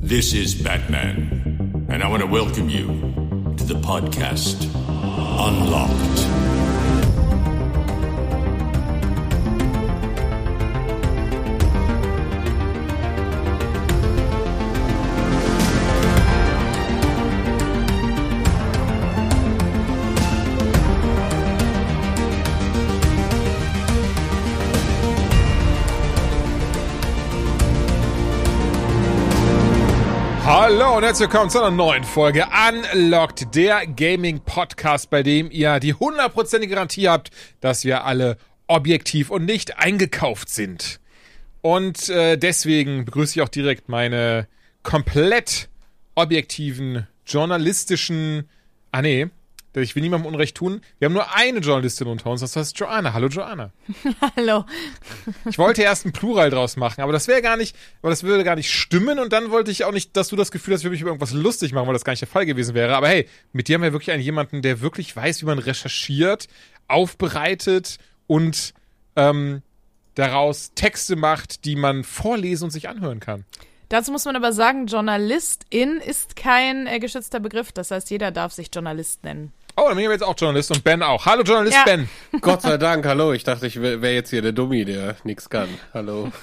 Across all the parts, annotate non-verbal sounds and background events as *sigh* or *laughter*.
This is Batman, and I want to welcome you to the podcast Unlocked. Und herzlich willkommen zu einer neuen Folge Unlocked, der Gaming Podcast, bei dem ihr die hundertprozentige Garantie habt, dass wir alle objektiv und nicht eingekauft sind. Und äh, deswegen begrüße ich auch direkt meine komplett objektiven journalistischen, ah nee, ich will niemandem Unrecht tun. Wir haben nur eine Journalistin unter uns, das heißt Joanna. Hallo Joanna. *laughs* Hallo. Ich wollte erst ein Plural draus machen, aber das wäre gar nicht, aber das würde gar nicht stimmen und dann wollte ich auch nicht, dass du das Gefühl hast, wir mich über irgendwas lustig machen, weil das gar nicht der Fall gewesen wäre. Aber hey, mit dir haben wir wirklich einen jemanden, der wirklich weiß, wie man recherchiert, aufbereitet und ähm, daraus Texte macht, die man vorlesen und sich anhören kann. Dazu muss man aber sagen, Journalistin ist kein äh, geschützter Begriff. Das heißt, jeder darf sich Journalist nennen. Oh, dann bin ich jetzt auch Journalist und Ben auch. Hallo Journalist Ja. Ben. *laughs* Gott sei Dank, hallo. Ich dachte, ich wäre jetzt hier der Dummi, der nichts kann. Hallo. *laughs*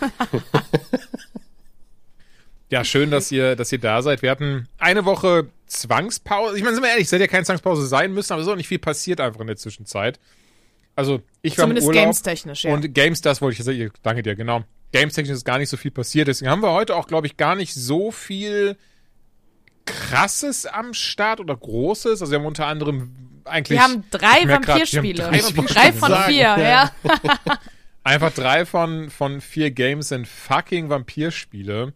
Ja, schön, dass ihr, dass ihr da seid. Wir hatten eine Woche Zwangspause. Ich meine, sind wir ehrlich, es hätte ja keine Zwangspause sein müssen, aber es ist auch nicht viel passiert einfach in der Zwischenzeit. Also, ich war Zumindest im Urlaub. games-technisch, ja. Und Games, das wollte ich jetzt, danke dir, genau. Games technisch ist gar nicht so viel passiert. Deswegen haben wir heute auch, glaube ich, gar nicht so viel krasses am Start oder großes. Also wir haben unter anderem eigentlich. Wir haben drei grad, haben Vampirspiele. drei Vampirspiele. Drei von sagen, vier, ja. ja. *laughs* Einfach drei von, von vier Games sind fucking Vampirspiele.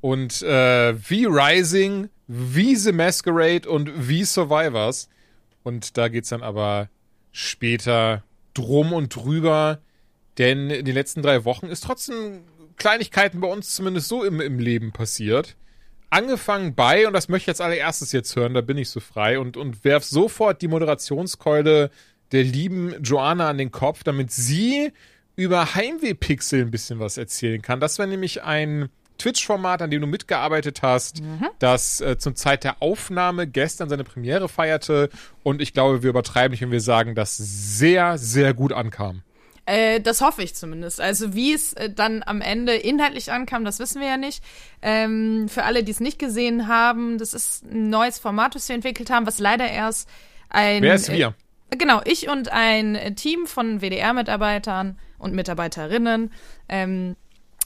Und äh, wie Rising, wie The Masquerade und wie Survivors. Und da geht's dann aber später drum und drüber. Denn in den letzten drei Wochen ist trotzdem Kleinigkeiten bei uns zumindest so im, im Leben passiert. Angefangen bei, und das möchte ich als allererstes jetzt hören, da bin ich so frei, und, und werf sofort die Moderationskeule der lieben Joanna an den Kopf, damit sie über Heimweh-Pixel ein bisschen was erzählen kann. Das wäre nämlich ein Twitch-Format, an dem du mitgearbeitet hast, das äh, zum Zeit der Aufnahme gestern seine Premiere feierte. Und ich glaube, wir übertreiben nicht, wenn wir sagen, dass sehr, sehr gut ankam. Äh, das hoffe ich zumindest. Also wie es äh, dann am Ende inhaltlich ankam, das wissen wir ja nicht. Ähm, für alle, die es nicht gesehen haben, das ist ein neues Format, das wir entwickelt haben, was leider erst ein... Wer ist wir? Äh, genau, ich und ein äh, Team von WDR-Mitarbeitern und Mitarbeiterinnen, ähm,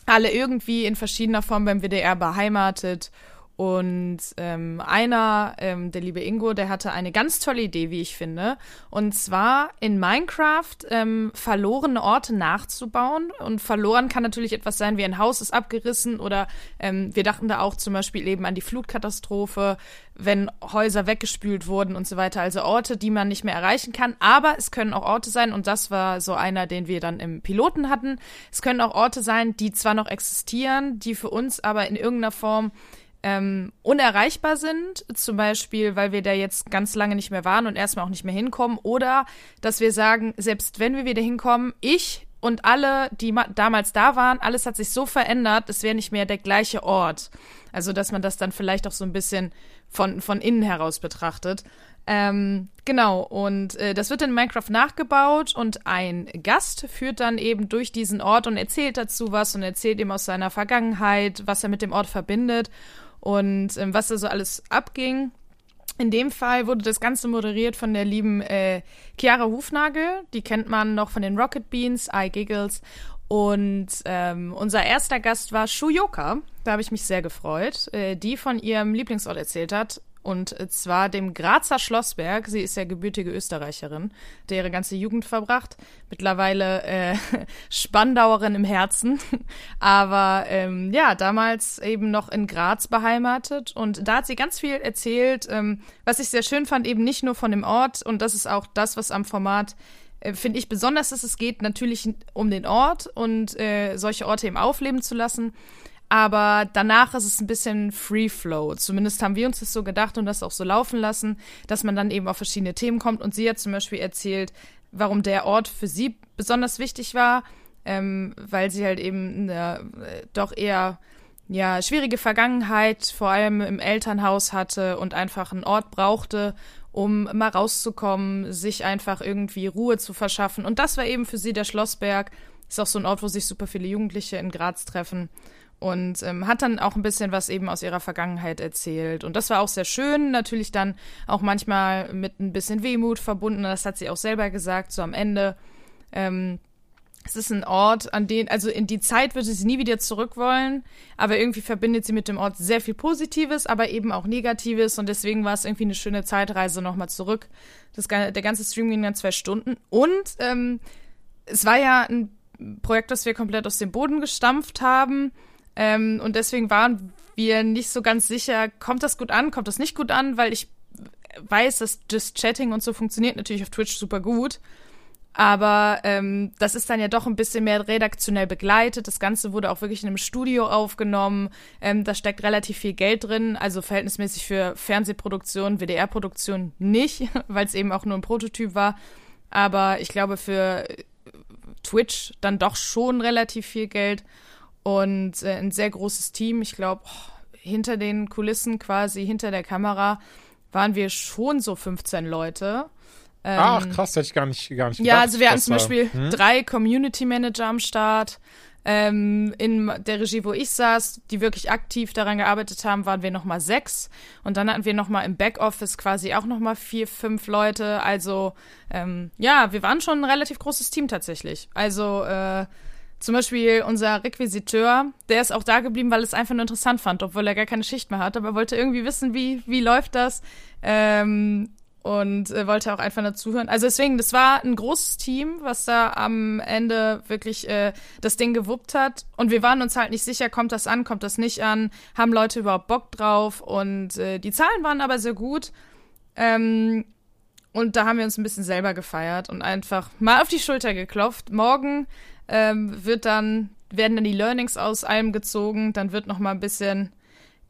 alle irgendwie in verschiedener Form beim WDR beheimatet. Und ähm, einer, ähm, der liebe Ingo, der hatte eine ganz tolle Idee, wie ich finde. Und zwar in Minecraft ähm, verlorene Orte nachzubauen. Und verloren kann natürlich etwas sein, wie ein Haus ist abgerissen oder ähm, wir dachten da auch zum Beispiel eben an die Flutkatastrophe, wenn Häuser weggespült wurden und so weiter. Also Orte, die man nicht mehr erreichen kann. Aber es können auch Orte sein, und das war so einer, den wir dann im Piloten hatten. Es können auch Orte sein, die zwar noch existieren, die für uns aber in irgendeiner Form ähm, unerreichbar sind, zum Beispiel, weil wir da jetzt ganz lange nicht mehr waren und erstmal auch nicht mehr hinkommen, oder dass wir sagen, selbst wenn wir wieder hinkommen, ich und alle, die ma- damals da waren, alles hat sich so verändert, es wäre nicht mehr der gleiche Ort. Also, dass man das dann vielleicht auch so ein bisschen von, von innen heraus betrachtet. Ähm, genau, und äh, das wird in Minecraft nachgebaut und ein Gast führt dann eben durch diesen Ort und erzählt dazu was und erzählt ihm aus seiner Vergangenheit, was er mit dem Ort verbindet und ähm, was da so alles abging. In dem Fall wurde das Ganze moderiert von der lieben äh, Chiara Hufnagel. Die kennt man noch von den Rocket Beans, I Giggles. Und ähm, unser erster Gast war Shuyoka. Da habe ich mich sehr gefreut, äh, die von ihrem Lieblingsort erzählt hat. Und zwar dem Grazer Schlossberg. Sie ist ja gebürtige Österreicherin, der ihre ganze Jugend verbracht. Mittlerweile äh, *laughs* Spandauerin im Herzen. *laughs* Aber ähm, ja, damals eben noch in Graz beheimatet. Und da hat sie ganz viel erzählt, ähm, was ich sehr schön fand, eben nicht nur von dem Ort. Und das ist auch das, was am Format äh, finde ich besonders ist, es geht natürlich um den Ort und äh, solche Orte eben aufleben zu lassen. Aber danach ist es ein bisschen Free Flow. Zumindest haben wir uns das so gedacht und das auch so laufen lassen, dass man dann eben auf verschiedene Themen kommt. Und sie hat zum Beispiel erzählt, warum der Ort für sie besonders wichtig war, ähm, weil sie halt eben eine, äh, doch eher ja, schwierige Vergangenheit, vor allem im Elternhaus hatte und einfach einen Ort brauchte, um mal rauszukommen, sich einfach irgendwie Ruhe zu verschaffen. Und das war eben für sie der Schlossberg. Ist auch so ein Ort, wo sich super viele Jugendliche in Graz treffen. Und ähm, hat dann auch ein bisschen was eben aus ihrer Vergangenheit erzählt. Und das war auch sehr schön, natürlich dann auch manchmal mit ein bisschen Wehmut verbunden. Das hat sie auch selber gesagt, so am Ende. Ähm, es ist ein Ort, an den, also in die Zeit würde sie nie wieder zurück wollen, aber irgendwie verbindet sie mit dem Ort sehr viel Positives, aber eben auch Negatives und deswegen war es irgendwie eine schöne Zeitreise nochmal zurück. Das, der ganze Stream ging dann zwei Stunden und ähm, es war ja ein Projekt, das wir komplett aus dem Boden gestampft haben ähm, und deswegen waren wir nicht so ganz sicher, kommt das gut an, kommt das nicht gut an, weil ich weiß, dass Just Chatting und so funktioniert natürlich auf Twitch super gut. Aber ähm, das ist dann ja doch ein bisschen mehr redaktionell begleitet. Das Ganze wurde auch wirklich in einem Studio aufgenommen. Ähm, da steckt relativ viel Geld drin, also verhältnismäßig für Fernsehproduktion, WDR-Produktion nicht, *laughs* weil es eben auch nur ein Prototyp war. Aber ich glaube für Twitch dann doch schon relativ viel Geld und äh, ein sehr großes Team. Ich glaube, hinter den Kulissen quasi, hinter der Kamera, waren wir schon so 15 Leute. Ähm, Ach, krass, hätte ich gar nicht, gar nicht gedacht. Ja, also wir hatten zum Beispiel hm? drei Community Manager am Start. Ähm, in der Regie, wo ich saß, die wirklich aktiv daran gearbeitet haben, waren wir nochmal sechs. Und dann hatten wir nochmal im Backoffice quasi auch nochmal vier, fünf Leute. Also, ähm, ja, wir waren schon ein relativ großes Team tatsächlich. Also, äh, zum Beispiel unser Requisiteur, der ist auch da geblieben, weil es einfach nur interessant fand, obwohl er gar keine Schicht mehr hat. Aber er wollte irgendwie wissen, wie, wie läuft das. Ähm, und äh, wollte auch einfach nur zuhören. Also deswegen, das war ein großes Team, was da am Ende wirklich äh, das Ding gewuppt hat. Und wir waren uns halt nicht sicher, kommt das an, kommt das nicht an, haben Leute überhaupt Bock drauf. Und äh, die Zahlen waren aber sehr gut. Ähm, und da haben wir uns ein bisschen selber gefeiert und einfach mal auf die Schulter geklopft. Morgen ähm, wird dann, werden dann die Learnings aus allem gezogen, dann wird noch mal ein bisschen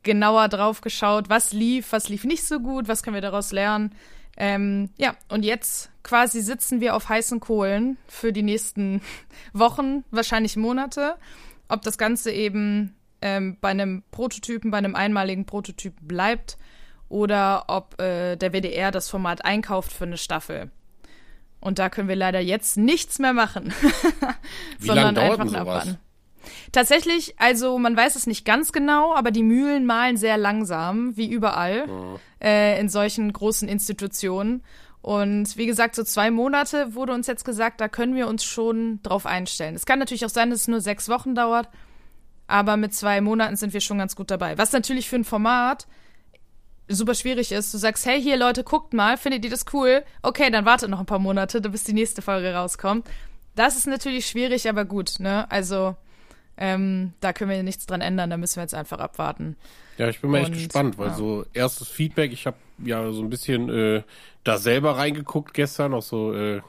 genauer drauf geschaut, was lief, was lief nicht so gut, was können wir daraus lernen. Ähm, ja, und jetzt quasi sitzen wir auf heißen Kohlen für die nächsten *laughs* Wochen, wahrscheinlich Monate, ob das Ganze eben ähm, bei einem Prototypen, bei einem einmaligen Prototyp bleibt oder ob äh, der WDR das Format einkauft für eine Staffel. Und da können wir leider jetzt nichts mehr machen, *laughs* sondern einfach nur abwarten. Tatsächlich, also man weiß es nicht ganz genau, aber die Mühlen malen sehr langsam, wie überall oh. äh, in solchen großen Institutionen. Und wie gesagt, so zwei Monate wurde uns jetzt gesagt, da können wir uns schon drauf einstellen. Es kann natürlich auch sein, dass es nur sechs Wochen dauert, aber mit zwei Monaten sind wir schon ganz gut dabei. Was natürlich für ein Format super schwierig ist. Du sagst, hey, hier Leute, guckt mal, findet ihr das cool? Okay, dann wartet noch ein paar Monate, bis die nächste Folge rauskommt. Das ist natürlich schwierig, aber gut, ne? Also ähm, da können wir nichts dran ändern, da müssen wir jetzt einfach abwarten. Ja, ich bin mal echt gespannt, weil ja. so erstes Feedback, ich habe ja so ein bisschen äh, da selber reingeguckt gestern, auch so äh,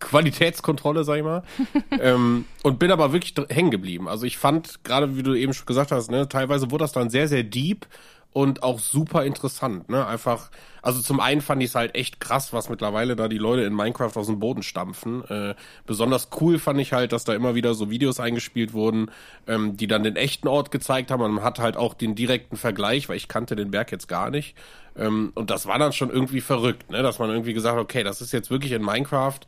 Qualitätskontrolle, sag ich mal, *laughs* ähm, und bin aber wirklich hängen geblieben. Also ich fand, gerade wie du eben schon gesagt hast, ne, teilweise wurde das dann sehr, sehr deep und auch super interessant, ne? Einfach, also zum einen fand ich es halt echt krass, was mittlerweile da die Leute in Minecraft aus dem Boden stampfen. Äh, besonders cool fand ich halt, dass da immer wieder so Videos eingespielt wurden, ähm, die dann den echten Ort gezeigt haben. Und man hat halt auch den direkten Vergleich, weil ich kannte den Berg jetzt gar nicht. Ähm, und das war dann schon irgendwie verrückt, ne? Dass man irgendwie gesagt hat, okay, das ist jetzt wirklich in Minecraft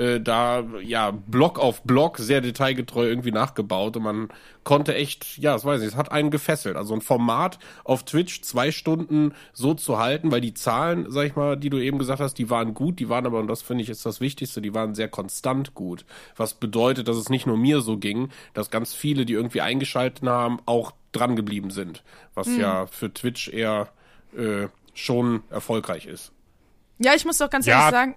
äh, da ja Block auf Block sehr detailgetreu irgendwie nachgebaut und man konnte echt, ja, das weiß ich, es hat einen gefesselt. Also ein Format auf Twitch zwei Stunden so zu halten, weil die Zahlen, sag ich mal, die du eben gesagt hast, die waren gut, die waren aber, und das finde ich ist das Wichtigste, die waren sehr konstant gut. Was bedeutet, dass es nicht nur mir so ging, dass ganz viele, die irgendwie eingeschaltet haben, auch dran geblieben sind. Was mhm. ja für Twitch eher äh, schon erfolgreich ist. Ja, ich muss doch ganz ja. ehrlich sagen,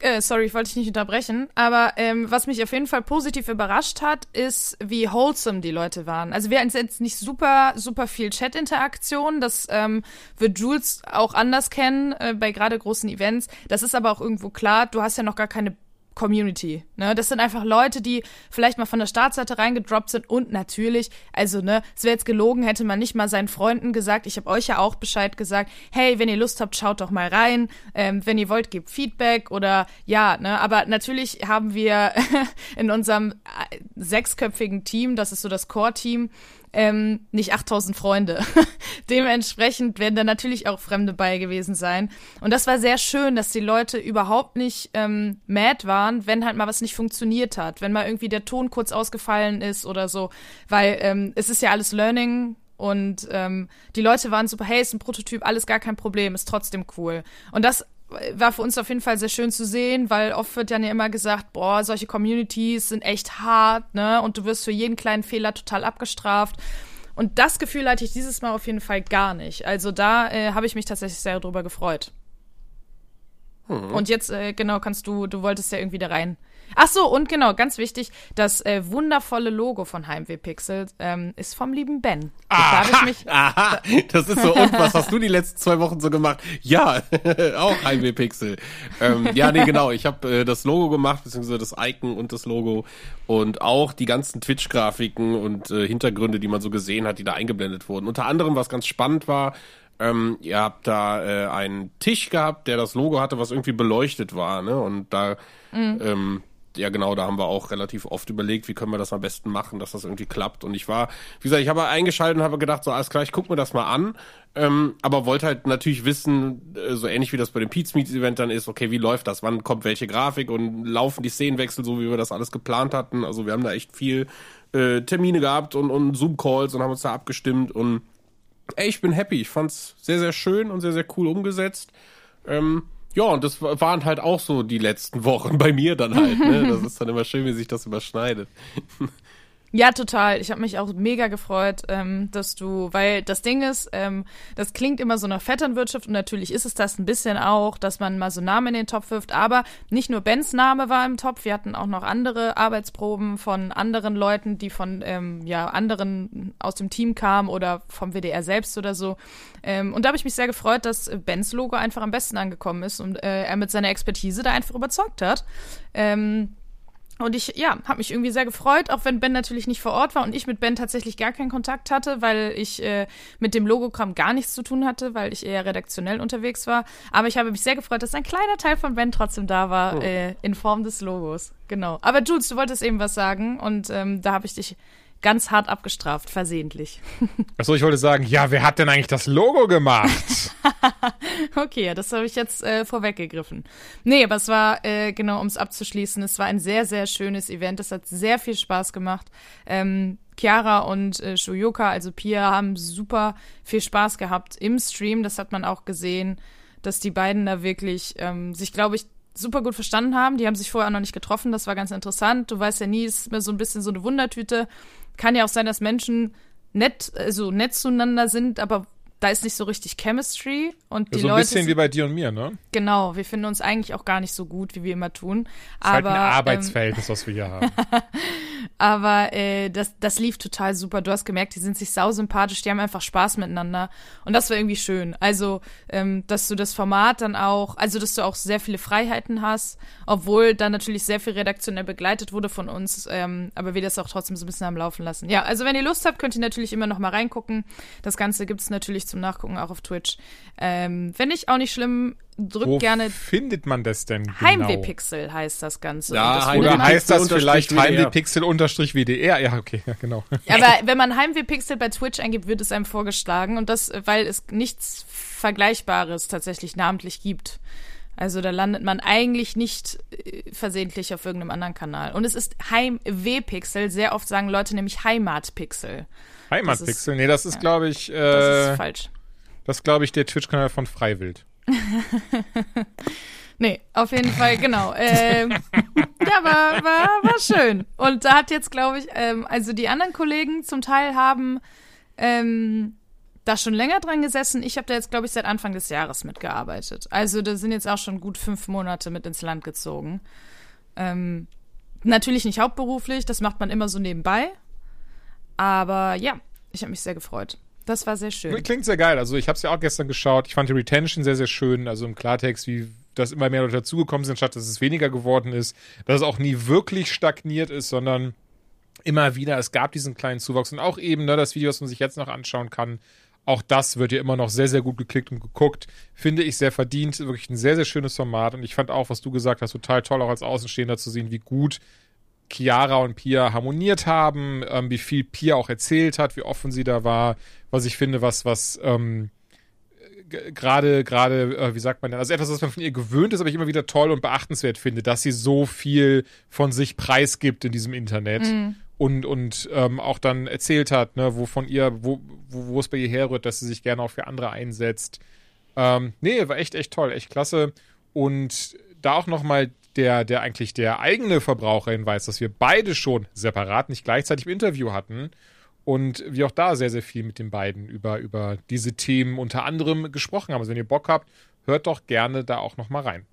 äh, sorry, ich wollte dich nicht unterbrechen, aber ähm, was mich auf jeden Fall positiv überrascht hat, ist, wie wholesome die Leute waren. Also wir hatten jetzt nicht super, super viel Chat-Interaktion, das ähm, wird Jules auch anders kennen äh, bei gerade großen Events. Das ist aber auch irgendwo klar, du hast ja noch gar keine Community. Ne? Das sind einfach Leute, die vielleicht mal von der Startseite reingedroppt sind und natürlich, also ne, es wäre jetzt gelogen, hätte man nicht mal seinen Freunden gesagt, ich habe euch ja auch Bescheid gesagt, hey, wenn ihr Lust habt, schaut doch mal rein, ähm, wenn ihr wollt, gebt Feedback oder ja, ne, aber natürlich haben wir *laughs* in unserem äh, sechsköpfigen Team, das ist so das Core-Team, ähm, nicht 8000 Freunde. *laughs* Dementsprechend werden da natürlich auch Fremde bei gewesen sein. Und das war sehr schön, dass die Leute überhaupt nicht ähm, mad waren, wenn halt mal was nicht funktioniert hat, wenn mal irgendwie der Ton kurz ausgefallen ist oder so, weil ähm, es ist ja alles Learning und ähm, die Leute waren super, hey, ist ein Prototyp, alles gar kein Problem, ist trotzdem cool. Und das war für uns auf jeden Fall sehr schön zu sehen, weil oft wird dann ja immer gesagt, boah, solche Communities sind echt hart, ne? Und du wirst für jeden kleinen Fehler total abgestraft. Und das Gefühl hatte ich dieses Mal auf jeden Fall gar nicht. Also da äh, habe ich mich tatsächlich sehr drüber gefreut. Hm. Und jetzt, äh, genau, kannst du, du wolltest ja irgendwie da rein Ach so, und genau, ganz wichtig, das äh, wundervolle Logo von Heimweh Pixel ähm, ist vom lieben Ben. Mich, aha, das ist so, und was hast du die letzten zwei Wochen so gemacht? Ja, *laughs* auch Heimweh Pixel. Ähm, ja, nee, genau, ich habe äh, das Logo gemacht, beziehungsweise das Icon und das Logo und auch die ganzen Twitch-Grafiken und äh, Hintergründe, die man so gesehen hat, die da eingeblendet wurden. Unter anderem, was ganz spannend war, ähm, ihr habt da äh, einen Tisch gehabt, der das Logo hatte, was irgendwie beleuchtet war, ne? Und da mhm. ähm, ja genau, da haben wir auch relativ oft überlegt, wie können wir das am besten machen, dass das irgendwie klappt. Und ich war, wie gesagt, ich habe eingeschaltet und habe gedacht, so alles klar, ich guck mir das mal an, ähm, aber wollte halt natürlich wissen, äh, so ähnlich wie das bei dem Pete's Meets Event dann ist, okay, wie läuft das, wann kommt welche Grafik und laufen die Szenenwechsel so, wie wir das alles geplant hatten. Also wir haben da echt viel äh, Termine gehabt und, und Zoom-Calls und haben uns da abgestimmt und ey, ich bin happy. Ich fand's sehr, sehr schön und sehr, sehr cool umgesetzt. Ähm, ja, und das waren halt auch so die letzten Wochen *laughs* bei mir dann halt. Ne? Das ist dann immer schön, wie sich das überschneidet. Ja, total. Ich habe mich auch mega gefreut, ähm, dass du, weil das Ding ist, ähm, das klingt immer so nach Vetternwirtschaft und natürlich ist es das ein bisschen auch, dass man mal so Namen in den Topf wirft, aber nicht nur Bens Name war im Topf, wir hatten auch noch andere Arbeitsproben von anderen Leuten, die von ähm, ja anderen aus dem Team kamen oder vom WDR selbst oder so. Ähm, und da habe ich mich sehr gefreut, dass Bens Logo einfach am besten angekommen ist und äh, er mit seiner Expertise da einfach überzeugt hat. Ähm, und ich, ja, habe mich irgendwie sehr gefreut, auch wenn Ben natürlich nicht vor Ort war und ich mit Ben tatsächlich gar keinen Kontakt hatte, weil ich äh, mit dem Logogramm gar nichts zu tun hatte, weil ich eher redaktionell unterwegs war. Aber ich habe mich sehr gefreut, dass ein kleiner Teil von Ben trotzdem da war, oh. äh, in Form des Logos. Genau. Aber Jules, du wolltest eben was sagen und ähm, da habe ich dich ganz hart abgestraft, versehentlich. *laughs* Achso, ich wollte sagen, ja, wer hat denn eigentlich das Logo gemacht? *laughs* okay, ja, das habe ich jetzt äh, vorweggegriffen. Nee, aber es war, äh, genau, um es abzuschließen, es war ein sehr, sehr schönes Event. Es hat sehr viel Spaß gemacht. Ähm, Chiara und äh, Shuyoka, also Pia, haben super viel Spaß gehabt im Stream. Das hat man auch gesehen, dass die beiden da wirklich ähm, sich, glaube ich, super gut verstanden haben. Die haben sich vorher noch nicht getroffen. Das war ganz interessant. Du weißt ja nie, es ist immer so ein bisschen so eine Wundertüte. Kann ja auch sein, dass Menschen nett, also nett zueinander sind, aber da ist nicht so richtig Chemistry und die so ein Leute bisschen wie bei dir und mir, ne? Genau, wir finden uns eigentlich auch gar nicht so gut, wie wir immer tun. Das aber, ist halt ein Arbeitsverhältnis, ähm, was wir hier haben. *laughs* aber äh, das, das lief total super. Du hast gemerkt, die sind sich sausympathisch, die haben einfach Spaß miteinander und das war irgendwie schön. Also, ähm, dass du das Format dann auch, also dass du auch sehr viele Freiheiten hast, obwohl da natürlich sehr viel redaktionell begleitet wurde von uns, ähm, aber wir das auch trotzdem so ein bisschen am Laufen lassen. Ja, also wenn ihr Lust habt, könnt ihr natürlich immer noch mal reingucken. Das Ganze gibt's natürlich zum Nachgucken auch auf Twitch. Ähm, Wenn ich auch nicht schlimm, drückt Wo gerne. findet man das denn? Genau? Heimwehpixel heißt das Ganze. Ja, das oder heißt das vielleicht Heimwehpixel-WDR? Ja, okay, ja, genau. Aber wenn man Heimwehpixel bei Twitch eingibt, wird es einem vorgeschlagen und das, weil es nichts Vergleichbares tatsächlich namentlich gibt. Also da landet man eigentlich nicht äh, versehentlich auf irgendeinem anderen Kanal. Und es ist Heim-W-Pixel. Sehr oft sagen Leute nämlich Heimatpixel. Heimatpixel? Nee, das ist, ja, glaube ich. Äh, das ist falsch. Das ist, glaube ich, der Twitch-Kanal von Freiwild. *laughs* nee, auf jeden Fall, genau. Ähm, *laughs* ja, war, war, war schön. Und da hat jetzt, glaube ich, ähm, also die anderen Kollegen zum Teil haben ähm, da schon länger dran gesessen. Ich habe da jetzt, glaube ich, seit Anfang des Jahres mitgearbeitet. Also da sind jetzt auch schon gut fünf Monate mit ins Land gezogen. Ähm, natürlich nicht hauptberuflich, das macht man immer so nebenbei. Aber ja, ich habe mich sehr gefreut. Das war sehr schön. Klingt sehr geil. Also ich habe es ja auch gestern geschaut. Ich fand die Retention sehr, sehr schön. Also im Klartext, wie dass immer mehr Leute dazugekommen sind, statt dass es weniger geworden ist. Dass es auch nie wirklich stagniert ist, sondern immer wieder, es gab diesen kleinen Zuwachs. Und auch eben ne, das Video, was man sich jetzt noch anschauen kann, auch das wird ja immer noch sehr, sehr gut geklickt und geguckt. Finde ich sehr verdient. Wirklich ein sehr, sehr schönes Format. Und ich fand auch, was du gesagt hast, total toll, auch als Außenstehender zu sehen, wie gut Chiara und Pia harmoniert haben, ähm, wie viel Pia auch erzählt hat, wie offen sie da war, was ich finde, was, was, ähm, gerade, gerade, äh, wie sagt man denn, also etwas, was man von ihr gewöhnt ist, aber ich immer wieder toll und beachtenswert finde, dass sie so viel von sich preisgibt in diesem Internet. Mhm. Und, und ähm, auch dann erzählt hat, ne, wo von ihr, wo, wo, wo es bei ihr herrührt, dass sie sich gerne auch für andere einsetzt. Ähm, nee, war echt, echt toll, echt klasse. Und da auch nochmal der, der eigentlich der eigene Verbraucherhinweis, dass wir beide schon separat, nicht gleichzeitig im Interview hatten und wir auch da sehr, sehr viel mit den beiden über, über diese Themen unter anderem gesprochen haben. Also wenn ihr Bock habt, hört doch gerne da auch nochmal rein.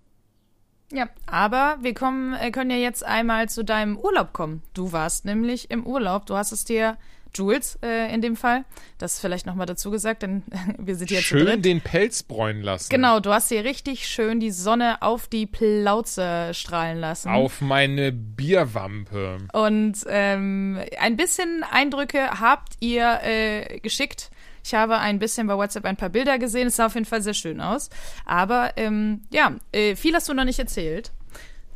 Ja, aber wir kommen, äh, können ja jetzt einmal zu deinem Urlaub kommen. Du warst nämlich im Urlaub. Du hast es dir Jules äh, in dem Fall. Das vielleicht nochmal dazu gesagt, denn *laughs* wir sind jetzt Schön den Pelz bräunen lassen. Genau, du hast hier richtig schön die Sonne auf die Plauze strahlen lassen. Auf meine Bierwampe. Und ähm, ein bisschen Eindrücke habt ihr äh, geschickt. Ich habe ein bisschen bei WhatsApp ein paar Bilder gesehen. Es sah auf jeden Fall sehr schön aus. Aber ähm, ja, äh, viel hast du noch nicht erzählt.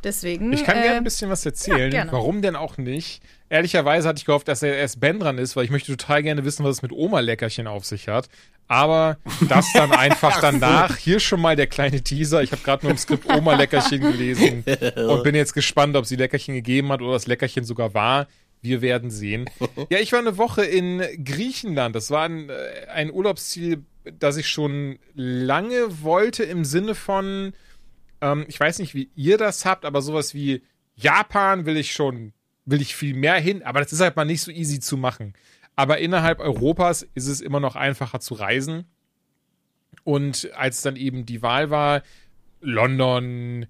Deswegen. Ich kann äh, gerne ein bisschen was erzählen. Ja, Warum denn auch nicht? Ehrlicherweise hatte ich gehofft, dass er erst Ben dran ist, weil ich möchte total gerne wissen, was es mit Oma-Leckerchen auf sich hat. Aber das dann *laughs* einfach danach. Hier schon mal der kleine Teaser. Ich habe gerade nur im Skript Oma-Leckerchen gelesen und bin jetzt gespannt, ob sie Leckerchen gegeben hat oder das Leckerchen sogar war. Wir werden sehen. *laughs* Ja, ich war eine Woche in Griechenland. Das war ein, äh, ein Urlaubsziel, das ich schon lange wollte im Sinne von, ähm, ich weiß nicht, wie ihr das habt, aber sowas wie Japan will ich schon will ich viel mehr hin, aber das ist halt mal nicht so easy zu machen. Aber innerhalb Europas ist es immer noch einfacher zu reisen. Und als dann eben die Wahl war, London,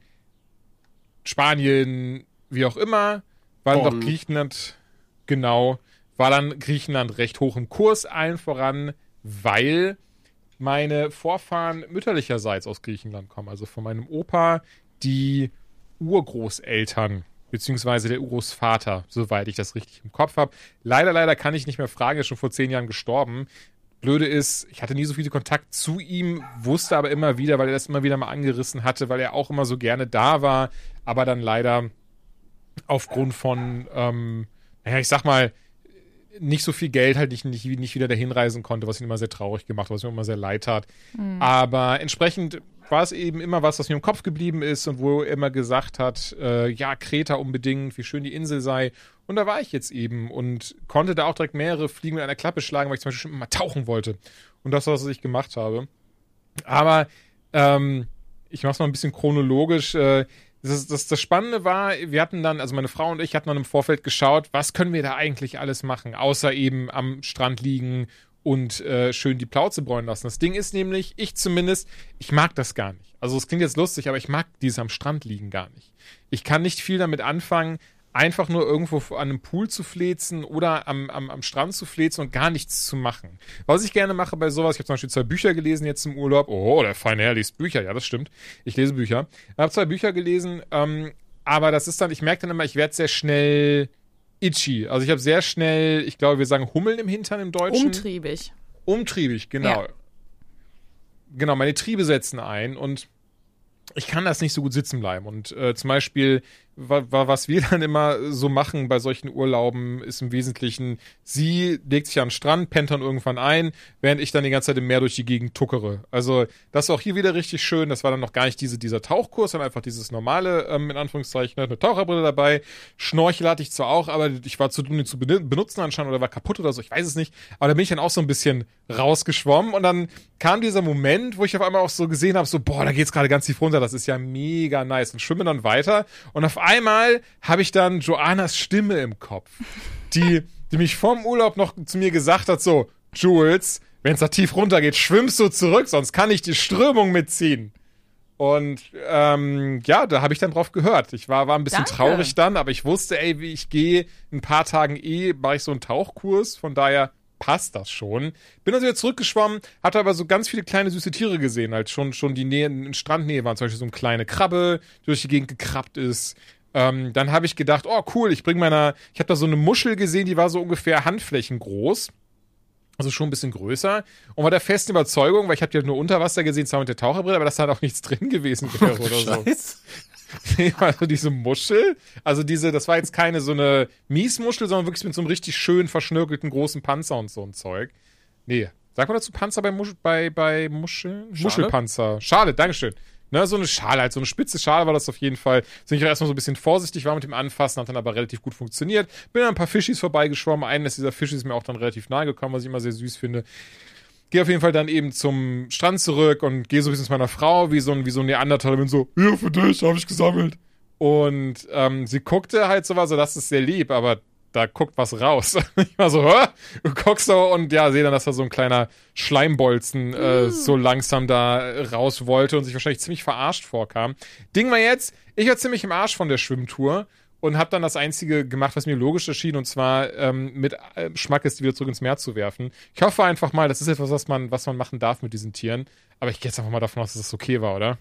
Spanien, wie auch immer, war dann doch Griechenland, genau, war dann Griechenland recht hoch im Kurs, allen voran, weil meine Vorfahren mütterlicherseits aus Griechenland kommen. Also von meinem Opa die Urgroßeltern beziehungsweise der Urgroßvater, soweit ich das richtig im Kopf habe. Leider, leider kann ich nicht mehr fragen, er ist schon vor zehn Jahren gestorben. Blöde ist, ich hatte nie so viel Kontakt zu ihm, wusste aber immer wieder, weil er das immer wieder mal angerissen hatte, weil er auch immer so gerne da war, aber dann leider aufgrund von, ähm, naja, ich sag mal, nicht so viel Geld halt nicht, nicht, nicht wieder dahin reisen konnte, was ihn immer sehr traurig gemacht hat, was mir immer sehr leid tat. Mhm. Aber entsprechend war es eben immer was, was mir im Kopf geblieben ist und wo er immer gesagt hat, äh, ja, Kreta unbedingt, wie schön die Insel sei. Und da war ich jetzt eben und konnte da auch direkt mehrere Fliegen mit einer Klappe schlagen, weil ich zum Beispiel schon immer tauchen wollte. Und das war, was ich gemacht habe. Aber ähm, ich mache es mal ein bisschen chronologisch. Äh, das, das, das Spannende war, wir hatten dann, also meine Frau und ich hatten dann im Vorfeld geschaut, was können wir da eigentlich alles machen, außer eben am Strand liegen und äh, schön die Plauze bräunen lassen. Das Ding ist nämlich, ich zumindest, ich mag das gar nicht. Also es klingt jetzt lustig, aber ich mag dieses am Strand liegen gar nicht. Ich kann nicht viel damit anfangen, einfach nur irgendwo an einem Pool zu flezen oder am, am, am Strand zu flezen und gar nichts zu machen. Was ich gerne mache bei sowas, ich habe zum Beispiel zwei Bücher gelesen jetzt im Urlaub. Oh, der feine Herr liest Bücher, ja, das stimmt. Ich lese Bücher. Ich habe zwei Bücher gelesen, ähm, aber das ist dann, ich merke dann immer, ich werde sehr schnell itchy. Also ich habe sehr schnell, ich glaube, wir sagen Hummeln im Hintern im Deutschen. Umtriebig. Umtriebig, genau. Ja. Genau, meine Triebe setzen ein und ich kann das nicht so gut sitzen bleiben. Und äh, zum Beispiel was wir *laughs* dann immer so machen bei solchen Urlauben, ist im Wesentlichen, sie legt sich an den Strand, pennt dann irgendwann ein, während ich dann die ganze Zeit im Meer durch die Gegend tuckere. Also das ist auch hier wieder richtig schön. Das war dann noch gar nicht diese, dieser Tauchkurs, sondern einfach dieses normale, ähm, in Anführungszeichen, ne, eine Taucherbrille dabei. Schnorchel hatte ich zwar auch, aber ich war zu dumm, die zu benutzen anscheinend oder war kaputt oder so, ich weiß es nicht. Aber da bin ich dann auch so ein bisschen rausgeschwommen und dann kam dieser Moment, wo ich auf einmal auch so gesehen habe, so, boah, da geht's gerade ganz tief runter, das ist ja mega nice und schwimme dann weiter und auf einmal habe ich dann Joannas Stimme im Kopf, die, die mich vom Urlaub noch zu mir gesagt hat, so, Jules, wenn es da tief runter geht, schwimmst du zurück, sonst kann ich die Strömung mitziehen. Und ähm, ja, da habe ich dann drauf gehört. Ich war, war ein bisschen Danke. traurig dann, aber ich wusste, ey, wie ich gehe, in ein paar Tagen eh, mache ich so einen Tauchkurs, von daher passt das schon. Bin also wieder zurückgeschwommen, hatte aber so ganz viele kleine süße Tiere gesehen, als schon, schon die Nähe, in Strandnähe waren. Zum Beispiel so eine kleine Krabbe, die durch die Gegend gekrabbt ist. Ähm, dann habe ich gedacht, oh cool, ich bringe meiner, ich habe da so eine Muschel gesehen, die war so ungefähr Handflächen groß. Also schon ein bisschen größer. Und war der festen Überzeugung, weil ich habe die halt nur unter Wasser gesehen, zwar mit der Taucherbrille, aber dass da halt auch nichts drin gewesen wäre oder so. *laughs* also diese Muschel, also diese, das war jetzt keine so eine Miesmuschel, sondern wirklich mit so einem richtig schön verschnörkelten großen Panzer und so ein Zeug. Nee, sag mal dazu Panzer bei, Musch bei, bei Muscheln? Schale? Muschelpanzer. Schale, Dankeschön. Ne, so eine Schale, halt so eine spitze Schale war das auf jeden Fall. Sind ich auch erstmal so ein bisschen vorsichtig, war mit dem Anfassen, hat dann aber relativ gut funktioniert. Bin an ein paar Fischis vorbeigeschwommen. Eines dieser Fischis ist mir auch dann relativ nahe gekommen, was ich immer sehr süß finde. Gehe auf jeden Fall dann eben zum Strand zurück und gehe so ein bisschen zu meiner Frau, wie so ein, wie so ein Neandertaler, bin so, hier für dich, habe ich gesammelt. Und ähm, sie guckte halt so was, so das ist sehr lieb, aber da guckt was raus. *laughs* ich war so, hä? Du guckst so und ja, sehe dann, dass da so ein kleiner Schleimbolzen äh, so langsam da raus wollte und sich wahrscheinlich ziemlich verarscht vorkam. Ding mal jetzt, ich war ziemlich im Arsch von der Schwimmtour und habe dann das Einzige gemacht, was mir logisch erschien, und zwar ähm, mit äh, Schmackes die wieder zurück ins Meer zu werfen. Ich hoffe einfach mal, das ist etwas, was man, was man machen darf mit diesen Tieren. Aber ich gehe jetzt einfach mal davon aus, dass das okay war, oder?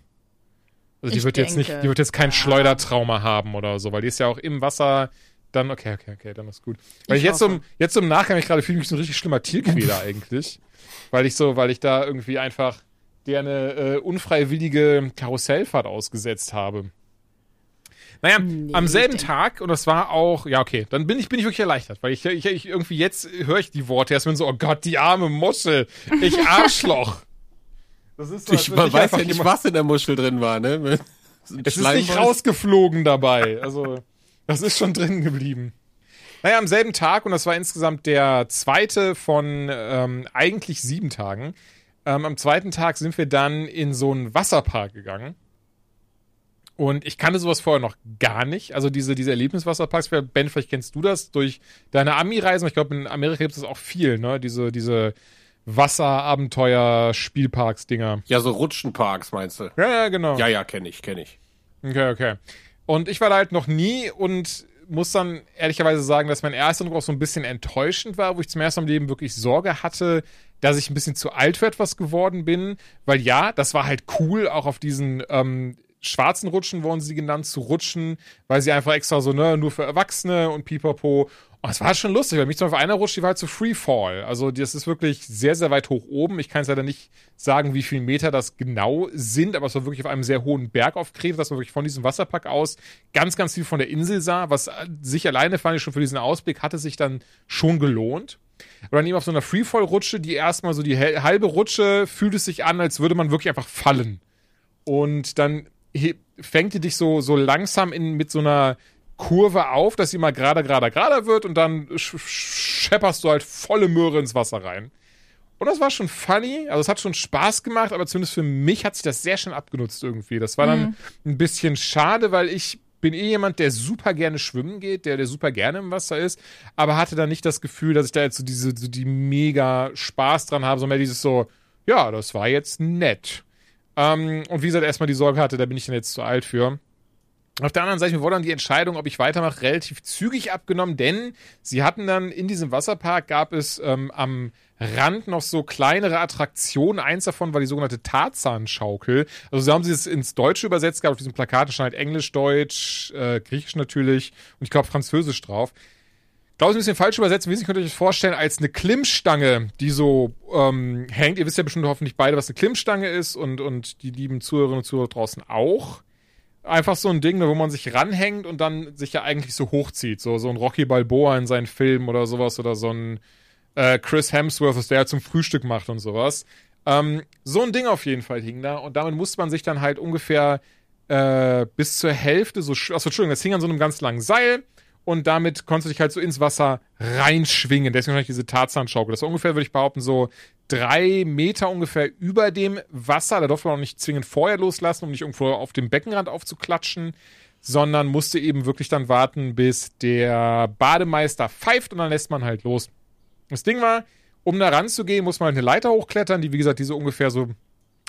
Also die Ich wird jetzt nicht, denke, die wird jetzt kein ja. Schleudertrauma haben oder so, weil die ist ja auch im Wasser. Dann, okay, okay, okay, dann ist gut. Weil ich Ich jetzt hoffe. im- jetzt im Nachgang ich gerade fühle mich so ein richtig schlimmer Tierquäler *laughs* eigentlich. Weil ich so, weil ich da irgendwie einfach der eine äh, unfreiwillige Karussellfahrt ausgesetzt habe. Naja, Nee, am selben Tag, und das war auch, ja, okay, dann bin ich, bin ich wirklich erleichtert, weil ich, ich, ich irgendwie jetzt höre ich die Worte erst bin so, oh Gott, die arme Muschel, ich *laughs* Arschloch. Das ist so, Ich, man weiß einfach ja nicht, was in der Muschel drin war, ne? es ist nicht rausgeflogen dabei. Also, das ist schon drin geblieben. Naja, am selben Tag, und das war insgesamt der zweite von ähm, eigentlich sieben Tagen, ähm, am zweiten Tag sind wir dann in so einen Wasserpark gegangen. Und ich kannte sowas vorher noch gar nicht. Also diese, diese Erlebniswasserparks, Ben, vielleicht kennst du das durch deine Ami-Reisen. Ich glaube, in Amerika gibt es das auch viel, ne? Diese, diese Wasserabenteuer-Spielparks-Dinger. Ja, so Rutschenparks meinst du? Ja, ja, genau. Ja, ja, kenne ich, kenne ich. Okay, okay. Und ich war da halt noch nie und muss dann ehrlicherweise sagen, dass mein erster Eindruck auch so ein bisschen enttäuschend war, wo ich zum ersten Mal im Leben wirklich Sorge hatte, dass ich ein bisschen zu alt für etwas geworden bin. Weil ja, das war halt cool, auch auf diesen ähm, schwarzen Rutschen wurden sie genannt, zu rutschen, weil sie einfach extra so, ne, nur für Erwachsene und pipapo. Und es war schon lustig, weil mich zum Beispiel einer rutscht, die war halt so Freefall. Also das ist wirklich sehr, sehr weit hoch oben. Ich kann es leider nicht sagen, wie viele Meter das genau sind, aber es war wirklich auf einem sehr hohen Berg auf Kreta, dass man wirklich von diesem Wasserpark aus ganz, ganz viel von der Insel sah, was äh, sich alleine fand ich schon für diesen Ausblick hatte sich dann schon gelohnt. Aber dann eben auf so einer Freefall-Rutsche, die erstmal so die halbe Rutsche fühlt es sich an, als würde man wirklich einfach fallen. Und dann fängt die dich so, so langsam in, mit so einer Kurve auf, dass sie mal gerade, gerade, gerade wird und dann sch schepperst du halt volle Möhre ins Wasser rein. Und das war schon funny, also es hat schon Spaß gemacht, aber zumindest für mich hat sich das sehr schnell abgenutzt irgendwie. Das war dann ein bisschen schade, weil ich bin eh jemand, der super gerne schwimmen geht, der, der super gerne im Wasser ist, aber hatte dann nicht das Gefühl, dass ich da jetzt so diese, so die mega Spaß dran habe, sondern mehr dieses so, ja, das war jetzt nett. Ähm, und wie gesagt, erstmal die Sorge hatte, da bin ich dann jetzt zu alt für. Auf der anderen Seite, wurde dann die Entscheidung, ob ich weitermache, relativ zügig abgenommen, denn sie hatten dann in diesem Wasserpark gab es ähm, am Rand noch so kleinere Attraktionen. Eins davon war die sogenannte Tarzan-Schaukel. Also so haben sie es ins Deutsche übersetzt gehabt. Auf diesem Plakat stand halt Englisch, Deutsch, äh, Griechisch natürlich und ich glaube Französisch drauf. Ich glaube, ist ein bisschen falsch übersetzt. Sie könnt ihr euch vorstellen, als eine Klimmstange, die so ähm, hängt. Ihr wisst ja bestimmt hoffentlich beide, was eine Klimmstange ist und, und die lieben Zuhörerinnen und Zuhörer draußen auch einfach so ein Ding, ne, wo man sich ranhängt und dann sich ja eigentlich so hochzieht. So, so ein Rocky Balboa in seinen Filmen oder sowas oder so ein äh, Chris Hemsworth, was der halt zum Frühstück macht und sowas. Ähm, so ein Ding auf jeden Fall hing da und damit musste man sich dann halt ungefähr äh, bis zur Hälfte so, achso, Entschuldigung, das hing an so einem ganz langen Seil und damit konntest du dich halt so ins Wasser reinschwingen. Deswegen wahrscheinlich diese Tarzanschaukel. Das war ungefähr, würde ich behaupten, so drei Meter ungefähr über dem Wasser. Da durfte man auch nicht zwingend vorher loslassen, um nicht irgendwo auf dem Beckenrand aufzuklatschen, sondern musste eben wirklich dann warten, bis der Bademeister pfeift und dann lässt man halt los. Das Ding war, um da ranzugehen, muss man halt eine Leiter hochklettern, die wie gesagt diese ungefähr so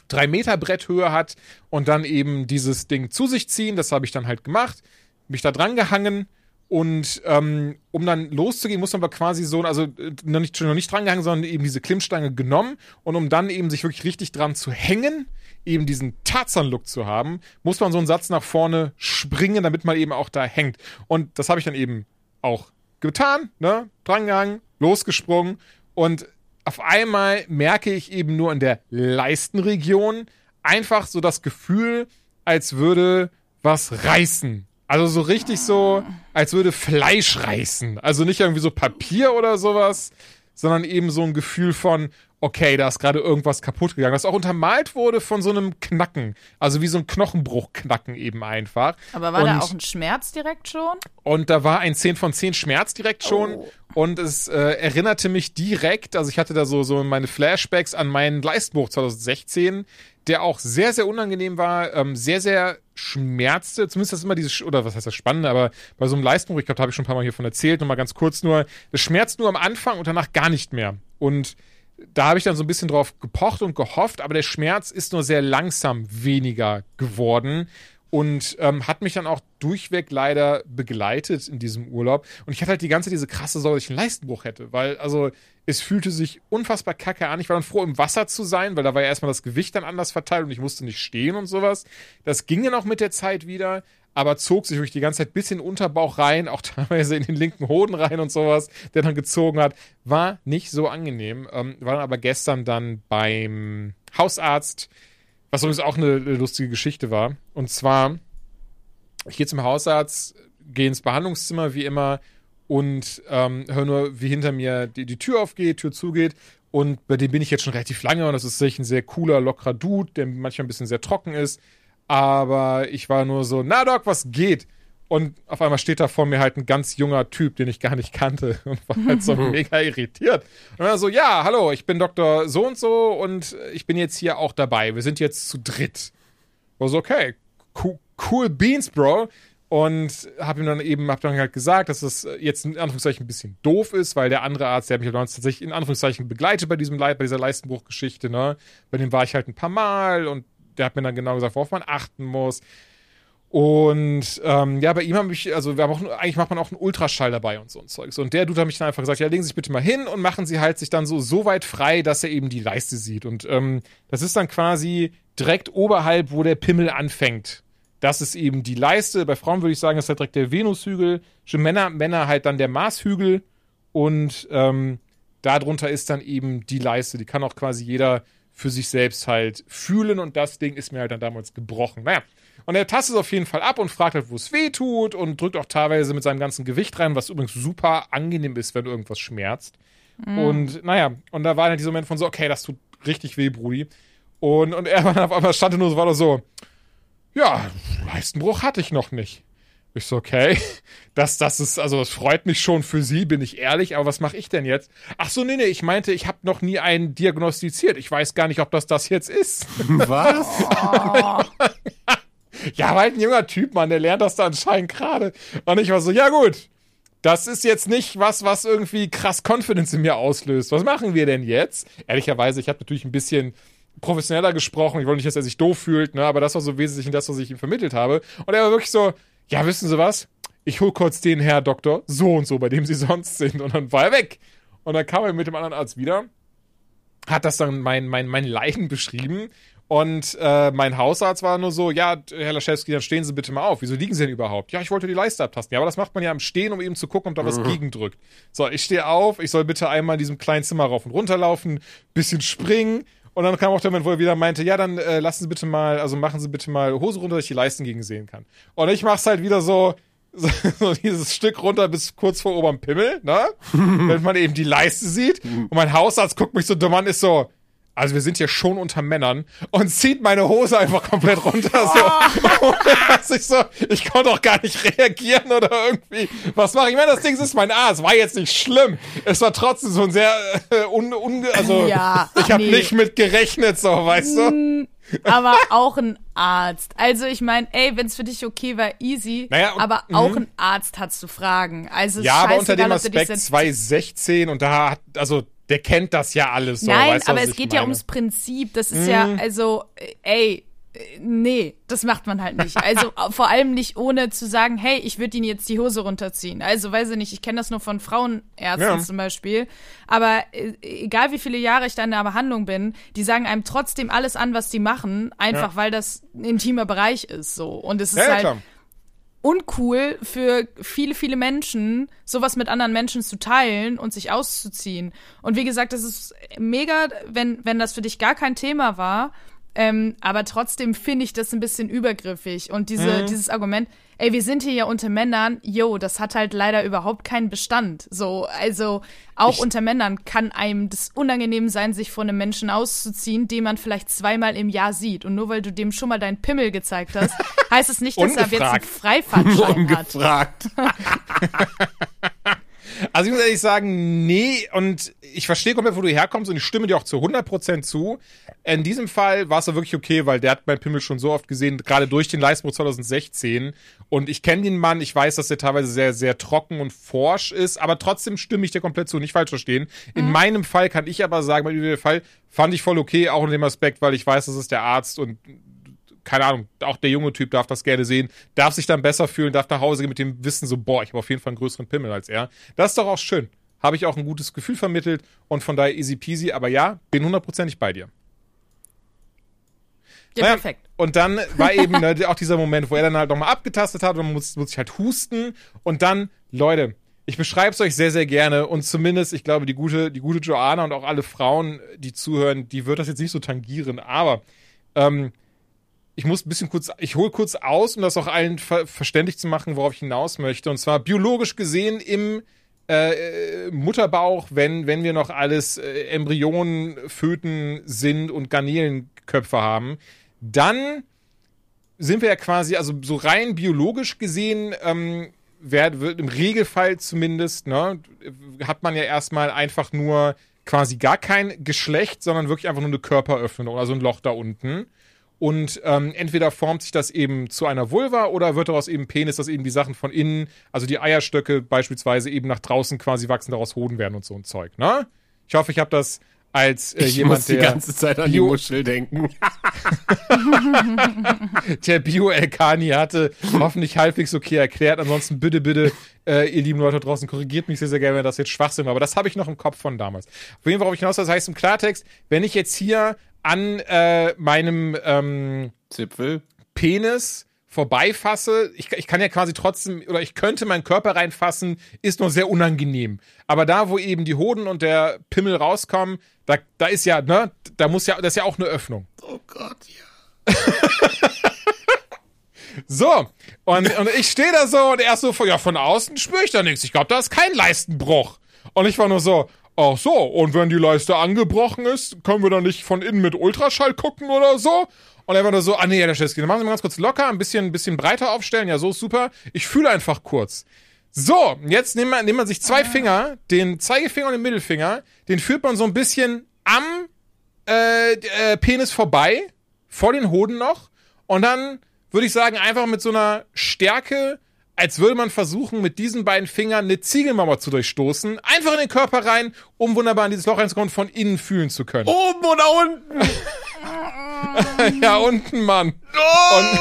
drei Meter Bretthöhe hat und dann eben dieses Ding zu sich ziehen. Das habe ich dann halt gemacht, mich da dran gehangen und ähm, um dann loszugehen, muss man aber quasi so, also äh, noch nicht, noch nicht dran gehangen, sondern eben diese Klimmstange genommen und um dann eben sich wirklich richtig dran zu hängen, eben diesen Tarzan-Look zu haben, muss man so einen Satz nach vorne springen, damit man eben auch da hängt. Und das habe ich dann eben auch getan, ne, drangehangen, losgesprungen und auf einmal merke ich eben nur in der Leistenregion einfach so das Gefühl, als würde was reißen. Also so richtig so, als würde Fleisch reißen. Also nicht irgendwie so Papier oder sowas, sondern eben so ein Gefühl von, okay, da ist gerade irgendwas kaputt gegangen, das auch untermalt wurde von so einem Knacken. Also wie so ein Knochenbruch-Knacken eben einfach. Aber war und, da auch ein Schmerz direkt schon? Und da war ein 10 von 10 Schmerz direkt schon. Oh. Und es äh, erinnerte mich direkt, also ich hatte da so, so meine Flashbacks an meinen Leistbuch 2016, der auch sehr, sehr unangenehm war, ähm, sehr, sehr schmerzte. Zumindest das immer dieses, oder was heißt das Spannende, aber bei so einem Leistbuch, ich glaube, da habe ich schon ein paar Mal hiervon erzählt, nochmal ganz kurz nur, das schmerzt nur am Anfang und danach gar nicht mehr. Und da habe ich dann so ein bisschen drauf gepocht und gehofft, aber der Schmerz ist nur sehr langsam weniger geworden und ähm, hat mich dann auch durchweg leider begleitet in diesem Urlaub. Und ich hatte halt die ganze diese krasse Sorge, dass ich einen Leistenbruch hätte, weil also es fühlte sich unfassbar kacke an. Ich war dann froh, im Wasser zu sein, weil da war ja erstmal das Gewicht dann anders verteilt und ich musste nicht stehen und sowas. Das ging dann auch mit der Zeit wieder, aber zog sich durch die ganze Zeit bis in den Unterbauch rein, auch *laughs* teilweise in den linken Hoden rein und sowas, der dann gezogen hat. War nicht so angenehm. Ähm, war dann aber gestern dann beim Hausarzt, was übrigens auch eine, lustige Geschichte war. Und zwar, ich gehe zum Hausarzt, gehe ins Behandlungszimmer wie immer und ähm, höre nur, wie hinter mir die, die Tür aufgeht, Tür zugeht. Und bei dem bin ich jetzt schon relativ lange und das ist sicher ein sehr cooler, lockerer Dude, der manchmal ein bisschen sehr trocken ist. Aber ich war nur so, na Doc, was geht? Und auf einmal steht da vor mir halt ein ganz junger Typ, den ich gar nicht kannte *laughs* und war halt so mega irritiert. Und dann so, ja, hallo, ich bin Dr. So und so und ich bin jetzt hier auch dabei. Wir sind jetzt zu dritt. War so, okay, cool, cool Beans, Bro. Und habe ihm dann eben, hab dann halt gesagt, dass das jetzt in Anführungszeichen ein bisschen doof ist, weil der andere Arzt, der hat mich tatsächlich in Anführungszeichen begleitet bei diesem Leid, bei dieser Leistenbruchgeschichte, ne? Bei dem war ich halt ein paar Mal und der hat mir dann genau gesagt, worauf man achten muss. Und ähm, ja, bei ihm habe ich, also wir haben auch, eigentlich macht man auch einen Ultraschall dabei und so ein Zeugs. Und der Dude hat mich dann einfach gesagt, ja, legen Sie sich bitte mal hin und machen Sie halt sich dann so, so weit frei, dass er eben die Leiste sieht. Und ähm, das ist dann quasi direkt oberhalb, wo der Pimmel anfängt. Das ist eben die Leiste. Bei Frauen würde ich sagen, ist halt direkt der Venushügel. Für Männer, Männer halt dann der Marshügel. Und ähm, darunter ist dann eben die Leiste. Die kann auch quasi jeder für sich selbst halt fühlen und das Ding ist mir halt dann damals gebrochen. Naja. Und er tastet es auf jeden Fall ab und fragt halt, wo es weh tut und drückt auch teilweise mit seinem ganzen Gewicht rein, was übrigens super angenehm ist, wenn irgendwas schmerzt. Mhm. Und naja, und da war dann dieser Moment von so, okay, das tut richtig weh, Brudi. Und, und er *laughs* war auf einmal stand nur so, war so, ja, Leistenbruch hatte ich noch nicht. Ich so, okay, *laughs* das, das ist, also das freut mich schon für Sie, bin ich ehrlich, aber was mache ich denn jetzt? Ach so, nee, nee, ich meinte, ich habe noch nie einen diagnostiziert. Ich weiß gar nicht, ob das das jetzt ist. Was? *laughs* Oh. Ja, weil ein junger Typ, Mann, der lernt das da anscheinend gerade. Und ich war so, ja gut, das ist jetzt nicht was, was irgendwie krass Confidence in mir auslöst. Was machen wir denn jetzt? Ehrlicherweise, ich habe natürlich ein bisschen professioneller gesprochen. Ich wollte nicht, dass er sich doof fühlt, ne? aber das war so wesentlich das, was ich ihm vermittelt habe. Und er war wirklich so, ja, wissen Sie was? Ich hol kurz den Herr Doktor so und so, bei dem Sie *laughs* sonst sind. Und dann war er weg. Und dann kam er mit dem anderen Arzt wieder, hat das dann mein, mein, mein Leiden beschrieben. Und äh, mein Hausarzt war nur so, ja, Herr Laschewski, dann stehen Sie bitte mal auf. Wieso liegen Sie denn überhaupt? Ja, ich wollte die Leiste abtasten. Ja, aber das macht man ja am Stehen, um eben zu gucken, ob da was mhm. gegendrückt. So, ich stehe auf, ich soll bitte einmal in diesem kleinen Zimmer rauf und runter laufen, bisschen springen. Und dann kam auch der Moment, wo er wieder meinte, ja, dann äh, lassen Sie bitte mal, also machen Sie bitte mal Hose runter, dass ich die Leisten gegen sehen kann. Und ich mach's halt wieder so, *laughs* so, so dieses Stück runter bis kurz vor oberm Pimmel, ne? *laughs* Wenn man eben die Leiste sieht. Und mein Hausarzt guckt mich so dumm an, ist so, also wir sind hier schon unter Männern und zieht meine Hose einfach komplett runter. So. *laughs* Oh. ich so, ich konnte auch gar nicht reagieren oder irgendwie. Was mache ich? Ich meine, das Ding ist mein A. Es war jetzt nicht schlimm. Es war trotzdem so ein sehr äh, un, un also ja, ich habe nee. nicht mit gerechnet, so, weißt du? Mm, aber auch ein Arzt. Also ich meine, ey, wenn es für dich okay war, easy. Naja, und, aber auch mhm. ein Arzt hat zu fragen. Also ja, aber unter dem Aspekt 2016 und da hat, also der kennt das ja alles so. Nein, weißt, aber es geht meine? ja ums Prinzip. Das ist mm. ja, mhm. also, ey, nee, das macht man halt nicht. Also *laughs* vor allem nicht ohne zu sagen, hey, ich würde ihn jetzt die Hose runterziehen. Also weiß ich nicht, ich kenne das nur von Frauenärzten ja. zum Beispiel. Aber äh, egal wie viele Jahre ich da in der Behandlung bin, die sagen einem trotzdem alles an, was die machen, einfach ja. weil das ein intimer Bereich ist so. Und es ist ja, halt. Klar uncool für viele, viele Menschen, sowas mit anderen Menschen zu teilen und sich auszuziehen. Und wie gesagt, das ist mega, wenn, wenn das für dich gar kein Thema war. Ähm, aber trotzdem finde ich das ein bisschen übergriffig. Und diese, mhm. dieses Argument, ey, wir sind hier ja unter Männern, yo, das hat halt leider überhaupt keinen Bestand. So, also auch ich unter Männern kann einem das unangenehm sein, sich von einem Menschen auszuziehen, den man vielleicht zweimal im Jahr sieht. Und nur weil du dem schon mal deinen Pimmel gezeigt hast, *laughs* heißt es nicht, dass er jetzt einen Freifahrtschein *laughs* hat. Ungefragt. *laughs* Also ich muss ehrlich sagen, nee, und ich verstehe komplett, wo du herkommst und ich stimme dir auch zu 100% zu. In diesem Fall war es ja wirklich okay, weil der hat mein Pimmel schon so oft gesehen, gerade durch den Leistungsbruch 2016. Und ich kenne den Mann, ich weiß, dass er teilweise sehr, sehr trocken und forsch ist, aber trotzdem stimme ich dir komplett zu, nicht falsch verstehen. In mhm. meinem Fall kann ich aber sagen, bei dem Fall fand ich voll okay, auch in dem Aspekt, weil ich weiß, das ist der Arzt und keine Ahnung, auch der junge Typ darf das gerne sehen, darf sich dann besser fühlen, darf nach Hause gehen mit dem Wissen so, boah, ich habe auf jeden Fall einen größeren Pimmel als er. Das ist doch auch schön. Habe ich auch ein gutes Gefühl vermittelt und von daher easy peasy, aber ja, bin hundertprozentig bei dir. Ja, naja, perfekt. Und dann war eben ne, auch dieser Moment, wo er dann halt nochmal abgetastet hat und man muss, muss sich halt husten und dann, Leute, ich beschreibe es euch sehr, sehr gerne und zumindest, ich glaube, die gute, die gute Joanna und auch alle Frauen, die zuhören, die wird das jetzt nicht so tangieren, aber ähm, ich muss ein bisschen kurz, ich hole kurz aus, um das auch allen ver verständlich zu machen, worauf ich hinaus möchte. Und zwar biologisch gesehen im äh, Mutterbauch, wenn, wenn wir noch alles äh, Embryonen, Föten sind und Garnelenköpfe haben, dann sind wir ja quasi, also so rein biologisch gesehen, ähm, wird, wird im Regelfall zumindest, ne, hat man ja erstmal einfach nur quasi gar kein Geschlecht, sondern wirklich einfach nur eine Körperöffnung, also ein Loch da unten. Und ähm, entweder formt sich das eben zu einer Vulva oder wird daraus eben Penis, dass eben die Sachen von innen, also die Eierstöcke beispielsweise eben nach draußen quasi wachsen, daraus Hoden werden und so ein Zeug. Ne? Ich hoffe, ich habe das als äh, ich jemand, muss die der ganze Zeit an Bio die Muschel denken. *laughs* der Bio-Elkani hatte hoffentlich halbwegs okay erklärt. Ansonsten bitte, bitte, äh, ihr lieben Leute draußen, korrigiert mich sehr, sehr gerne, wenn das jetzt Schwachsinn war. Aber das habe ich noch im Kopf von damals. Auf jeden Fall, worauf ich hinaus das heißt im Klartext, wenn ich jetzt hier an äh, meinem ähm, Zipfel Penis vorbeifasse, ich, ich kann ja quasi trotzdem, oder ich könnte meinen Körper reinfassen, ist nur sehr unangenehm. Aber da, wo eben die Hoden und der Pimmel rauskommen, da, da ist ja, ne, da muss ja, das ist ja auch eine Öffnung. Oh Gott, ja. *laughs* so, und, und ich stehe da so und er ist so, ja, von außen spüre ich da nichts. Ich glaube, da ist kein Leistenbruch. Und ich war nur so, Ach so, und wenn die Leiste angebrochen ist, können wir dann nicht von innen mit Ultraschall gucken oder so? Und er war da so, ah nee, ja, der Chefski, dann machen Sie mal ganz kurz locker, ein bisschen, ein bisschen breiter aufstellen, ja, so ist super. Ich fühle einfach kurz. So, jetzt nimmt man, nimmt man sich zwei Finger, den Zeigefinger und den Mittelfinger, den führt man so ein bisschen am äh, äh, Penis vorbei, vor den Hoden noch, und dann würde ich sagen, einfach mit so einer Stärke als würde man versuchen, mit diesen beiden Fingern eine Ziegelmauer zu durchstoßen. Einfach in den Körper rein, um wunderbar in dieses Loch reinzukommen und von innen fühlen zu können. Oben oder unten? *laughs* ja, unten, Mann. Oh, und,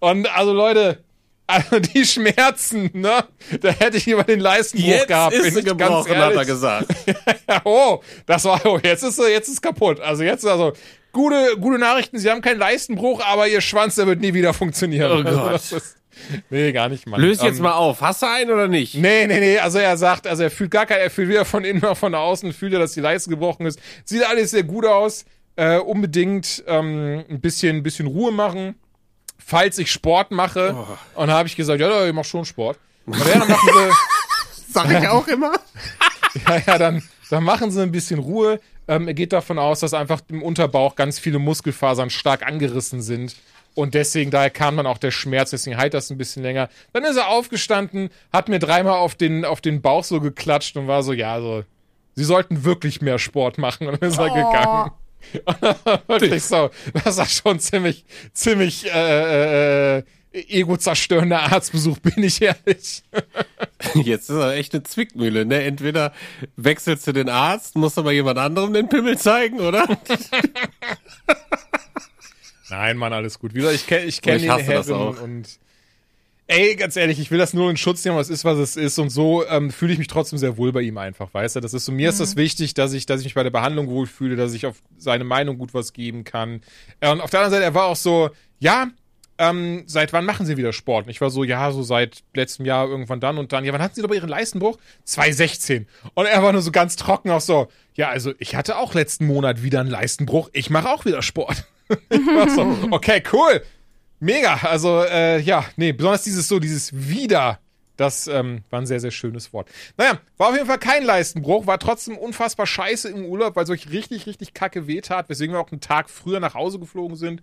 *laughs* und also Leute, also die Schmerzen, ne? Da hätte ich lieber den Leistenbruch jetzt gehabt. Ist sie gebrochen, hat er gesagt. *laughs* oh, das war, oh, jetzt ist jetzt ist kaputt. Also jetzt, also gute, gute Nachrichten, sie haben keinen Leistenbruch, aber ihr Schwanz, der wird nie wieder funktionieren. Oh also Gott. Ist, nee, gar nicht, Mann. Löse jetzt ähm, mal auf. Hast du einen oder nicht? Nee, nee, nee. Also er sagt, also er fühlt gar keinen, er fühlt weder von innen noch *laughs* von außen, fühlt er, dass die Leiste gebrochen ist. Sieht alles sehr gut aus. Äh, unbedingt ähm, ein bisschen, ein bisschen Ruhe machen. Falls ich Sport mache. Oh. Und da habe ich gesagt, ja, ich mach schon Sport. Und dann machen sie. *laughs* Sag ich auch immer. *laughs* ja, ja, dann, dann machen sie ein bisschen Ruhe. Ähm, er geht davon aus, dass einfach im Unterbauch ganz viele Muskelfasern stark angerissen sind. Und deswegen, daher kam dann auch der Schmerz, deswegen heilt das ein bisschen länger. Dann ist er aufgestanden, hat mir dreimal auf den, auf den Bauch so geklatscht und war so, ja, so, sie sollten wirklich mehr Sport machen. Und dann ist er oh. gegangen. *laughs* wirklich so. Das war schon ziemlich, ziemlich, äh, äh, ego-zerstörender Arztbesuch, bin ich ehrlich. *laughs* Jetzt ist er echt eine Zwickmühle, ne? Entweder wechselst du den Arzt, musst aber jemand anderem den Pimmel zeigen, oder? *laughs* Nein, Mann, alles gut. Wie gesagt, ich kenne ich kenn ich den Heaven und ey, ganz ehrlich, ich will das nur in Schutz nehmen, was ist, was es ist und so ähm, fühle ich mich trotzdem sehr wohl bei ihm einfach, weißt du? Das ist so, mir mhm. ist das mhm. wichtig, dass ich, dass ich mich bei der Behandlung wohlfühle, dass ich auf seine Meinung gut was geben kann. Und auf der anderen Seite, er war auch so, ja, ähm, seit wann machen Sie wieder Sport? Und ich war so, ja, so seit letztem Jahr irgendwann dann und dann. Ja, wann hatten Sie doch Ihren Leistenbruch? 2016. Und er war nur so ganz trocken auch so, ja, also ich hatte auch letzten Monat wieder einen Leistenbruch. Ich mache auch wieder Sport. *laughs* ich war so, *laughs* okay, cool. Mega. Also, äh, ja, nee, besonders dieses so, dieses wieder. Das ähm, war ein sehr, sehr schönes Wort. Naja, war auf jeden Fall kein Leistenbruch, war trotzdem unfassbar scheiße im Urlaub, weil es euch richtig, richtig kacke wehtat, weswegen wir auch einen Tag früher nach Hause geflogen sind.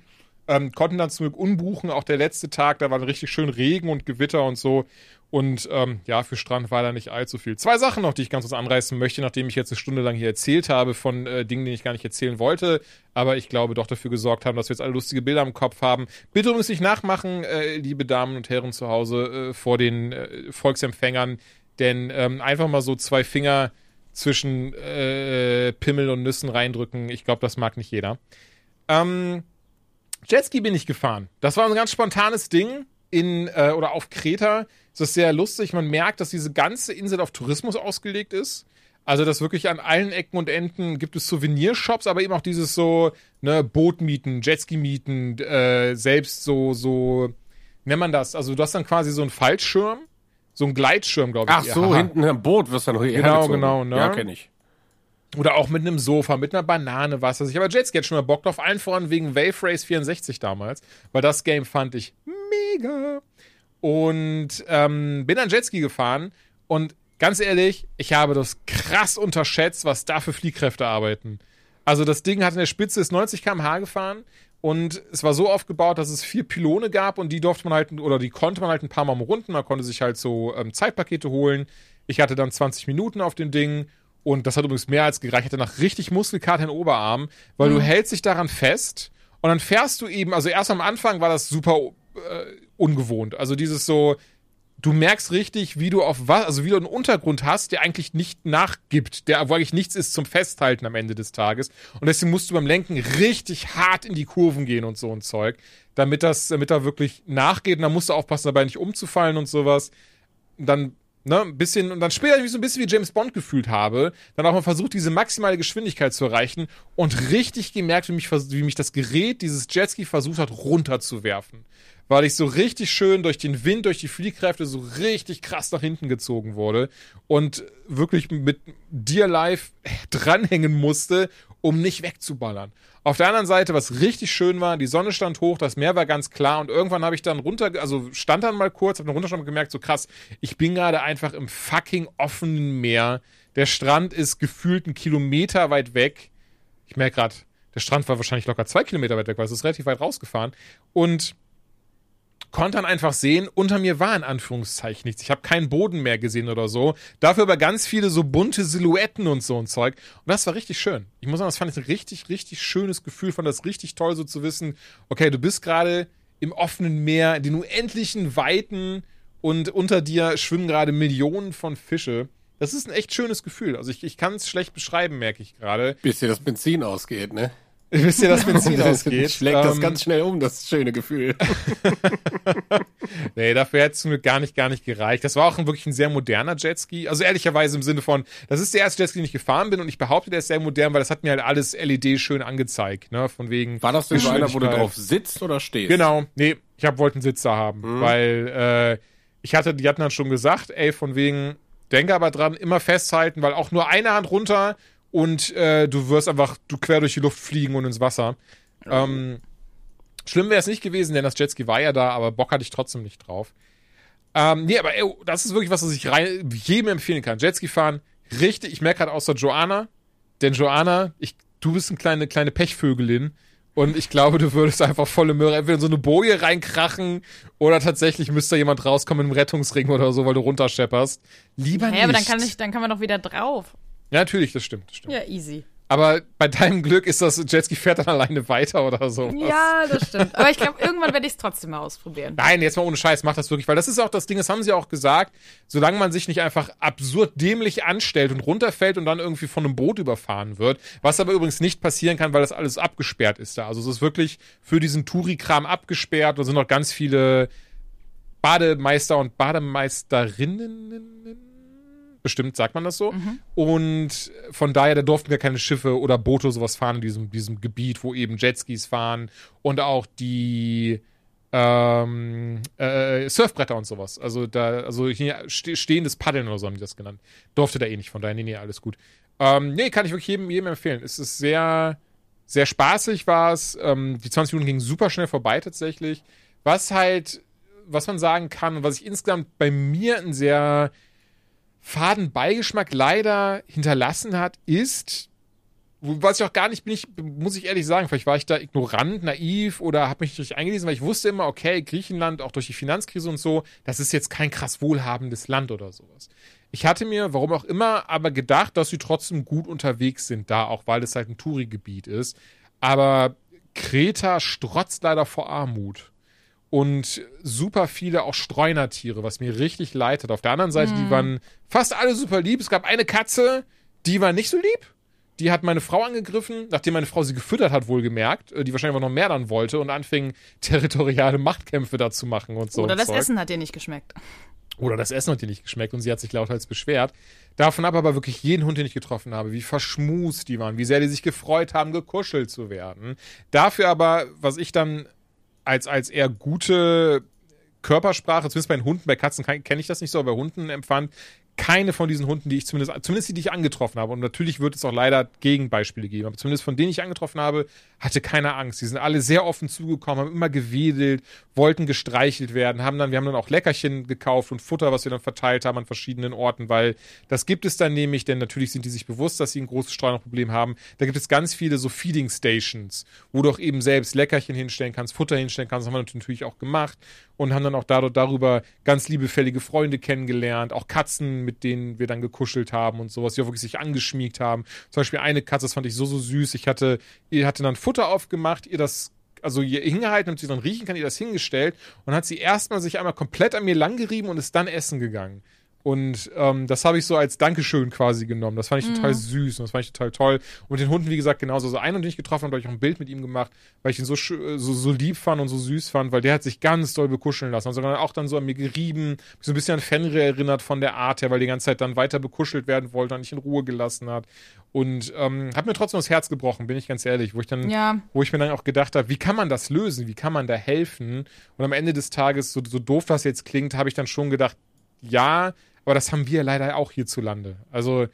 Ähm, konnten dann zum Glück unbuchen, auch der letzte Tag, da war richtig schön Regen und Gewitter und so. Und ähm, ja, für Strand war da nicht allzu viel. Zwei Sachen noch, die ich ganz kurz anreißen möchte, nachdem ich jetzt eine Stunde lang hier erzählt habe von äh, Dingen, die ich gar nicht erzählen wollte, aber ich glaube doch dafür gesorgt haben, dass wir jetzt alle lustige Bilder im Kopf haben. Bitte übrigens nicht nachmachen, äh, liebe Damen und Herren zu Hause, äh, vor den äh, Volksempfängern, denn ähm, einfach mal so zwei Finger zwischen äh, Pimmel und Nüssen reindrücken, ich glaube, das mag nicht jeder. Ähm, Jetski bin ich gefahren. Das war ein ganz spontanes Ding in äh, oder auf Kreta. Es ist sehr lustig. Man merkt, dass diese ganze Insel auf Tourismus ausgelegt ist. Also, dass wirklich an allen Ecken und Enden gibt es Souvenirshops, aber eben auch dieses so, ne, Bootmieten, Jetski-Mieten, äh, selbst so, so, nennt man das? Also, du hast dann quasi so einen Fallschirm, so einen Gleitschirm, glaube ich. Ach so, Aha. hinten am Boot wirst du dann Genau, genau, ne? Ja, kenne ich. Oder auch mit einem Sofa, mit einer Banane, was weiß ich. Aber Jetski hat schon mal Bock drauf, allen voran wegen Wave Race 64 damals, weil das Game fand ich mega. Und ähm, bin dann Jetski gefahren und ganz ehrlich, ich habe das krass unterschätzt, was da für Fliehkräfte arbeiten. Also das Ding hat in der Spitze ist 90 km/h gefahren und es war so aufgebaut, dass es vier Pylone gab und die durfte man halt, oder die konnte man halt ein paar Mal runden. Man konnte sich halt so ähm, Zeitpakete holen. Ich hatte dann 20 Minuten auf dem Ding und das hat übrigens mehr als gereicht. Ich hatte nach richtig Muskelkater in den Oberarm, weil mhm. du hältst dich daran fest und dann fährst du eben, also erst am Anfang war das super äh, ungewohnt. Also dieses so, du merkst richtig, wie du auf was, also wie du einen Untergrund hast, der eigentlich nicht nachgibt, der wo eigentlich nichts ist zum Festhalten am Ende des Tages. Und deswegen musst du beim Lenken richtig hart in die Kurven gehen und so ein Zeug, damit das, damit da wirklich nachgeht. Und dann musst du aufpassen, dabei nicht umzufallen und sowas. Und dann ne, ein bisschen, und dann später ich mich so ein bisschen wie James Bond gefühlt habe, dann auch mal versucht, diese maximale Geschwindigkeit zu erreichen und richtig gemerkt, wie mich, wie mich das Gerät, dieses Jetski versucht hat, runterzuwerfen. Weil ich so richtig schön durch den Wind, durch die Fliehkräfte so richtig krass nach hinten gezogen wurde und wirklich mit Dear Life dranhängen musste, um nicht wegzuballern. Auf der anderen Seite, was richtig schön war, die Sonne stand hoch, das Meer war ganz klar und irgendwann habe ich dann runter, also stand dann mal kurz, habe dann runtergeschaut und gemerkt, so krass, ich bin gerade einfach im fucking offenen Meer. Der Strand ist gefühlt einen Kilometer weit weg. Ich merke gerade, der Strand war wahrscheinlich locker zwei Kilometer weit weg, weil es ist relativ weit rausgefahren. Und konnte dann einfach sehen, unter mir war in Anführungszeichen nichts. Ich habe keinen Boden mehr gesehen oder so. Dafür aber ganz viele so bunte Silhouetten und so ein Zeug. Und das war richtig schön. Ich muss sagen, das fand ich ein richtig, richtig schönes Gefühl. Fand das richtig toll, so zu wissen, okay, du bist gerade im offenen Meer, in den unendlichen Weiten und unter dir schwimmen gerade Millionen von Fische. Das ist ein echt schönes Gefühl. Also ich, ich kann es schlecht beschreiben, merke ich gerade. Bis dir das Benzin ausgeht, ne? Wisst ihr, dass *laughs* Benzin das ausgeht? Schlägt ähm, das ganz schnell um, das schöne Gefühl. *laughs* nee, dafür hätte es mir gar nicht, gar nicht gereicht. Das war auch ein, wirklich ein sehr moderner Jetski. Also ehrlicherweise im Sinne von, das ist der erste Jetski, den ich gefahren bin und ich behaupte, der ist sehr modern, weil das hat mir halt alles LED schön angezeigt, ne, von wegen. War das denn so einer, wo du drauf sitzt oder stehst? Genau, nee, ich hab, wollte einen Sitzer haben, mhm. weil, äh, ich hatte, die hatten dann schon gesagt, ey, von wegen, denke aber dran, immer festhalten, weil auch nur eine Hand runter und äh, du wirst einfach du quer durch die Luft fliegen und ins Wasser. Ja. Ähm, schlimm wäre es nicht gewesen, denn das Jetski war ja da, aber Bock hatte ich trotzdem nicht drauf. Ähm, nee, aber ey, das ist wirklich was, was ich rein, jedem empfehlen kann. Jetski fahren, richtig, ich merke gerade außer Joanna, denn Joanna, ich, du bist eine kleine, kleine Pechvögelin. Und ich glaube, du würdest einfach volle Möhre entweder in so eine Boje reinkrachen oder tatsächlich müsste jemand rauskommen im Rettungsring oder so, weil du runterschepperst. Lieber ja, nicht. Ja, aber dann kann, ich, dann kann man doch wieder drauf. Ja, natürlich, das stimmt, das stimmt. Ja, easy. Aber bei deinem Glück ist das Jetski fährt dann alleine weiter oder so. Ja, das stimmt. Aber ich glaube, irgendwann werde ich es trotzdem mal ausprobieren. Nein, jetzt mal ohne Scheiß, mach das wirklich, weil das ist auch das Ding, das haben sie auch gesagt, solange man sich nicht einfach absurd dämlich anstellt und runterfällt und dann irgendwie von einem Boot überfahren wird, was aber übrigens nicht passieren kann, weil das alles abgesperrt ist da. Also es ist wirklich für diesen Touri-Kram abgesperrt und sind noch ganz viele Bademeister und Bademeisterinnen bestimmt sagt man das so. Mhm. Und von daher, da durften wir keine Schiffe oder Boote sowas fahren in diesem, diesem Gebiet, wo eben Jetskis fahren und auch die ähm, äh, Surfbretter und sowas. Also da, also hier stehendes Paddeln oder so haben die das genannt. Durfte da eh nicht, von daher, nee, nee, alles gut. Ähm, nee, kann ich wirklich jedem, jedem empfehlen. Es ist sehr, sehr spaßig war es. Ähm, die 20 Minuten gingen super schnell vorbei tatsächlich. Was halt, was man sagen kann was ich insgesamt bei mir ein sehr faden Beigeschmack leider hinterlassen hat, ist, was ich auch gar nicht bin, ich, muss ich ehrlich sagen, vielleicht war ich da ignorant, naiv oder habe mich nicht eingelesen, weil ich wusste immer, okay, Griechenland, auch durch die Finanzkrise und so, das ist jetzt kein krass wohlhabendes Land oder sowas. Ich hatte mir, warum auch immer, aber gedacht, dass sie trotzdem gut unterwegs sind da, auch weil es halt ein Touri-Gebiet ist. Aber Kreta strotzt leider vor Armut. Und super viele auch Streunertiere, was mir richtig leid hat. Auf der anderen Seite, mm. die hm. waren fast alle super lieb. Es gab eine Katze, die war nicht so lieb die hat meine Frau angegriffen, nachdem meine Frau sie gefüttert hat, wohlgemerkt, äh, die wahrscheinlich auch noch mehr dann wollte und anfing, *laughs* territoriale Machtkämpfe da zu machen und so. Oder das Zeug. Essen hat ihr nicht geschmeckt. Oder das Essen hat ihr nicht geschmeckt und sie hat sich lauthals beschwert. Davon ab aber wirklich jeden Hund, den ich getroffen habe, wie verschmust die waren, wie sehr die sich gefreut haben, gekuschelt zu werden. Dafür aber, was ich dann als, als eher gute Körpersprache, zumindest bei den Hunden, bei Katzen kenne ich das nicht so, aber bei Hunden empfand, keine von diesen Hunden, die ich zumindest, zumindest die, die ich angetroffen habe, und natürlich wird es auch leider Gegenbeispiele geben, aber zumindest von denen ich angetroffen habe, hatte keine Angst. Die sind alle sehr offen zugekommen, haben immer gewedelt, wollten gestreichelt werden, haben dann, wir haben dann auch Leckerchen gekauft und Futter, was wir dann verteilt haben an verschiedenen Orten, weil das gibt es dann nämlich, denn natürlich sind die sich bewusst, dass sie ein großes Streunerproblem haben. Da gibt es ganz viele so Feeding Stations, wo du auch eben selbst Leckerchen hinstellen kannst, Futter hinstellen kannst, das haben wir natürlich auch gemacht und haben dann auch darüber ganz liebefällige Freunde kennengelernt, auch Katzen mit denen wir dann gekuschelt haben und sowas, die auch wirklich sich angeschmiegt haben. Zum Beispiel eine Katze, das fand ich so, so süß. Ich hatte, ihr hatte dann Futter aufgemacht, ihr das also hier hingehalten, damit sie dann riechen kann, ihr das hingestellt und hat sie erstmal sich einmal komplett an mir langgerieben und ist dann essen gegangen. Und ähm, das habe ich so als Dankeschön quasi genommen. Das fand ich mhm. total süß und das fand ich total toll. Und den Hunden, wie gesagt, genauso. So einen, den ich getroffen habe, habe ich auch ein Bild mit ihm gemacht, weil ich ihn so, so, so lieb fand und so süß fand, weil der hat sich ganz doll bekuscheln lassen. Also dann auch dann so an mir gerieben, so ein bisschen an Fenrir erinnert von der Art her, weil die ganze Zeit dann weiter bekuschelt werden wollte und nicht in Ruhe gelassen hat. Und ähm, hat mir trotzdem das Herz gebrochen, bin ich ganz ehrlich, wo ich dann, ja. wo ich mir dann auch gedacht habe, wie kann man das lösen? Wie kann man da helfen? Und am Ende des Tages, so, so doof das jetzt klingt, habe ich dann schon gedacht, ja, aber das haben wir leider auch hierzulande. Also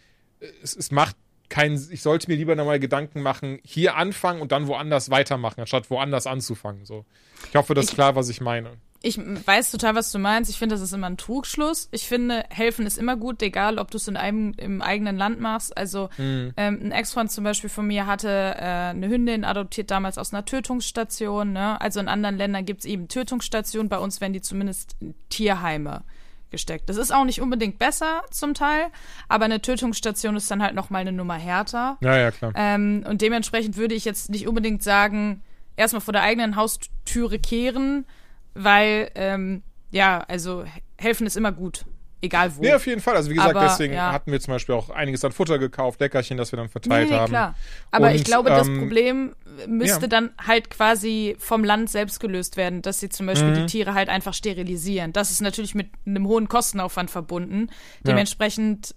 es, es macht keinen, ich sollte mir lieber nochmal Gedanken machen, hier anfangen und dann woanders weitermachen, anstatt woanders anzufangen. So. Ich hoffe, das ist klar, was ich meine. Ich weiß total, was du meinst. Ich finde, das ist immer ein Trugschluss. Ich finde, helfen ist immer gut, egal ob du es in einem im eigenen Land machst. Also mhm. ähm, ein Ex-Freund zum Beispiel von mir hatte äh, eine Hündin adoptiert damals aus einer Tötungsstation. Ne? Also in anderen Ländern gibt es eben Tötungsstationen. Bei uns werden die zumindest Tierheime gesteckt. Das ist auch nicht unbedingt besser zum Teil, aber eine Tötungsstation ist dann halt noch mal eine Nummer härter. Ja, ja, klar. Ähm, und dementsprechend würde ich jetzt nicht unbedingt sagen, erstmal vor der eigenen Haustüre kehren, weil, ähm, ja, also helfen ist immer gut egal wo. Nee, auf jeden Fall. Also wie gesagt, aber, deswegen ja. hatten wir zum Beispiel auch einiges an Futter gekauft, Leckerchen, das wir dann verteilt nee, nee, haben. klar. Aber Und, ich glaube, ähm, das Problem müsste ja. dann halt quasi vom Land selbst gelöst werden, dass sie zum Beispiel mhm. die Tiere halt einfach sterilisieren. Das ist natürlich mit einem hohen Kostenaufwand verbunden. Dementsprechend,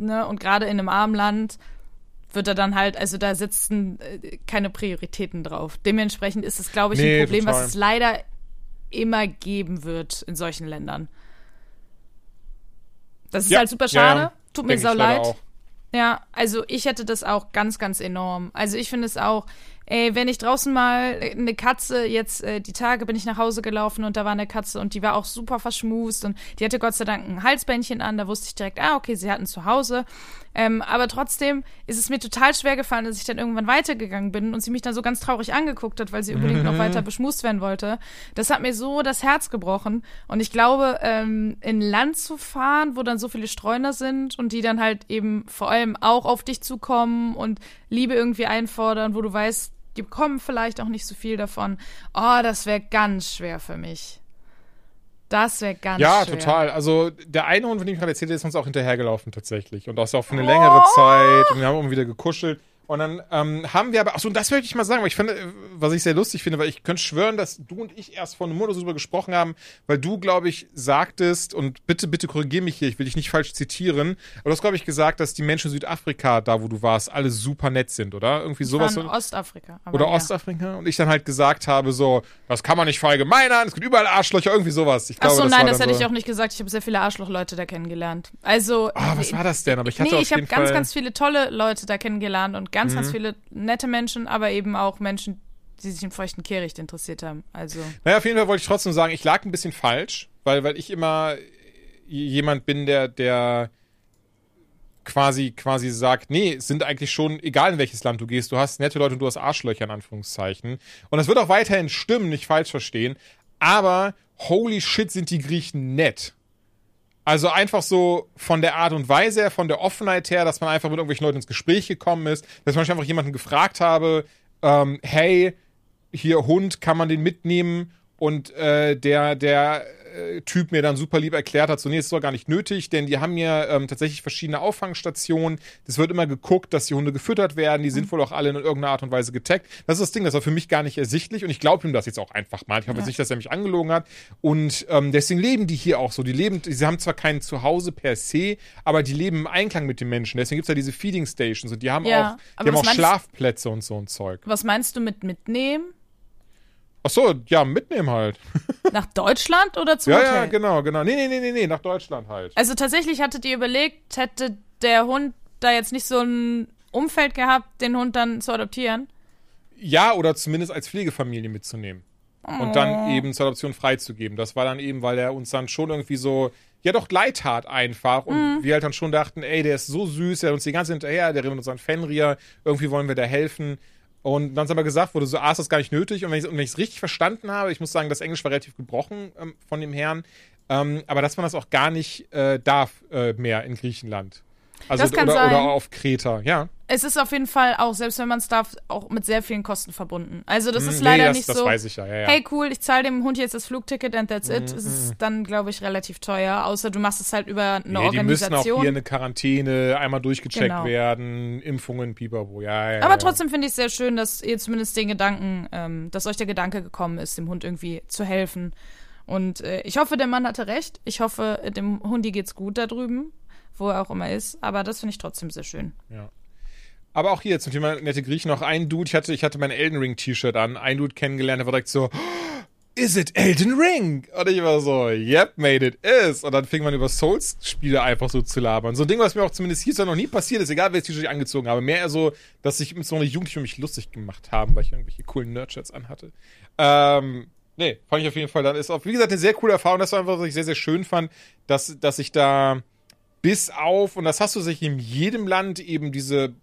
ja. ne, und gerade in einem armen Land wird er dann halt, also da sitzen äh, keine Prioritäten drauf. Dementsprechend ist es, glaube ich, nee, ein Problem, total. was es leider immer geben wird in solchen Ländern. Das ist ja, halt super schade. Ja, Tut mir sau leid. Ja, also ich hätte das auch ganz, ganz enorm. Also ich finde es auch, ey, wenn ich draußen mal eine Katze, jetzt äh, die Tage bin ich nach Hause gelaufen und da war eine Katze und die war auch super verschmust und die hatte Gott sei Dank ein Halsbändchen an, da wusste ich direkt, ah, okay, sie hatten zu Hause. Ähm, aber trotzdem ist es mir total schwer gefallen, dass ich dann irgendwann weitergegangen bin und sie mich dann so ganz traurig angeguckt hat, weil sie unbedingt noch weiter beschmust werden wollte. Das hat mir so das Herz gebrochen und ich glaube, ähm, in Land zu fahren, wo dann so viele Streuner sind und die dann halt eben vor allem auch auf dich zukommen und Liebe irgendwie einfordern, wo du weißt, die bekommen vielleicht auch nicht so viel davon. Oh, das wäre ganz schwer für mich. Das wäre ganz ja, schwer. Ja, total. Also der eine Hund, von dem ich gerade erzählt habe, ist uns auch hinterhergelaufen tatsächlich. Und das auch für eine oh. längere Zeit. Und wir haben immer wieder gekuschelt. Und dann ähm, haben wir aber, achso, und das möchte ich mal sagen, weil ich finde, äh, was ich sehr lustig finde, weil ich könnte schwören, dass du und ich erst vor einem Monat darüber gesprochen haben, weil du, glaube ich, sagtest, und bitte, bitte korrigier mich hier, ich will dich nicht falsch zitieren, aber du hast, glaube ich, gesagt, dass die Menschen in Südafrika, da wo du warst, alle super nett sind, oder? Irgendwie sowas. War in Ostafrika. oder ja. Ostafrika. Und ich dann halt gesagt habe, so, das kann man nicht verallgemeinern, es gibt überall Arschlöcher, irgendwie sowas. Ich glaube, Achso, nein, das hätte so, ich auch nicht gesagt. Ich habe sehr viele Arschlochleute da kennengelernt. Also. Ah, was war das denn? Aber ich hatte nee, ich habe ganz, ganz viele tolle Leute da kennengelernt und ganz, Mhm. ganz viele nette Menschen, aber eben auch Menschen, die sich im feuchten Kehricht interessiert haben. Also. Naja, auf jeden Fall wollte ich trotzdem sagen, ich lag ein bisschen falsch, weil, weil ich immer jemand bin, der, der quasi, quasi sagt, nee, es sind eigentlich schon, egal in welches Land du gehst, du hast nette Leute und du hast Arschlöcher in Anführungszeichen. Und das wird auch weiterhin stimmen, nicht falsch verstehen. Aber holy shit sind die Griechen nett. Also einfach so von der Art und Weise her, von der Offenheit her, dass man einfach mit irgendwelchen Leuten ins Gespräch gekommen ist, dass man einfach jemanden gefragt habe, ähm, hey, hier Hund, kann man den mitnehmen? Und äh, der, der Typ mir dann super lieb erklärt hat, so nee, ist doch gar nicht nötig, denn die haben hier ähm, tatsächlich verschiedene Auffangstationen. Es wird immer geguckt, dass die Hunde gefüttert werden, die sind wohl auch alle in irgendeiner Art und Weise getaggt. Das ist das Ding, das war für mich gar nicht ersichtlich und ich glaube ihm das jetzt auch einfach mal. Ich hoffe jetzt nicht, dass er mich angelogen hat. Und ähm, deswegen leben die hier auch so. Die leben, sie haben zwar kein Zuhause per se, aber die leben im Einklang mit den Menschen. Deswegen gibt's ja diese Feeding Stations und die haben Ja, auch, die haben auch meinst- Schlafplätze und so ein Zeug. Was meinst du mit mitnehmen? Ach so, ja, mitnehmen halt. *laughs* Nach Deutschland oder zum Ja, Hotel? ja, genau, genau. Nee, nee, nee, nee, nee, nach Deutschland halt. Also tatsächlich hattet ihr überlegt, hätte der Hund da jetzt nicht so ein Umfeld gehabt, den Hund dann zu adoptieren? Ja, oder zumindest als Pflegefamilie mitzunehmen. Und Oh. dann eben zur Adoption freizugeben. Das war dann eben, weil er uns dann schon irgendwie so, ja doch leid tat einfach. Und Mhm. wir halt dann schon dachten, ey, der ist so süß, der hat uns die ganze Zeit hinterher, der rennt uns an Fenrir, irgendwie wollen wir da helfen. Und dann ist aber gesagt wurde, so, ah, ist das gar nicht nötig. Und wenn ich es richtig verstanden habe, ich muss sagen, das Englisch war relativ gebrochen ähm, von dem Herrn, ähm, aber dass man das auch gar nicht äh, darf äh, mehr in Griechenland. Also Das kann oder, sein. oder auf Kreta, ja. Es ist auf jeden Fall auch, selbst wenn man es darf, auch mit sehr vielen Kosten verbunden. Also das Hm, ist nee, leider das, nicht das so, weiß ich ja, ja, ja. hey cool, ich zahle dem Hund jetzt das Flugticket and that's it. Mhm, Es ist dann, glaube ich, relativ teuer, außer du machst es halt über eine Nee, die müssen auch Organisation. hier eine Quarantäne, einmal durchgecheckt Genau. werden, Impfungen, pipapo, ja, ja. Aber trotzdem finde ich es sehr schön, dass ihr zumindest den Gedanken, ähm, dass euch der Gedanke gekommen ist, dem Hund irgendwie zu helfen. Und äh, ich hoffe, der Mann hatte recht. Ich hoffe, dem Hundi geht's gut da drüben, wo er auch immer ist. Aber das finde ich trotzdem sehr schön. Ja. Aber auch hier zum Thema nette Griechen noch ein Dude, ich hatte, ich hatte mein Elden Ring T-Shirt an, ein Dude kennengelernt, der war direkt so, is it Elden Ring? Und ich war so, yep, made it is. Und dann fing man über Souls-Spiele einfach so zu labern. So ein Ding, was mir auch zumindest hier noch nie passiert ist, egal welches T-Shirt ich angezogen habe. Mehr eher so, dass ich mit so einer Jugendliche mich lustig gemacht haben, weil ich irgendwelche coolen Nerdshirts anhatte. Ähm, nee, fand ich auf jeden Fall. Dann ist auch, wie gesagt, eine sehr coole Erfahrung. Das war einfach, was ich sehr, sehr schön fand, dass, dass ich da bis auf, und das hast du sich in jedem Land eben diese,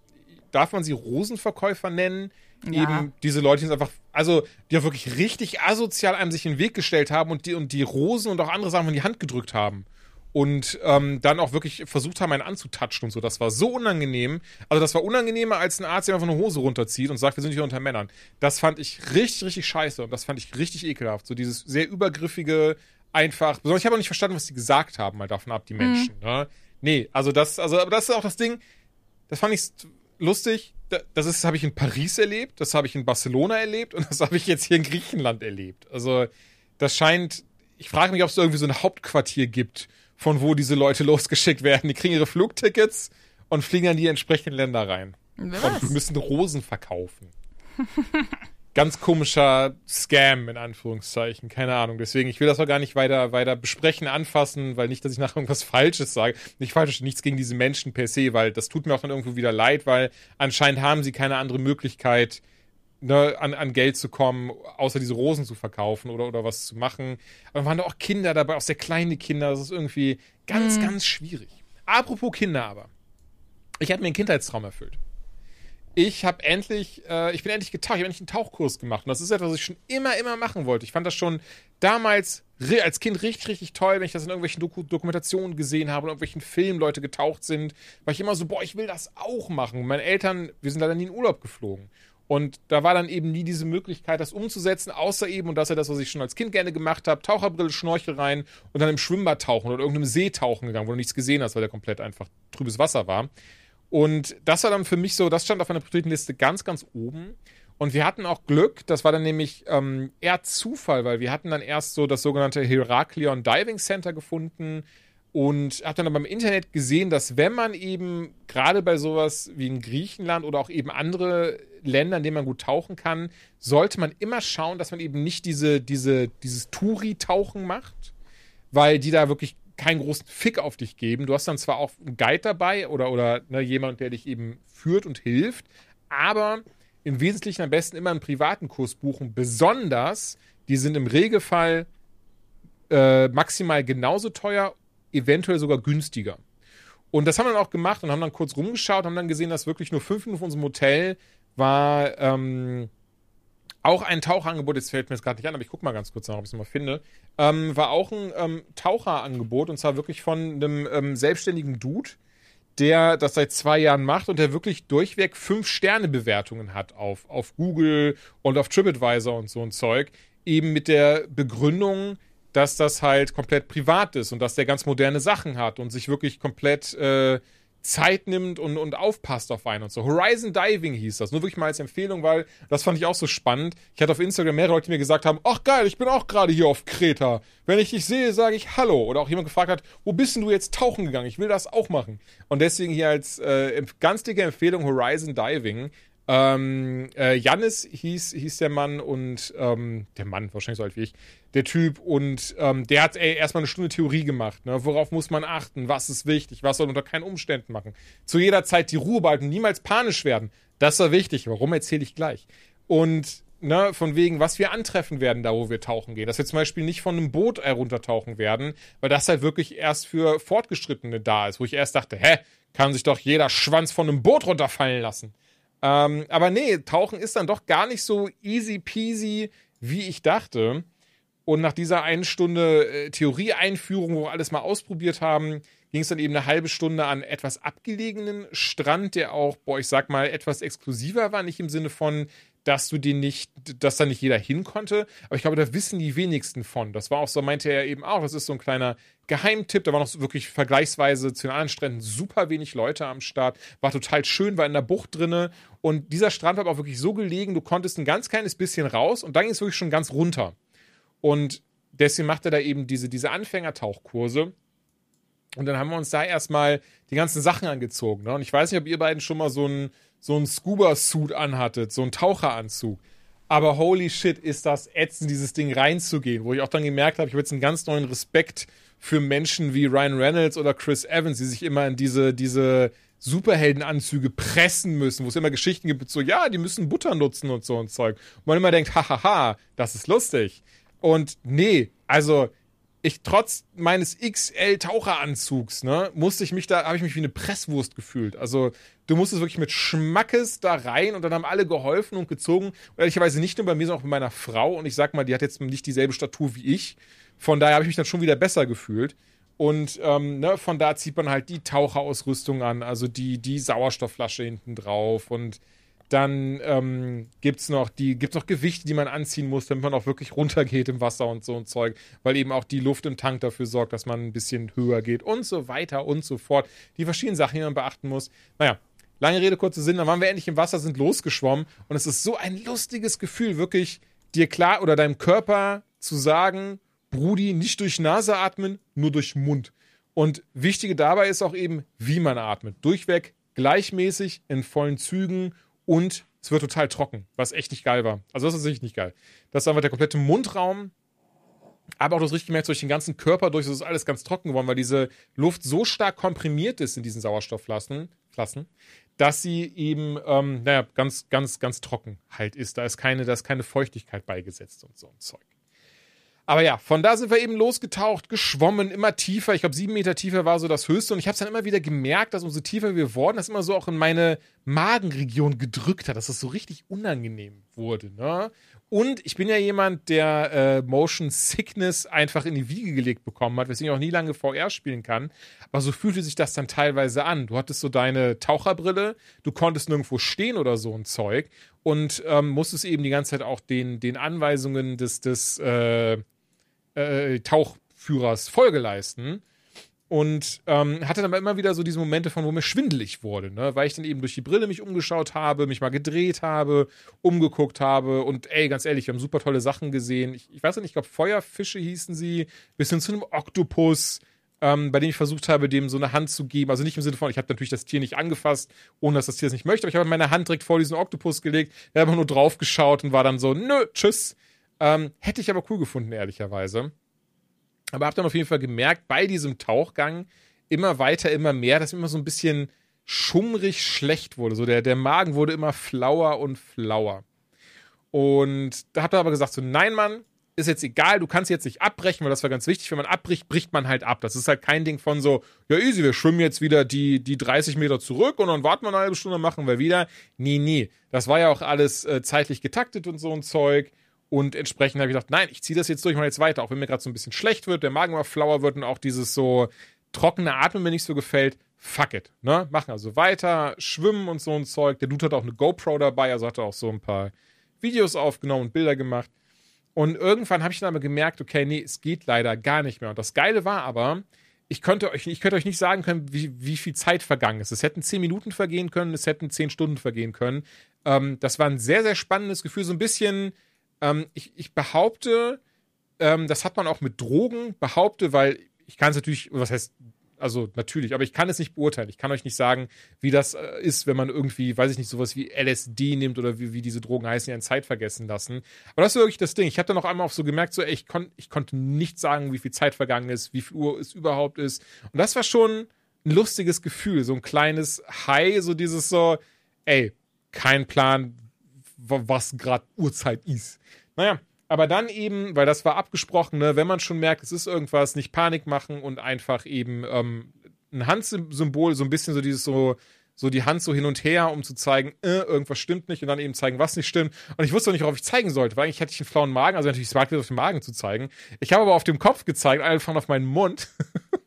darf man sie Rosenverkäufer nennen? Ja. Eben diese Leute, die es einfach, also die auch wirklich richtig asozial einem sich in den Weg gestellt haben und die, und die Rosen und auch andere Sachen in die Hand gedrückt haben. Und ähm, dann auch wirklich versucht haben, einen anzutatschen und so. Das war so unangenehm. Also das war unangenehmer, als ein Arzt, der einfach eine Hose runterzieht und sagt, wir sind hier unter Männern. Das fand ich richtig, richtig scheiße und das fand ich richtig ekelhaft. So dieses sehr übergriffige, einfach. Besonders ich habe auch nicht verstanden, was die gesagt haben, mal davon ab, die Menschen. Ne? Nee, also das, also, aber das ist auch das Ding, das fand ich lustig. Da- Das ist, habe ich in Paris erlebt, das habe ich in Barcelona erlebt und das habe ich jetzt hier in Griechenland erlebt. Also, das scheint, ich frage mich, ob es irgendwie so ein Hauptquartier gibt, von wo diese Leute losgeschickt werden. Die kriegen ihre Flugtickets und fliegen dann die entsprechenden Länder rein. Wer Und müssen Rosen verkaufen. *laughs* Ganz komischer Scam, in Anführungszeichen. Keine Ahnung. Deswegen, ich will das auch gar nicht weiter, weiter besprechen, anfassen, weil nicht, dass ich nachher irgendwas Falsches sage. Nicht falsch, nichts gegen diese Menschen per se, weil das tut mir auch dann irgendwo wieder leid, weil anscheinend haben sie keine andere Möglichkeit, ne, an, an Geld zu kommen, außer diese Rosen zu verkaufen oder, oder was zu machen. Aber waren da auch Kinder dabei, auch sehr kleine Kinder. Das ist irgendwie ganz, ganz schwierig. Apropos Kinder aber. Ich habe mir einen Kindheitstraum erfüllt. Ich habe endlich, äh, ich bin endlich getaucht, ich habe endlich einen Tauchkurs gemacht. Und das ist etwas, was ich schon immer, immer machen wollte. Ich fand das schon damals als Kind richtig, richtig toll, wenn ich das in irgendwelchen Doku Dokumentationen gesehen habe oder irgendwelchen Filmen Leute getaucht sind, war ich immer so, boah, ich will das auch machen. Und meine Eltern, wir sind leider nie in Urlaub geflogen. Und da war dann eben nie diese Möglichkeit, das umzusetzen, außer eben, und das ist ja das, was ich schon als Kind gerne gemacht habe, Taucherbrille, Schnorchel rein und dann im Schwimmbad tauchen oder irgendeinem See tauchen gegangen, wo du nichts gesehen hast, weil der komplett einfach trübes Wasser war. Und das war dann für mich so, das stand auf meiner Prioritätenliste ganz, ganz oben. Und wir hatten auch Glück, das war dann nämlich ähm, eher Zufall, weil wir hatten dann erst so das sogenannte Heraklion Diving Center gefunden und habe dann aber im Internet gesehen, dass wenn man eben gerade bei sowas wie in Griechenland oder auch eben andere Länder, in denen man gut tauchen kann, sollte man immer schauen, dass man eben nicht diese, diese, dieses Touri-Tauchen macht, weil die da wirklich keinen großen Fick auf dich geben. Du hast dann zwar auch einen Guide dabei oder, oder ne, jemand, der dich eben führt und hilft, aber im Wesentlichen am besten immer einen privaten Kurs buchen. Besonders, die sind im Regelfall äh, maximal genauso teuer, eventuell sogar günstiger. Und das haben wir dann auch gemacht und haben dann kurz rumgeschaut, haben dann gesehen, dass wirklich nur fünf Minuten von unserem Hotel war ähm, auch ein Taucherangebot, jetzt fällt mir jetzt gerade nicht an, aber ich gucke mal ganz kurz nach, ob ich es mal finde, ähm, war auch ein ähm, Taucherangebot und zwar wirklich von einem ähm, selbstständigen Dude, der das seit zwei Jahren macht und der wirklich durchweg fünf Sterne Bewertungen hat auf, auf Google und auf TripAdvisor und so ein Zeug, eben mit der Begründung, dass das halt komplett privat ist und dass der ganz moderne Sachen hat und sich wirklich komplett äh, Zeit nimmt und, und aufpasst auf einen und so. Horizon Diving hieß das. Nur wirklich mal als Empfehlung, weil das fand ich auch so spannend. Ich hatte auf Instagram mehrere Leute, die mir gesagt haben, ach geil, ich bin auch gerade hier auf Kreta. Wenn ich dich sehe, sage ich Hallo. Oder auch jemand gefragt hat, wo bist denn du jetzt tauchen gegangen? Ich will das auch machen. Und deswegen hier als äh, ganz dicke Empfehlung Horizon Diving. Ähm, äh, Jannis hieß, hieß der Mann und ähm, der Mann, wahrscheinlich so alt wie ich, der Typ und ähm, der hat ey, erstmal eine Stunde Theorie gemacht. Ne? Worauf muss man achten? Was ist wichtig? Was soll unter keinen Umständen machen? Zu jeder Zeit die Ruhe behalten, niemals panisch werden. Das war wichtig. Warum erzähle ich gleich? Und ne, von wegen, was wir antreffen werden, da wo wir tauchen gehen. Dass wir zum Beispiel nicht von einem Boot heruntertauchen werden, weil das halt wirklich erst für Fortgeschrittene da ist, wo ich erst dachte, hä, kann sich doch jeder Schwanz von einem Boot runterfallen lassen. Ähm, aber nee, Tauchen ist dann doch gar nicht so easy peasy, wie ich dachte. Und nach dieser einen Stunde äh, Theorieeinführung, wo wir alles mal ausprobiert haben, ging es dann eben eine halbe Stunde an etwas abgelegenen Strand, der auch, boah, ich sag mal, etwas exklusiver war. Nicht im Sinne von, dass du den nicht, dass da nicht jeder hin konnte. Aber ich glaube, da wissen die wenigsten von. Das war auch so, meinte er eben auch, das ist so ein kleiner Geheimtipp. Da war noch wirklich vergleichsweise zu den anderen Stränden super wenig Leute am Start. War total schön, war in der Bucht drinne. Und dieser Strand war auch wirklich so gelegen, du konntest ein ganz kleines bisschen raus und dann ging es wirklich schon ganz runter. Und deswegen macht er da eben diese, diese Anfängertauchkurse. Und dann haben wir uns da erstmal die ganzen Sachen angezogen. Ne? Und ich weiß nicht, ob ihr beiden schon mal so einen so Scuba-Suit anhattet, so einen Taucheranzug. Aber holy shit, ist das ätzend, dieses Ding reinzugehen, wo ich auch dann gemerkt habe, ich habe jetzt einen ganz neuen Respekt für Menschen wie Ryan Reynolds oder Chris Evans, die sich immer in diese, diese Superheldenanzüge pressen müssen, wo es immer Geschichten gibt, so, ja, die müssen Butter nutzen und so ein Zeug. Und man immer denkt, hahaha, das ist lustig. Und nee, also ich trotz meines XL Taucheranzugs, ne, musste ich mich da, habe ich mich wie eine Presswurst gefühlt. Also du musstest wirklich mit Schmackes da rein und dann haben alle geholfen und gezogen. Und ehrlicherweise nicht nur bei mir, sondern auch bei meiner Frau. Und ich sag mal, die hat jetzt nicht dieselbe Statur wie ich. Von daher habe ich mich dann schon wieder besser gefühlt. Und ähm, ne, von da zieht man halt die Taucherausrüstung an, also die, die Sauerstoffflasche hinten drauf und dann ähm, gibt es noch, noch Gewichte, die man anziehen muss, damit man auch wirklich runtergeht im Wasser und so ein Zeug, weil eben auch die Luft im Tank dafür sorgt, dass man ein bisschen höher geht und so weiter und so fort. Die verschiedenen Sachen, die man beachten muss. Naja, lange Rede, kurzer Sinn, dann waren wir endlich im Wasser, sind losgeschwommen und es ist so ein lustiges Gefühl, wirklich dir klar oder deinem Körper zu sagen, Brudi, nicht durch Nase atmen, nur durch Mund. Und wichtige dabei ist auch eben, wie man atmet. Durchweg, gleichmäßig, in vollen Zügen und es wird total trocken, was echt nicht geil war. Also das ist sicherlich nicht geil. Das ist einfach der komplette Mundraum, aber auch das richtig gemerkt durch den ganzen Körper durch, das ist alles ganz trocken geworden, weil diese Luft so stark komprimiert ist in diesen Sauerstoffflaschen, Flaschen, dass sie eben, ähm, naja, ganz, ganz, ganz trocken halt ist. Da ist keine, da ist keine Feuchtigkeit beigesetzt und so ein Zeug. Aber ja, von da sind wir eben losgetaucht, geschwommen, immer tiefer. Ich glaube, sieben Meter tiefer war so das Höchste. Und ich habe es dann immer wieder gemerkt, dass umso tiefer wir wurden, das immer so auch in meine Magenregion gedrückt hat, dass das so richtig unangenehm wurde. Ne? Und ich bin ja jemand, der äh, Motion Sickness einfach in die Wiege gelegt bekommen hat, weswegen ich auch nie lange VR spielen kann. Aber so fühlte sich das dann teilweise an. Du hattest so deine Taucherbrille, du konntest nirgendwo stehen oder so ein Zeug und ähm, musstest eben die ganze Zeit auch den, den Anweisungen des, des äh, äh, Tauchführers Folge leisten. Und ähm, hatte dann immer wieder so diese Momente von, wo mir schwindelig wurde, ne? weil ich dann eben durch die Brille mich umgeschaut habe, mich mal gedreht habe, umgeguckt habe und ey, ganz ehrlich, wir haben super tolle Sachen gesehen. Ich, ich weiß nicht, ich glaube Feuerfische hießen sie, bis hin zu einem Oktopus, ähm, bei dem ich versucht habe, dem so eine Hand zu geben. Also nicht im Sinne von, ich habe natürlich das Tier nicht angefasst, ohne dass das Tier es nicht möchte, aber ich habe meine Hand direkt vor diesen Oktopus gelegt, der hat nur drauf geschaut und war dann so, nö, tschüss. Ähm, hätte ich aber cool gefunden, ehrlicherweise. Aber habe dann auf jeden Fall gemerkt, bei diesem Tauchgang immer weiter, immer mehr, dass immer so ein bisschen schummrig schlecht wurde. So der, der Magen wurde immer flauer und flauer. Und da hat er aber gesagt: so, nein, Mann, ist jetzt egal, du kannst jetzt nicht abbrechen, weil das war ganz wichtig. Wenn man abbricht, bricht man halt ab. Das ist halt kein Ding von so, ja, easy, wir schwimmen jetzt wieder die, die 30 Meter zurück und dann warten wir eine halbe Stunde, machen wir wieder. Nee, nee. Das war ja auch alles äh, zeitlich getaktet und so ein Zeug. Und entsprechend habe ich gedacht, nein, ich ziehe das jetzt durch, mal jetzt weiter. Auch wenn mir gerade so ein bisschen schlecht wird, der Magen immer flauer wird und auch dieses so trockene Atmen mir nicht so gefällt, fuck it. Ne? Machen also weiter, schwimmen und so ein Zeug. Der Dude hat auch eine GoPro dabei, also hat er auch so ein paar Videos aufgenommen und Bilder gemacht. Und irgendwann habe ich dann aber gemerkt, okay, nee, es geht leider gar nicht mehr. Und das Geile war aber, ich könnte euch, ich könnte euch nicht sagen können, wie, wie viel Zeit vergangen ist. Es hätten zehn Minuten vergehen können, es hätten zehn Stunden vergehen können. Ähm, das war ein sehr, sehr spannendes Gefühl, so ein bisschen ähm, ich, ich, behaupte, ähm, das hat man auch mit Drogen, behaupte, weil ich kann es natürlich, was heißt, also natürlich, aber ich kann es nicht beurteilen. Ich kann euch nicht sagen, wie das äh, ist, wenn man irgendwie, weiß ich nicht, sowas wie LSD nimmt oder wie, wie diese Drogen heißen, die einen Zeit vergessen lassen. Aber das ist wirklich das Ding. Ich habe dann noch einmal auch so gemerkt, so, ey, ich, kon ich konnte nicht sagen, wie viel Zeit vergangen ist, wie viel Uhr es überhaupt ist. Und das war schon ein lustiges Gefühl, so ein kleines High, so dieses so, ey, kein Plan, was gerade Uhrzeit ist. Naja, aber dann eben, weil das war abgesprochen, ne, wenn man schon merkt, es ist irgendwas, nicht Panik machen und einfach eben ähm, ein Handsymbol, so ein bisschen so dieses so, so die Hand so hin und her, um zu zeigen, äh, irgendwas stimmt nicht und dann eben zeigen, was nicht stimmt. Und ich wusste auch nicht, worauf ich zeigen sollte, weil eigentlich hatte ich einen flauen Magen, also natürlich smart auf den Magen zu zeigen. Ich habe aber auf dem Kopf gezeigt, einfach auf meinen Mund. *laughs*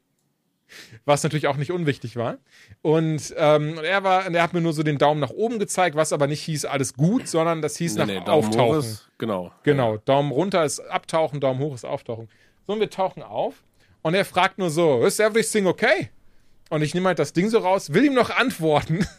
was natürlich auch nicht unwichtig war. Und ähm, er war, er hat mir nur so den Daumen nach oben gezeigt, was aber nicht hieß alles gut, sondern das hieß nee, nach nee, Auftauchen. Ist, genau. Genau. Ja. Daumen runter ist Abtauchen, Daumen hoch ist Auftauchen. So, und wir tauchen auf und er fragt nur so, ist everything okay? Und ich nehme halt das Ding so raus, will ihm noch antworten. *laughs*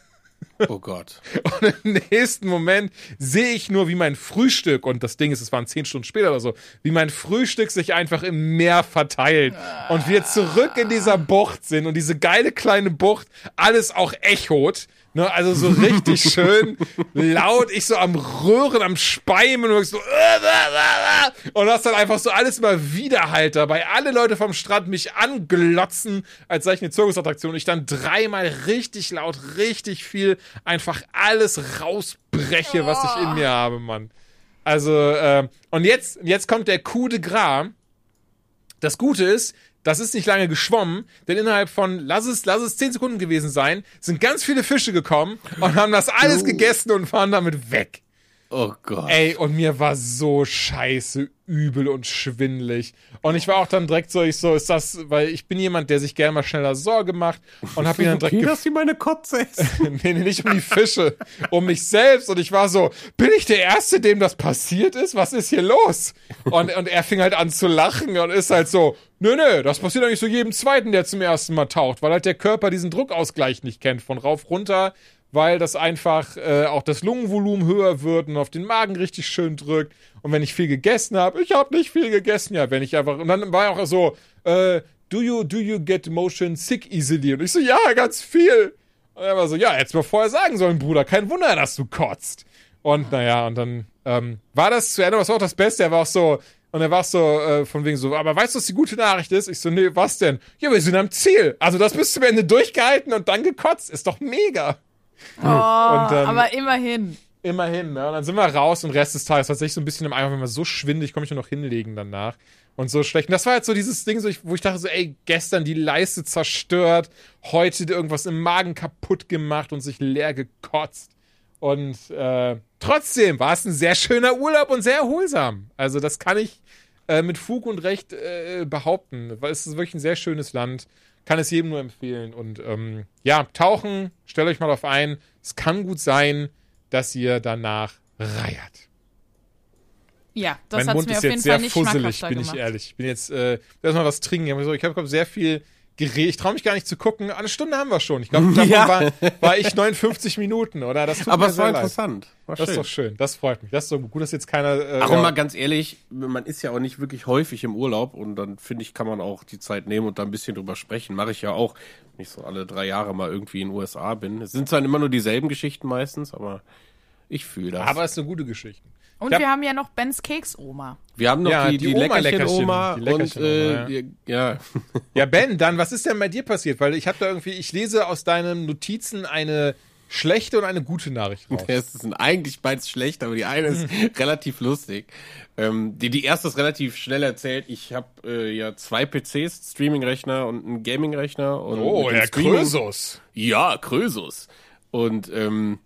Oh Gott. *laughs* Und im nächsten Moment sehe ich nur, wie mein Frühstück, und das Ding ist, es waren zehn Stunden später oder so, wie mein Frühstück sich einfach im Meer verteilt. Und wir zurück in dieser Bucht sind und diese geile kleine Bucht alles auch echot. Ne, also so richtig *laughs* schön laut, ich so am Röhren, am Speimen und so und das dann einfach so alles immer Widerhalt dabei. Alle Leute vom Strand mich anglotzen, als sei ich eine Zirkusattraktion. Ich dann dreimal richtig laut, richtig viel einfach alles rausbreche, was ich in mir habe, Mann. Also, äh, und jetzt, jetzt kommt der Coup de Gras. Das Gute ist, das ist nicht lange geschwommen, denn innerhalb von, lass es, lass es zehn Sekunden gewesen sein, sind ganz viele Fische gekommen und haben das alles gegessen und fahren damit weg. Oh Gott. Ey, und mir war so scheiße übel und schwindlig. Und ich war auch dann direkt so, ich so, ist das, weil ich bin jemand, der sich gerne mal schneller Sorge macht und hab ihn dann direkt. Okay, dass sie meine Kotze ist. *laughs* nee, nee, nicht um die Fische, um mich selbst. Und ich war so, bin ich der Erste, dem das passiert ist? Was ist hier los? Und, und er fing halt an zu lachen und ist halt so, nö, nö, das passiert eigentlich so jedem Zweiten, der zum ersten Mal taucht, weil halt der Körper diesen Druckausgleich nicht kennt. Von rauf runter weil das einfach äh, auch das Lungenvolumen höher wird und auf den Magen richtig schön drückt. Und wenn ich viel gegessen habe, ich habe nicht viel gegessen, ja, wenn ich einfach und dann war auch so, äh, do you do you get motion sick easily? Und ich so, ja, ganz viel. Und er war so, ja, hättest du mir vorher sagen sollen, Bruder, kein Wunder, dass du kotzt. Und naja, und dann ähm, war das zu Ende, was war auch das Beste. Er war auch so, und er war so, äh, von wegen so, aber weißt du, was die gute Nachricht ist? Ich so, nee, was denn? Ja, wir sind am Ziel. Also das bis zum Ende durchgehalten und dann gekotzt. Ist doch mega. Oh, dann, aber immerhin. Immerhin, ne? Und dann sind wir raus und Rest des Tages tatsächlich so ein bisschen im Eimer, wenn man so schwindig, komme ich nur noch hinlegen danach. Und so schlecht. Und das war jetzt so dieses Ding, so ich, wo ich dachte so, ey, gestern die Leiste zerstört, heute irgendwas im Magen kaputt gemacht und sich leer gekotzt. Und äh, trotzdem war es ein sehr schöner Urlaub und sehr erholsam. Also das kann ich äh, mit Fug und Recht äh, behaupten, weil es ist wirklich ein sehr schönes Land kann es jedem nur empfehlen. Und ähm, ja, tauchen, stellt euch mal darauf ein. Es kann gut sein, dass ihr danach reiert. Ja, das hat mir auf jeden Fall nicht fusselig, bin ich ehrlich. Ich bin jetzt äh, erstmal was trinken. Ich habe sehr viel Ich traue mich gar nicht zu gucken. Eine Stunde haben wir schon. Ich glaube, davon *laughs* ja. war, war, ich 59 Minuten, oder? Das tut Aber es war interessant. War das ist doch schön. Das freut mich. Das ist so gut, dass jetzt keiner. Äh, Ach, ja. mal ganz ehrlich, man ist ja auch nicht wirklich häufig im Urlaub und dann finde ich, kann man auch die Zeit nehmen und da ein bisschen drüber sprechen. Mache ich ja auch. Nicht so alle drei Jahre mal irgendwie in den USA bin. Es sind zwar immer nur dieselben Geschichten meistens, aber ich fühle das. Aber es ist eine gute Geschichte. Und hab, wir haben ja noch Bens Keks-Oma. Wir haben noch ja, die, die, die Leckerchen-Oma und äh, ja. ja. *laughs* ja, Ben, dann, was ist denn bei dir passiert? Weil ich habe da irgendwie, ich lese aus deinen Notizen eine schlechte und eine gute Nachricht *laughs* raus. Es sind eigentlich beides schlecht, aber die eine ist *laughs* relativ lustig. Ähm, die, die erste ist relativ schnell erzählt. Ich habe äh, ja zwei PCs, Streaming-Rechner und einen Gaming-Rechner. Oh, Herr Krösus. Ja, Krösus. Und ähm,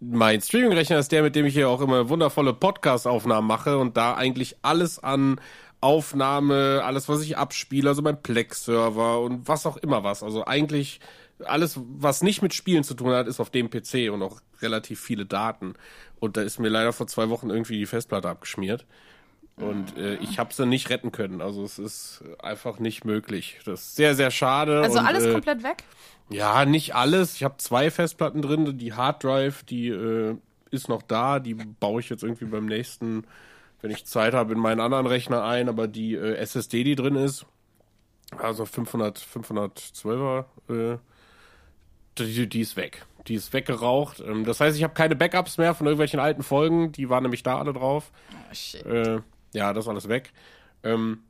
mein Streaming-Rechner ist der, mit dem ich hier auch immer wundervolle Podcast-Aufnahmen mache und da eigentlich alles an Aufnahme, alles, was ich abspiele, also mein Plex-Server und was auch immer was. Also eigentlich alles, was nicht mit Spielen zu tun hat, ist auf dem PC und auch relativ viele Daten. Und da ist mir leider vor zwei Wochen irgendwie die Festplatte abgeschmiert. Und äh, ich habe sie nicht retten können. Also es ist einfach nicht möglich. Das ist sehr, sehr schade. Also und, alles äh, komplett weg? Ja, nicht alles. Ich habe zwei Festplatten drin. Die Hard Drive, die äh, ist noch da. Die baue ich jetzt irgendwie beim nächsten, wenn ich Zeit habe, in meinen anderen Rechner ein. Aber die äh, SSD, die drin ist, also 500, 512er, äh, die, die ist weg. Die ist weggeraucht. Ähm, das heißt, ich habe keine Backups mehr von irgendwelchen alten Folgen. Die waren nämlich da alle drauf. Oh, shit. Äh, ja, das ist alles weg. Ähm,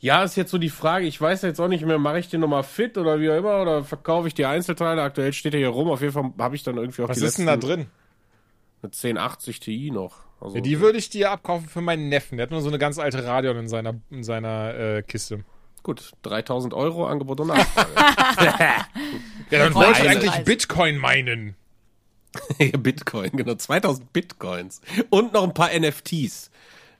ja, ist jetzt so die Frage, ich weiß jetzt auch nicht mehr, mache ich den nochmal fit oder wie auch immer, oder verkaufe ich die Einzelteile? Aktuell steht er hier rum, auf jeden Fall habe ich dann irgendwie auch Was die ist denn da drin? Eine 1080 Ti noch. Also, ja, die würde ich dir abkaufen für meinen Neffen. Der hat nur so eine ganz alte Radion in seiner, in seiner äh, Kiste. Gut, 3000 Euro Angebot und Nachfrage. *laughs* ja, dann wollte ich eigentlich Bitcoin meinen. *laughs* Bitcoin, genau, 2000 Bitcoins. Und noch ein paar NFTs.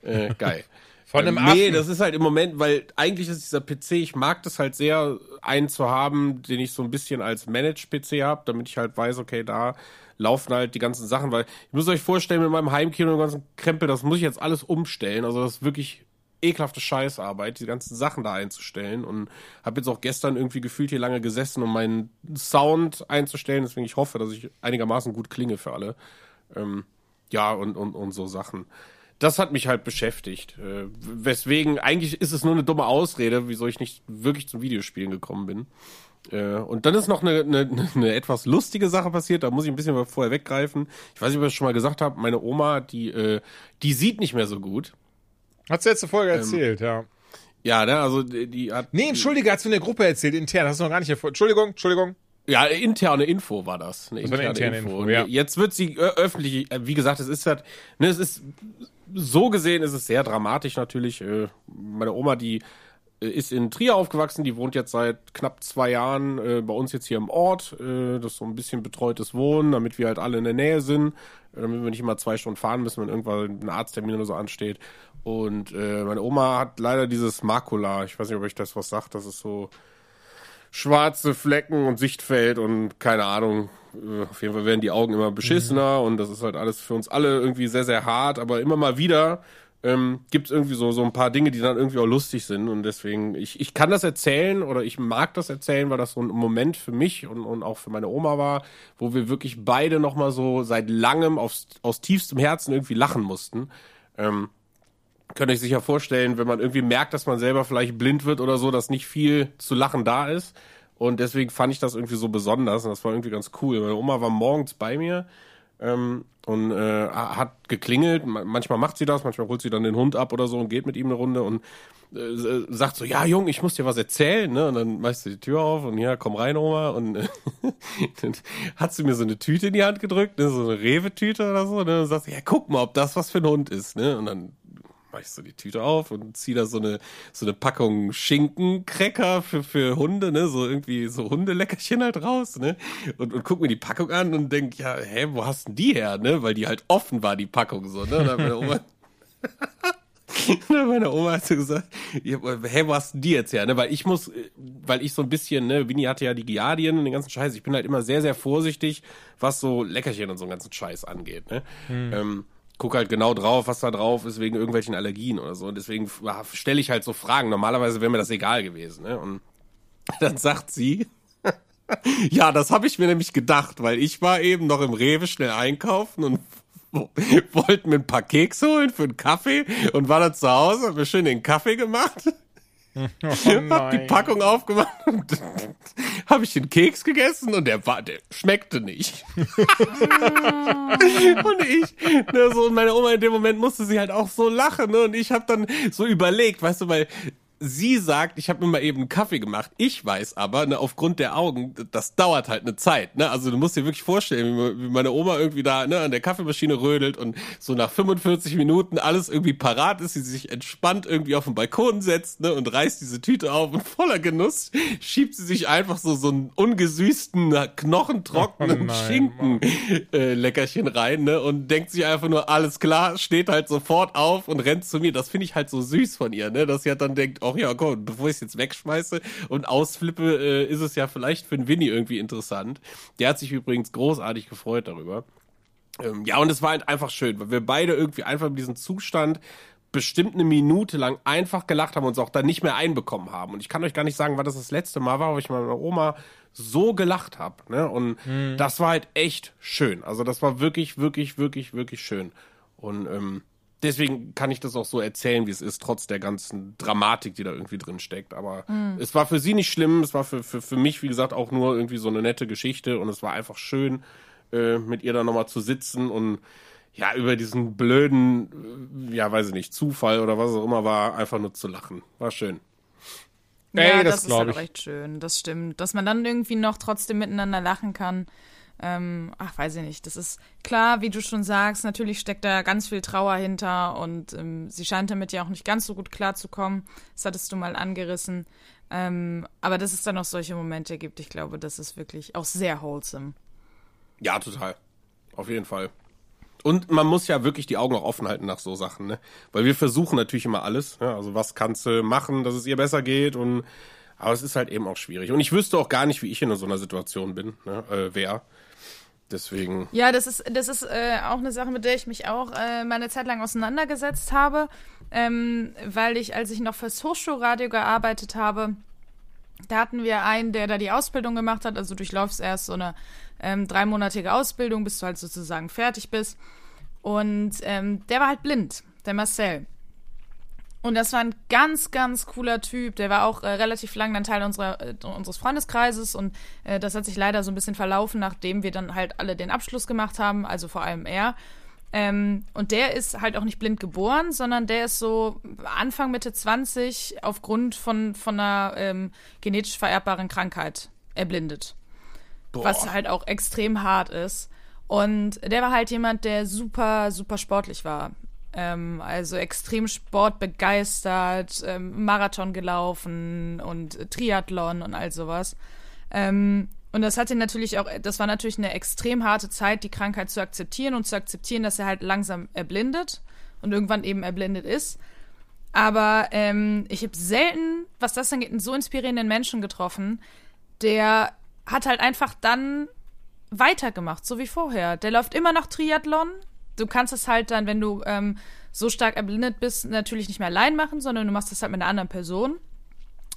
Äh, geil. Von einem ähm, Nee, das ist halt im Moment, weil eigentlich ist dieser PC, ich mag das halt sehr, einen zu haben, den ich so ein bisschen als Managed-PC habe, damit ich halt weiß, okay, da laufen halt die ganzen Sachen, weil ich muss euch vorstellen, mit meinem Heimkino und dem ganzen Krempel, das muss ich jetzt alles umstellen. Also das ist wirklich ekelhafte Scheißarbeit, die ganzen Sachen da einzustellen und habe jetzt auch gestern irgendwie gefühlt hier lange gesessen, um meinen Sound einzustellen, deswegen ich hoffe, dass ich einigermaßen gut klinge für alle. Ähm, ja, und, und, und so Sachen das hat mich halt beschäftigt. Äh, weswegen, eigentlich ist es nur eine dumme Ausrede, wieso ich nicht wirklich zum Videospielen gekommen bin. Äh, und dann ist noch eine, eine, eine etwas lustige Sache passiert, da muss ich ein bisschen vorher weggreifen. Ich weiß nicht, ob ich das schon mal gesagt habe, meine Oma, die, äh, die sieht nicht mehr so gut. Hat sie letzte Folge ähm, erzählt, ja. Ja, ne, also die hat. Nee, entschuldige, hast du in der Gruppe erzählt, intern, hast du noch gar nicht erfolgt. Entschuldigung, Entschuldigung. Ja, interne Info war das. Eine das interne, eine interne Info. Info ja. Jetzt wird sie öffentlich, äh, wie gesagt, es ist halt, ne, es ist so gesehen ist es sehr dramatisch natürlich. Äh, meine Oma, die äh, ist in Trier aufgewachsen, die wohnt jetzt seit knapp zwei Jahren äh, bei uns jetzt hier im Ort. Das ist so ein bisschen betreutes Wohnen, damit wir halt alle in der Nähe sind, damit wir nicht immer zwei Stunden fahren müssen, wenn irgendwann ein Arzttermin oder so ansteht. Und meine Oma hat leider dieses Makula, ich weiß nicht, ob euch das was sagt, das ist so schwarze Flecken und Sichtfeld und keine Ahnung, äh, auf jeden Fall werden die Augen immer beschissener mhm. und das ist halt alles für uns alle irgendwie sehr, sehr hart, aber immer mal wieder ähm, gibt es irgendwie so, so ein paar Dinge, die dann irgendwie auch lustig sind und deswegen, ich, ich kann das erzählen oder ich mag das erzählen, weil das so ein Moment für mich und, und auch für meine Oma war, wo wir wirklich beide nochmal so seit langem aufs, aus tiefstem Herzen irgendwie lachen mussten. Ähm, könnt euch sicher vorstellen, wenn man irgendwie merkt, dass man selber vielleicht blind wird oder so, dass nicht viel zu lachen da ist. Und deswegen fand ich das irgendwie so besonders und das war irgendwie ganz cool. Meine Oma war morgens bei mir ähm, und äh, hat geklingelt. Manchmal macht sie das, manchmal holt sie dann den Hund ab oder so und geht mit ihm eine Runde und äh, sagt so, ja Jung, ich muss dir was erzählen, ne? Und dann machst du die Tür auf und ja, komm rein, Oma. Und äh, *laughs* dann hat sie mir so eine Tüte in die Hand gedrückt, ne? so eine Rewe-Tüte oder so, ne? Und sagt, ja, guck mal, ob das was für ein Hund ist, ne? Und dann mache ich so die Tüte auf und ziehe da so eine so eine Packung Schinkencracker für für Hunde, ne, so irgendwie so Hundeleckerchen halt raus, ne? Und und guck mir die Packung an und denk, ja, hä, wo hast denn die her, ne? Weil die halt offen war die Packung so, ne? Und dann meine Oma *laughs* meine Oma hat so gesagt, hä, wo hast denn die jetzt her? Ne? Weil ich muss, weil ich so ein bisschen, ne, Winnie hatte ja die Giardien und den ganzen Scheiß. Ich bin halt immer sehr, sehr vorsichtig, was so Leckerchen und so einen ganzen Scheiß angeht. Ne? Hm. Ähm, guck halt genau drauf, was da drauf ist, wegen irgendwelchen Allergien oder so. Und deswegen stelle ich halt so Fragen. Normalerweise wäre mir das egal gewesen. Ne? Und *laughs* Dann sagt sie, *laughs* ja, das habe ich mir nämlich gedacht, weil ich war eben noch im Rewe schnell einkaufen und *laughs* wollte mir ein paar Kekse holen für einen Kaffee und war dann zu Hause, hab mir schön den Kaffee gemacht. *laughs* Oh hab die Packung aufgemacht und *laughs* habe ich den Keks gegessen und der war, der schmeckte nicht. *laughs* und ich, ne, so, und meine Oma in dem Moment musste sie halt auch so lachen, ne, und ich habe dann so überlegt, weißt du, weil sie sagt, ich habe mir mal eben einen Kaffee gemacht. Ich weiß aber, ne, aufgrund der Augen, das dauert halt eine Zeit. Ne? Also du musst dir wirklich vorstellen, wie meine Oma irgendwie da ne, an der Kaffeemaschine rödelt und so nach 45 Minuten alles irgendwie parat ist, sie sich entspannt irgendwie auf den Balkon setzt ne, und reißt diese Tüte auf und voller Genuss schiebt sie sich einfach so so einen ungesüßten, knochentrockenen *laughs* oh Schinken äh, Leckerchen rein ne, und denkt sich einfach nur, alles klar, steht halt sofort auf und rennt zu mir. Das finde ich halt so süß von ihr, ne, dass sie halt dann denkt, ach ja, komm, bevor ich es jetzt wegschmeiße und ausflippe, äh, ist es ja vielleicht für den Winnie irgendwie interessant. Der hat sich übrigens großartig gefreut darüber. Ähm, ja, und es war halt einfach schön, weil wir beide irgendwie einfach in diesem Zustand bestimmt eine Minute lang einfach gelacht haben und uns auch dann nicht mehr einbekommen haben. Und ich kann euch gar nicht sagen, wann das das letzte Mal war, wo ich mit meiner Oma so gelacht habe. Ne? Und mhm. das war halt echt schön. Also das war wirklich, wirklich, wirklich, wirklich schön. Und ähm, deswegen kann ich das auch so erzählen, wie es ist, trotz der ganzen Dramatik, die da irgendwie drin steckt. Aber mhm. es war für sie nicht schlimm, es war für, für, für mich, wie gesagt, auch nur irgendwie so eine nette Geschichte und es war einfach schön, äh, mit ihr da nochmal zu sitzen und ja, über diesen blöden, äh, ja, weiß ich nicht, Zufall oder was auch immer war, einfach nur zu lachen. War schön. Ja, Ey, das, das ist halt echt schön, das stimmt. Dass man dann irgendwie noch trotzdem miteinander lachen kann. Ähm, ach, weiß ich nicht. Das ist klar, wie du schon sagst, natürlich steckt da ganz viel Trauer hinter und ähm, sie scheint damit ja auch nicht ganz so gut klarzukommen. Das hattest du mal angerissen. Ähm, aber dass es dann auch solche Momente gibt, ich glaube, das ist wirklich auch sehr wholesome. Ja, total. Auf jeden Fall. Und man muss ja wirklich die Augen auch offen halten nach so Sachen, ne? Weil wir versuchen natürlich immer alles. Ne? Also was kannst du machen, dass es ihr besser geht und aber es ist halt eben auch schwierig. Und ich wüsste auch gar nicht, wie ich in so einer Situation bin, ne? äh, wer. Deswegen. Ja, das ist, das ist äh, auch eine Sache, mit der ich mich auch äh, meine Zeit lang auseinandergesetzt habe, ähm, weil ich, als ich noch fürs Hochschulradio gearbeitet habe, da hatten wir einen, der da die Ausbildung gemacht hat. Also durchläufst erst so eine ähm, dreimonatige Ausbildung, bis du halt sozusagen fertig bist. Und ähm, der war halt blind, der Marcel. Und das war ein ganz, ganz cooler Typ. Der war auch äh, relativ lang dann Teil unserer, äh, unseres Freundeskreises und äh, das hat sich leider so ein bisschen verlaufen, nachdem wir dann halt alle den Abschluss gemacht haben, also vor allem er. Ähm, und der ist halt auch nicht blind geboren, sondern der ist so Anfang, Mitte 20 aufgrund von, von einer ähm, genetisch vererbbaren Krankheit erblindet. Boah. Was halt auch extrem hart ist. Und der war halt jemand, der super, super sportlich war. Ähm, also extrem sportbegeistert, ähm, Marathon gelaufen und Triathlon und all sowas. Ähm, und das hatte natürlich auch, das war natürlich eine extrem harte Zeit, die Krankheit zu akzeptieren und zu akzeptieren, dass er halt langsam erblindet und irgendwann eben erblindet ist. Aber ähm, ich habe selten, was das angeht, einen so inspirierenden Menschen getroffen, der hat halt einfach dann weitergemacht, so wie vorher. Der läuft immer noch Triathlon, du kannst es halt dann, wenn du ähm, so stark erblindet bist, natürlich nicht mehr allein machen, sondern du machst das halt mit einer anderen Person.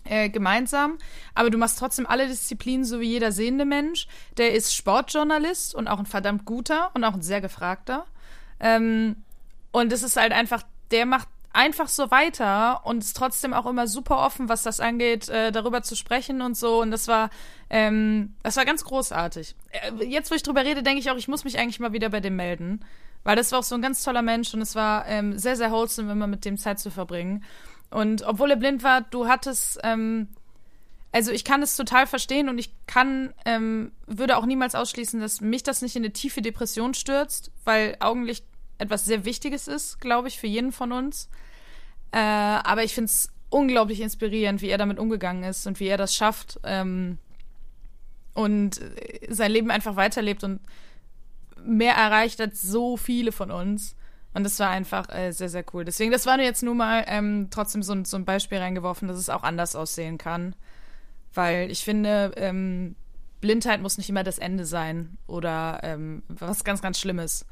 Äh, gemeinsam, aber du machst trotzdem alle Disziplinen, so wie jeder sehende Mensch. Der ist Sportjournalist und auch ein verdammt guter und auch ein sehr gefragter. Ähm, und es ist halt einfach, der macht einfach so weiter und ist trotzdem auch immer super offen, was das angeht, äh, darüber zu sprechen und so. Und das war, ähm, das war ganz großartig. Äh, jetzt, wo ich drüber rede, denke ich auch, ich muss mich eigentlich mal wieder bei dem melden. Weil das war auch so ein ganz toller Mensch und es war ähm, sehr, sehr wholesome, wenn man mit dem Zeit zu verbringen. Und obwohl er blind war, du hattest, ähm, also ich kann es total verstehen und ich kann, ähm, würde auch niemals ausschließen, dass mich das nicht in eine tiefe Depression stürzt, weil Augenlicht etwas sehr Wichtiges ist, glaube ich, für jeden von uns. Äh, aber ich finde es unglaublich inspirierend, wie er damit umgegangen ist und wie er das schafft ähm, und sein Leben einfach weiterlebt und mehr erreicht als so viele von uns. Und das war einfach äh, sehr, sehr cool. Deswegen, das war jetzt nur mal ähm, trotzdem so, so, ein Beispiel reingeworfen, dass es auch anders aussehen kann. Weil ich finde, ähm, Blindheit muss nicht immer das Ende sein oder ähm, was ganz, ganz Schlimmes.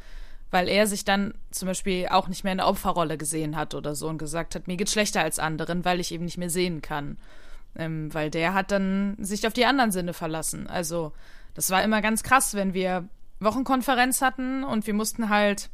Weil er sich dann zum Beispiel auch nicht mehr in der Opferrolle gesehen hat oder so und gesagt hat, mir geht's schlechter als anderen, weil ich eben nicht mehr sehen kann. Ähm, weil der hat dann sich auf die anderen Sinne verlassen. Also, das war immer ganz krass, wenn wir Wochenkonferenz hatten und wir mussten halt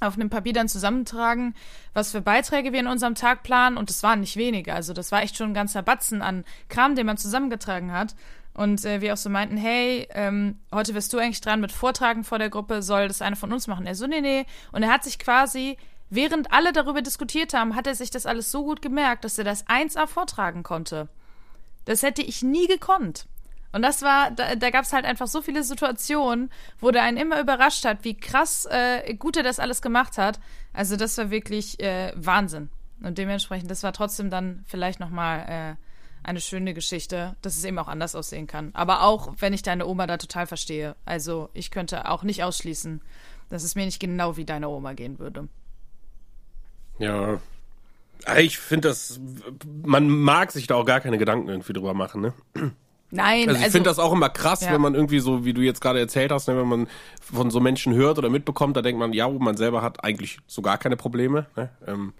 auf einem Papier dann zusammentragen, was für Beiträge wir in unserem Tag planen und es waren nicht wenige. Also das war echt schon ein ganzer Batzen an Kram, den man zusammengetragen hat. Und äh, wir auch so meinten, hey, ähm, heute wirst du eigentlich dran mit Vortragen vor der Gruppe, soll das eine von uns machen? Er so, nee, nee. Und er hat sich quasi, während alle darüber diskutiert haben, hat er sich das alles so gut gemerkt, dass er das 1A vortragen konnte. Das hätte ich nie gekonnt. Und das war, da, da gab es halt einfach so viele Situationen, wo der einen immer überrascht hat, wie krass äh, gut er das alles gemacht hat. Also das war wirklich äh, Wahnsinn. Und dementsprechend, das war trotzdem dann vielleicht nochmal äh, eine schöne Geschichte, dass es eben auch anders aussehen kann. Aber auch, wenn ich deine Oma da total verstehe. Also ich könnte auch nicht ausschließen, dass es mir nicht genau wie deine Oma gehen würde. Ja. Ich finde das, man mag sich da auch gar keine Gedanken irgendwie drüber machen, ne? Nein, also ich also, finde das auch immer krass, ja. wenn man irgendwie so, wie du jetzt gerade erzählt hast, ne, wenn man von so Menschen hört oder mitbekommt, da denkt man, ja, man selber hat eigentlich so gar keine Probleme. Ne? Ähm,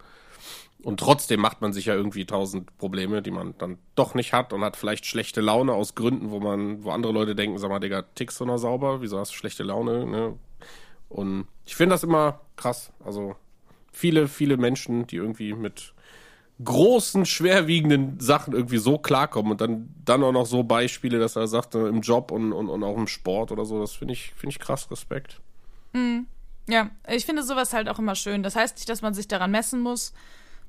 und trotzdem macht man sich ja irgendwie tausend Probleme, die man dann doch nicht hat und hat vielleicht schlechte Laune aus Gründen, wo man, wo andere Leute denken, sag mal, Digga, tickst du noch sauber? Wieso hast du schlechte Laune? Ne? Und ich finde das immer krass. Also viele, viele Menschen, die irgendwie mit großen, schwerwiegenden Sachen irgendwie so klarkommen und dann, dann auch noch so Beispiele, dass er sagt, im Job und, und, und auch im Sport oder so, das finde ich, finde ich krass, Respekt. Mhm. Ja, ich finde sowas halt auch immer schön. Das heißt nicht, dass man sich daran messen muss.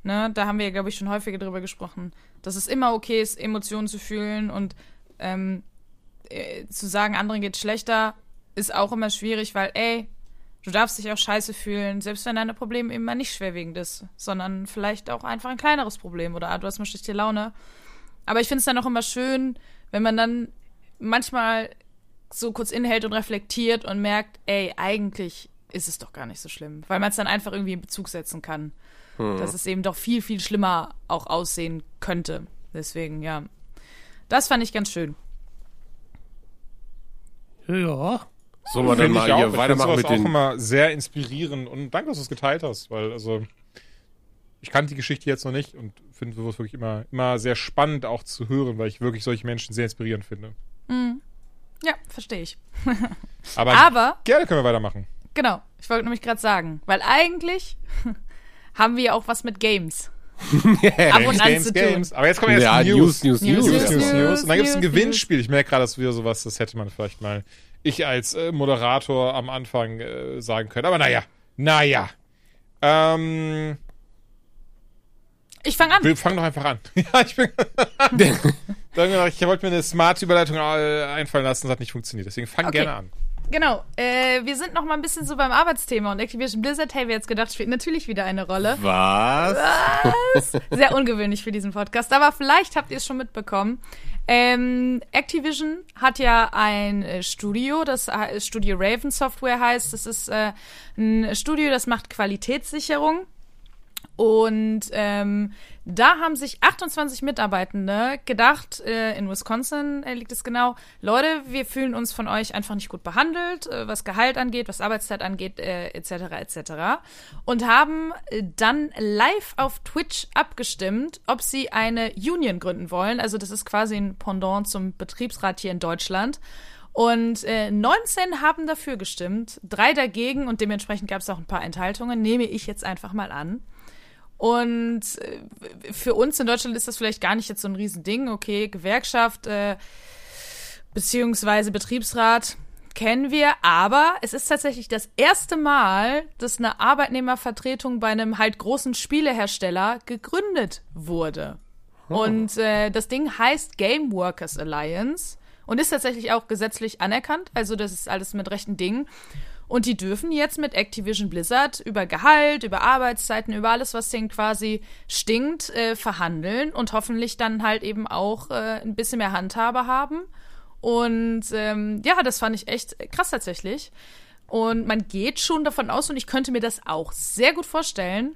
Ne? Da haben wir glaube ich, schon häufiger drüber gesprochen, dass es immer okay ist, Emotionen zu fühlen und ähm, äh, zu sagen, anderen geht schlechter, ist auch immer schwierig, weil, ey, Du darfst dich auch scheiße fühlen, selbst wenn deine Problem eben mal nicht schwerwiegend ist, sondern vielleicht auch einfach ein kleineres Problem oder ah, du hast mal schlechte Laune. Aber ich finde es dann auch immer schön, wenn man dann manchmal so kurz inhält und reflektiert und merkt, ey, eigentlich ist es doch gar nicht so schlimm, weil man es dann einfach irgendwie in Bezug setzen kann. Hm. Dass es eben doch viel, viel schlimmer auch aussehen könnte. Deswegen, ja. Das fand ich ganz schön. Ja. So, wir dann mal hier weitermachen mit den... auch immer sehr inspirierend und danke, dass du es geteilt hast, weil, also, ich kannte die Geschichte jetzt noch nicht und finde sowas wirklich immer, immer sehr spannend auch zu hören, weil ich wirklich solche Menschen sehr inspirierend finde. Mhm. Ja, verstehe ich. *laughs* Aber, Aber gerne können wir weitermachen. Genau, ich wollte nämlich gerade sagen, weil eigentlich *laughs* haben wir auch was mit Games. *laughs* Ab und an Games, zu Games. Aber jetzt kommen erst ja, News. News, News, News, News, News, News. Und dann gibt es ein Gewinnspiel. Ich merke gerade, dass wieder sowas, das hätte man vielleicht mal ich als äh, Moderator am Anfang äh, sagen können. Aber naja, naja. Ähm, ich fange an. Wir fangen doch einfach an. *laughs* ja, ich bin. *laughs* ich wollte mir eine smart Überleitung äh, einfallen lassen, das hat nicht funktioniert. Deswegen fang okay. gerne an. Genau, äh, wir sind noch mal ein bisschen so beim Arbeitsthema und Activision Blizzard, hey, wir jetzt gedacht, spielt natürlich wieder eine Rolle. Was? Was? Sehr ungewöhnlich für diesen Podcast, aber vielleicht habt ihr es schon mitbekommen. Ähm, Activision hat ja ein äh, Studio, das äh, Studio Raven Software heißt. Das ist äh, ein Studio, das macht Qualitätssicherung. Und ähm, da haben sich 28 Mitarbeitende gedacht, äh, in Wisconsin äh, liegt es genau, Leute, wir fühlen uns von euch einfach nicht gut behandelt, äh, was Gehalt angeht, was Arbeitszeit angeht, äh, etc. etc. Und haben äh, dann live auf Twitch abgestimmt, ob sie eine Union gründen wollen. Also das ist quasi ein Pendant zum Betriebsrat hier in Deutschland. Und äh, 19 haben dafür gestimmt, drei dagegen und dementsprechend gab es auch ein paar Enthaltungen, nehme ich jetzt einfach mal an. Und äh, für uns in Deutschland ist das vielleicht gar nicht jetzt so ein Riesending. Okay, Gewerkschaft äh, beziehungsweise Betriebsrat kennen wir, aber es ist tatsächlich das erste Mal, dass eine Arbeitnehmervertretung bei einem halt großen Spielehersteller gegründet wurde. Oh. Und äh, das Ding heißt Game Workers Alliance und ist tatsächlich auch gesetzlich anerkannt. Also das ist alles mit rechten Dingen. Und die dürfen jetzt mit Activision Blizzard über Gehalt, über Arbeitszeiten, über alles, was denen quasi stinkt, äh, verhandeln und hoffentlich dann halt eben auch äh, ein bisschen mehr Handhabe haben. Und ähm, ja, das fand ich echt krass tatsächlich. Und man geht schon davon aus, und ich könnte mir das auch sehr gut vorstellen,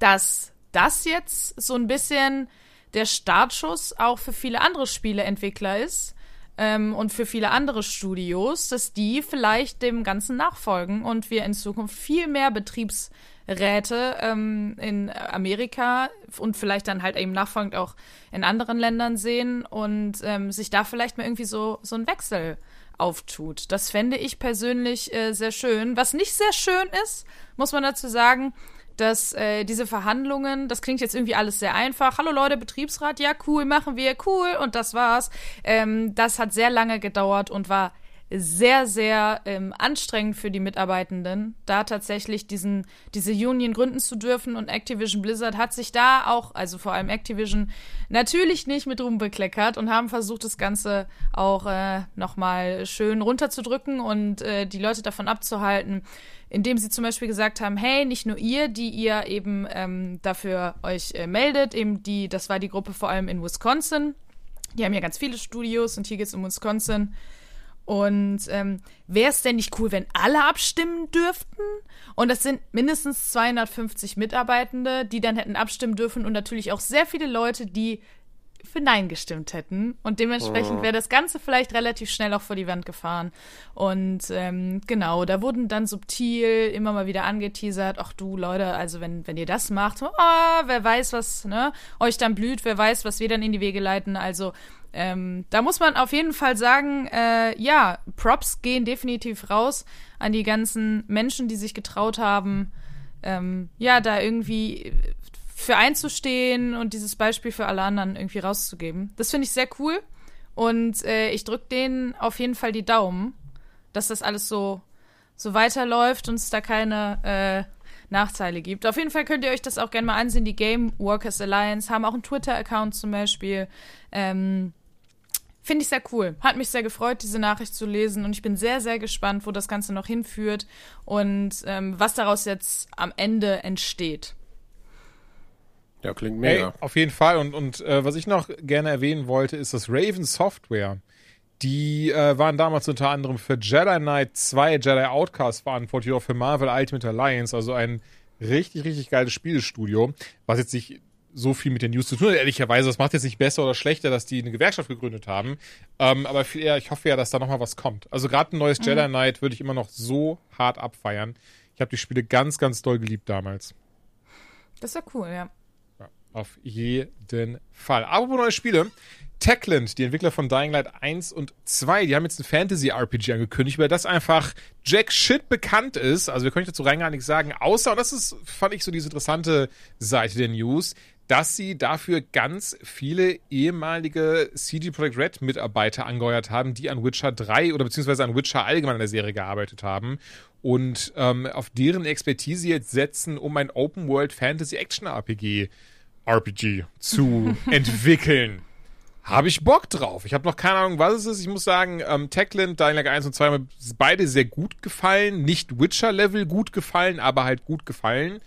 dass das jetzt so ein bisschen der Startschuss auch für viele andere Spieleentwickler ist, ähm, und für viele andere Studios, dass die vielleicht dem Ganzen nachfolgen und wir in Zukunft viel mehr Betriebs Räte ähm, in Amerika und vielleicht dann halt eben nachfolgend auch in anderen Ländern sehen und ähm, sich da vielleicht mal irgendwie so, so ein Wechsel auftut. Das fände ich persönlich äh, sehr schön. Was nicht sehr schön ist, muss man dazu sagen, dass äh, diese Verhandlungen, das klingt jetzt irgendwie alles sehr einfach. Hallo Leute, Betriebsrat, ja cool, machen wir, cool und das war's. Ähm, das hat sehr lange gedauert und war sehr, sehr ähm, anstrengend für die Mitarbeitenden, da tatsächlich diesen, diese Union gründen zu dürfen. Und Activision Blizzard hat sich da auch, also vor allem Activision, natürlich nicht mit rumbekleckert und haben versucht, das Ganze auch äh, nochmal schön runterzudrücken und äh, die Leute davon abzuhalten, indem sie zum Beispiel gesagt haben, hey, nicht nur ihr, die ihr eben ähm, dafür euch äh, meldet, eben die, das war die Gruppe vor allem in Wisconsin. Die haben ja ganz viele Studios und hier geht es um Wisconsin. Und ähm, wäre es denn nicht cool, wenn alle abstimmen dürften? Und das sind mindestens 250 Mitarbeitende, die dann hätten abstimmen dürfen und natürlich auch sehr viele Leute, die für Nein gestimmt hätten. Und dementsprechend oh. wäre das Ganze vielleicht relativ schnell auch vor die Wand gefahren. Und ähm, genau, da wurden dann subtil immer mal wieder angeteasert, ach du Leute, also wenn, wenn ihr das macht, oh, wer weiß, was ne, euch dann blüht, wer weiß, was wir dann in die Wege leiten. Also ähm, da muss man auf jeden Fall sagen, äh, ja, Props gehen definitiv raus an die ganzen Menschen, die sich getraut haben, ähm, ja, da irgendwie für einzustehen und dieses Beispiel für alle anderen irgendwie rauszugeben. Das finde ich sehr cool. Und äh, ich drücke denen auf jeden Fall die Daumen, dass das alles so, so weiterläuft und es da keine äh, Nachteile gibt. Auf jeden Fall könnt ihr euch das auch gerne mal ansehen. Die Game Workers Alliance haben auch einen Twitter-Account zum Beispiel. Ähm, Finde ich sehr cool. Hat mich sehr gefreut, diese Nachricht zu lesen. Und ich bin sehr, sehr gespannt, wo das Ganze noch hinführt und ähm, was daraus jetzt am Ende entsteht. Ja, klingt mega. Hey, auf jeden Fall. Und, und äh, was ich noch gerne erwähnen wollte, ist das Raven Software. Die äh, waren damals unter anderem für Jedi Knight 2, Jedi Outcast verantwortlich, auch für Marvel Ultimate Alliance, also ein richtig, richtig geiles Spielestudio, was jetzt nicht so viel mit den News zu tun hat, ehrlicherweise. Das macht jetzt nicht besser oder schlechter, dass die eine Gewerkschaft gegründet haben. Ähm, aber viel eher, ich hoffe ja, dass da nochmal was kommt. Also gerade ein neues mhm. Jedi Knight würde ich immer noch so hart abfeiern. Ich habe die Spiele ganz, ganz doll geliebt damals. Das ist ja cool, ja. Auf jeden Fall. Aber neue Spiele. Techland, die Entwickler von Dying Light 1 und 2, die haben jetzt ein Fantasy-RPG angekündigt, über das einfach Jack Shit bekannt ist. Also wir können dazu rein gar nichts sagen, außer, und das ist, fand ich so diese interessante Seite der News, dass sie dafür ganz viele ehemalige CD Projekt Red Mitarbeiter angeheuert haben, die an Witcher 3 oder beziehungsweise an Witcher allgemein in der Serie gearbeitet haben und ähm, auf deren Expertise jetzt setzen, um ein Open World Fantasy Action RPG RPG zu *laughs* entwickeln. Habe ich Bock drauf. Ich habe noch keine Ahnung, was es ist. Ich muss sagen, ähm, Techland, Dying Light 1 und 2 haben beide sehr gut gefallen. Nicht Witcher-Level gut gefallen, aber halt gut gefallen.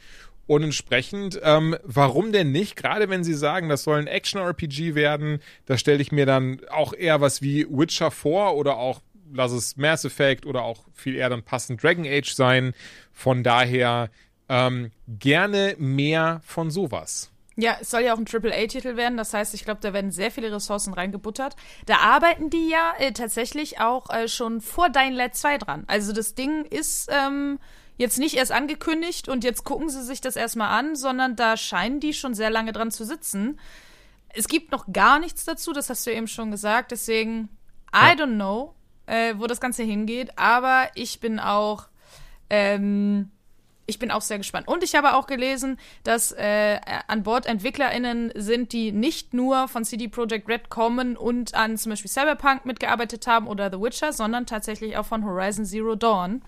Und entsprechend, ähm, warum denn nicht? Gerade wenn sie sagen, das soll ein Action-RPG werden, da stelle ich mir dann auch eher was wie Witcher vor oder auch, lass es Mass Effect oder auch viel eher dann passend Dragon Age sein. Von daher ähm, gerne mehr von sowas. Ja, es soll ja auch ein Triple-A-Titel werden. Das heißt, ich glaube, da werden sehr viele Ressourcen reingebuttert. Da arbeiten die ja äh, tatsächlich auch äh, schon vor Dying Light 2 dran. Also das Ding ist ähm, jetzt nicht erst angekündigt und jetzt gucken sie sich das erstmal an, sondern da scheinen die schon sehr lange dran zu sitzen. Es gibt noch gar nichts dazu, das hast du eben schon gesagt. Deswegen, I don't know, äh, wo das Ganze hingeht. Aber ich bin auch ähm, ich bin auch sehr gespannt. Und ich habe auch gelesen, dass äh, an Bord EntwicklerInnen sind, die nicht nur von CD Projekt Red kommen und an zum Beispiel Cyberpunk mitgearbeitet haben oder The Witcher, sondern tatsächlich auch von Horizon Zero Dawn.